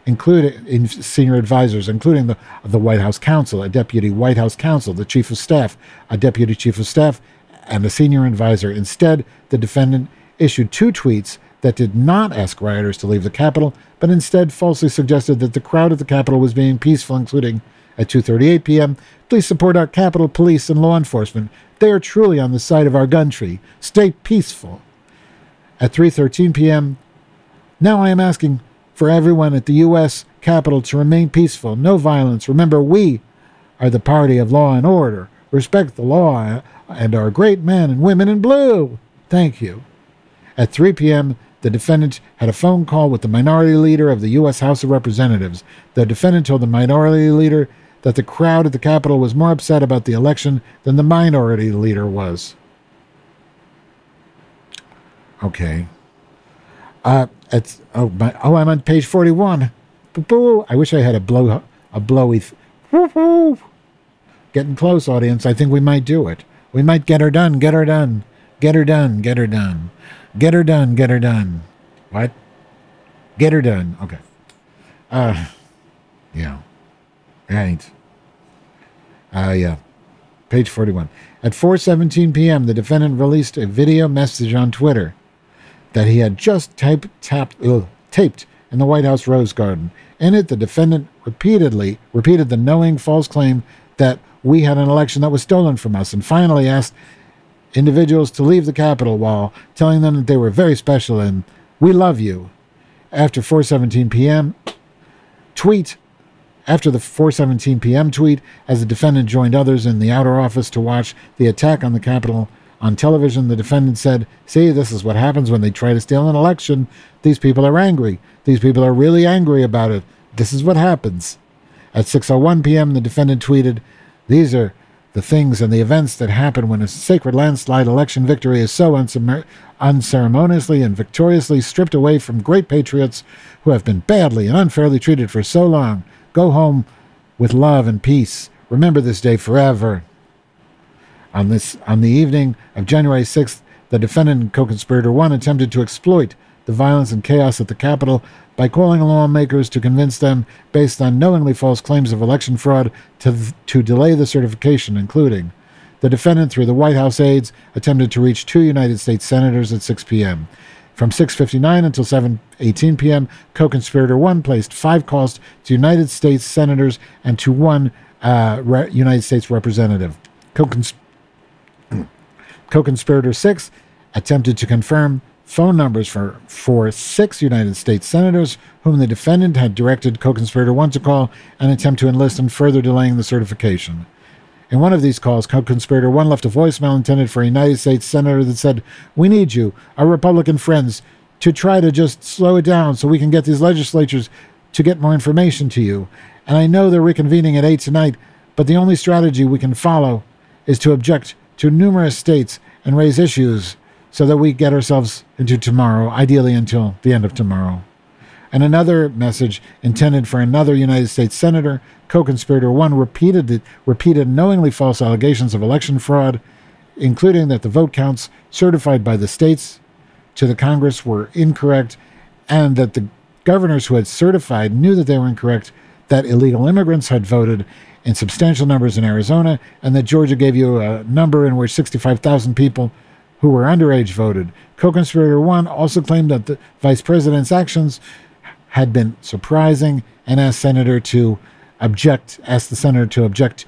including senior advisors, including the, the White House counsel, a deputy White House counsel, the chief of staff, a deputy chief of staff, and a senior advisor. Instead, the defendant issued two tweets that did not ask rioters to leave the Capitol, but instead falsely suggested that the crowd at the Capitol was being peaceful, including at 2:38 p.m. Please support our Capitol Police and law enforcement. They are truly on the side of our country. Stay peaceful. At 3:13 p.m., now I am asking for everyone at the U.S. Capitol to remain peaceful, no violence. Remember, we are the party of law and order. Respect the law uh, and our great men and women in blue. Thank you. At 3 p.m., the defendant had a phone call with the minority leader of the U.S. House of Representatives. The defendant told the minority leader that the crowd at the Capitol was more upset about the election than the minority leader was. Okay. Uh, it's oh my oh I'm on page forty one. Boo! I wish I had a blow a blowy. Th- Getting close, audience. I think we might do it. We might get her done. Get her done. Get her done. Get her done. Get her done. Get her done. What? Get her done. Okay. Uh, yeah. Right. Uh, yeah. Page 41. At 4:17 p.m., the defendant released a video message on Twitter that he had just type, tapped, ugh, taped in the White House Rose Garden. In it, the defendant repeatedly repeated the knowing false claim that we had an election that was stolen from us, and finally asked individuals to leave the Capitol while telling them that they were very special and we love you. After 4:17 p.m., tweet After the 4:17 p.m. tweet, as the defendant joined others in the outer office to watch the attack on the Capitol on television, the defendant said, "See, this is what happens when they try to steal an election. These people are angry. These people are really angry about it. This is what happens." At 6:01 p.m., the defendant tweeted, "These are the things and the events that happen when a sacred landslide election victory is so unceremoniously and victoriously stripped away from great patriots who have been badly and unfairly treated for so long. Go home with love and peace. Remember this day forever. On this on the evening of January 6th, the defendant and co-conspirator 1 attempted to exploit the violence and chaos at the Capitol by calling lawmakers to convince them, based on knowingly false claims of election fraud, to, to delay the certification, including the defendant, through the White House aides, attempted to reach two United States senators at 6 p.m. From 6:59 until 7:18 p.m., co-conspirator one placed five calls to United States senators and to one uh, re- United States representative. Co-cons- co-conspirator six attempted to confirm phone numbers for, for six United States senators whom the defendant had directed co conspirator one to call and attempt to enlist in further delaying the certification. In one of these calls, co conspirator one left a voicemail intended for a United States senator that said, We need you, our Republican friends, to try to just slow it down so we can get these legislatures to get more information to you. And I know they're reconvening at 8 tonight, but the only strategy we can follow is to object to numerous states and raise issues so that we get ourselves into tomorrow, ideally until the end of tomorrow. And another message intended for another United States senator, co-conspirator one, repeated repeated knowingly false allegations of election fraud, including that the vote counts certified by the states to the Congress were incorrect, and that the governors who had certified knew that they were incorrect, that illegal immigrants had voted in substantial numbers in Arizona, and that Georgia gave you a number in which 65,000 people who were underage voted. Co conspirator one also claimed that the vice president's actions had been surprising and asked senator to object asked the senator to object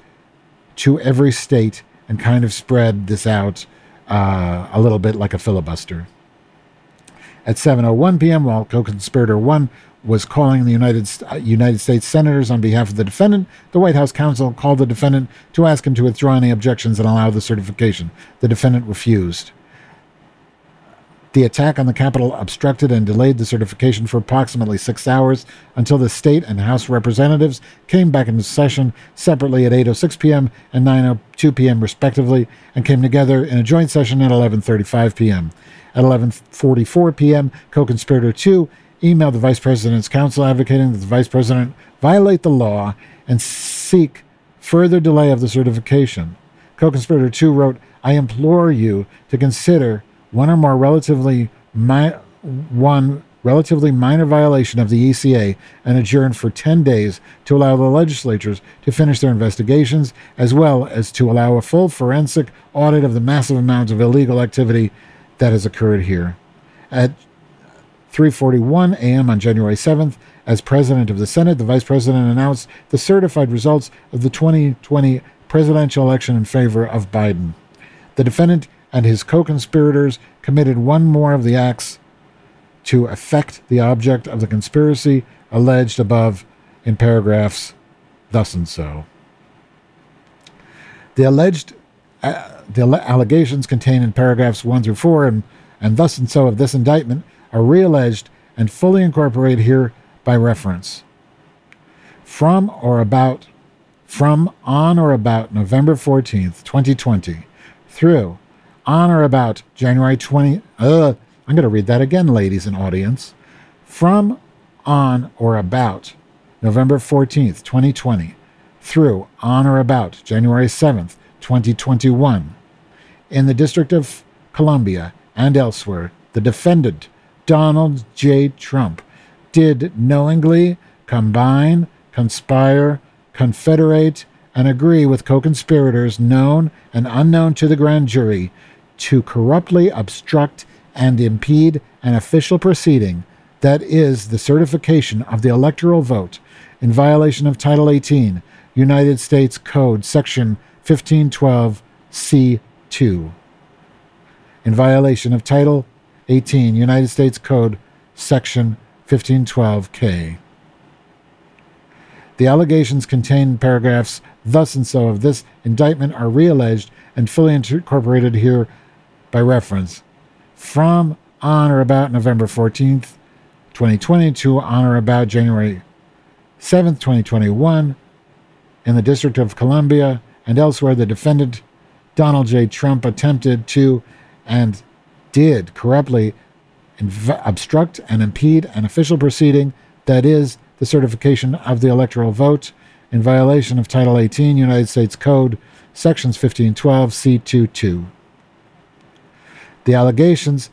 to every state and kind of spread this out uh, a little bit like a filibuster. At 7:01 p.m., while co-conspirator one was calling the United uh, United States senators on behalf of the defendant, the White House counsel called the defendant to ask him to withdraw any objections and allow the certification. The defendant refused. The attack on the Capitol obstructed and delayed the certification for approximately six hours until the state and House representatives came back into session separately at 8:06 p.m. and 9:02 p.m. respectively, and came together in a joint session at 11:35 p.m. At 11:44 p.m., co-conspirator two emailed the vice president's counsel advocating that the vice president violate the law and seek further delay of the certification. Co-conspirator two wrote, "I implore you to consider." One or more relatively mi- one relatively minor violation of the ECA and adjourn for 10 days to allow the legislatures to finish their investigations, as well as to allow a full forensic audit of the massive amounts of illegal activity that has occurred here. At 3:41 a.m. on January 7th, as president of the Senate, the vice president announced the certified results of the 2020 presidential election in favor of Biden. The defendant and his co conspirators committed one more of the acts to affect the object of the conspiracy alleged above in paragraphs thus and so. The alleged uh, the allegations contained in paragraphs 1 through 4 and, and thus and so of this indictment are realleged and fully incorporated here by reference. From or about from on or about November 14th, 2020 through on or about January 20. Uh, I'm going to read that again, ladies and audience. From on or about November 14th, 2020, through on or about January 7th, 2021, in the District of Columbia and elsewhere, the defendant, Donald J. Trump, did knowingly combine, conspire, confederate, and agree with co conspirators known and unknown to the grand jury to corruptly obstruct and impede an official proceeding that is the certification of the electoral vote in violation of Title 18, United States Code, Section 1512 C2. In violation of Title 18, United States Code, Section 1512 K. The allegations contained in paragraphs thus and so of this indictment are realleged and fully incorporated here by reference. From on or about November 14th, 2020 to on or about January 7th, 2021, in the District of Columbia and elsewhere, the defendant, Donald J. Trump, attempted to and did corruptly inv- obstruct and impede an official proceeding that is the certification of the electoral vote in violation of Title 18 United States Code, Sections 1512 C22. The allegations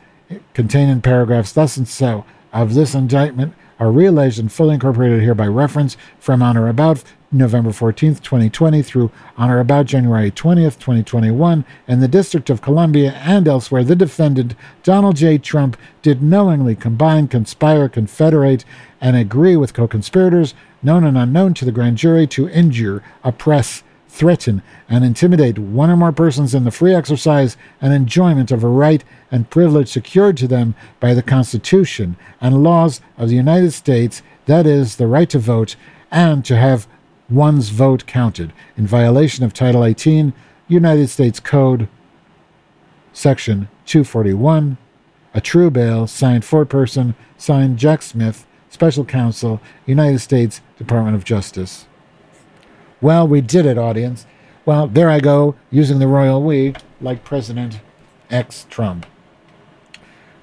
contained in paragraphs thus and so of this indictment are realleged and fully incorporated here by reference from on or about November 14th, 2020 through on or about January 20th, 2021 in the District of Columbia and elsewhere, the defendant, Donald J. Trump, did knowingly combine, conspire, confederate, and agree with co conspirators, known and unknown to the grand jury, to injure, oppress, threaten, and intimidate one or more persons in the free exercise and enjoyment of a right and privilege secured to them by the Constitution and laws of the United States, that is, the right to vote, and to have one's vote counted in violation of Title 18, United States Code, Section 241. A true bail, signed foreperson, signed Jack Smith, Special Counsel, United States Department of Justice. Well, we did it, audience. Well, there I go, using the royal we, like President X Trump.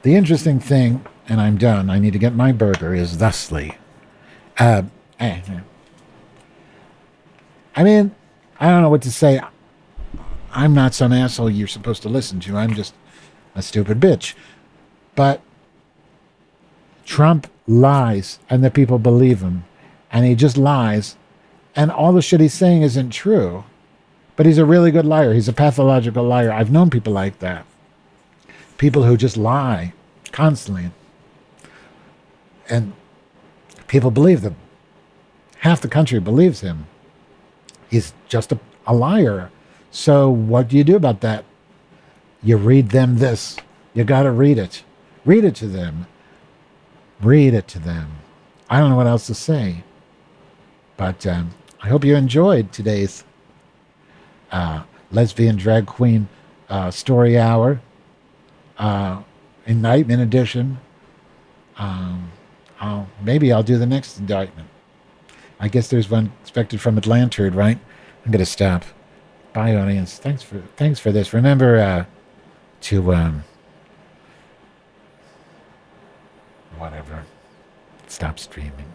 The interesting thing, and I'm done, I need to get my burger, is thusly. Uh, eh, eh. I mean, I don't know what to say. I'm not some asshole you're supposed to listen to. I'm just a stupid bitch. But Trump lies, and the people believe him. And he just lies. And all the shit he's saying isn't true. But he's a really good liar. He's a pathological liar. I've known people like that. People who just lie constantly. And people believe them. Half the country believes him. He's just a, a liar. So what do you do about that? You read them this. You got to read it. Read it to them. Read it to them. I don't know what else to say. But um, I hope you enjoyed today's uh, lesbian drag queen uh, story hour, uh, indictment edition. Um, I'll, maybe I'll do the next indictment. I guess there's one expected from Atlanta, right? I'm gonna stop. Bye, audience. Thanks for thanks for this. Remember uh, to um, whatever. Stop streaming.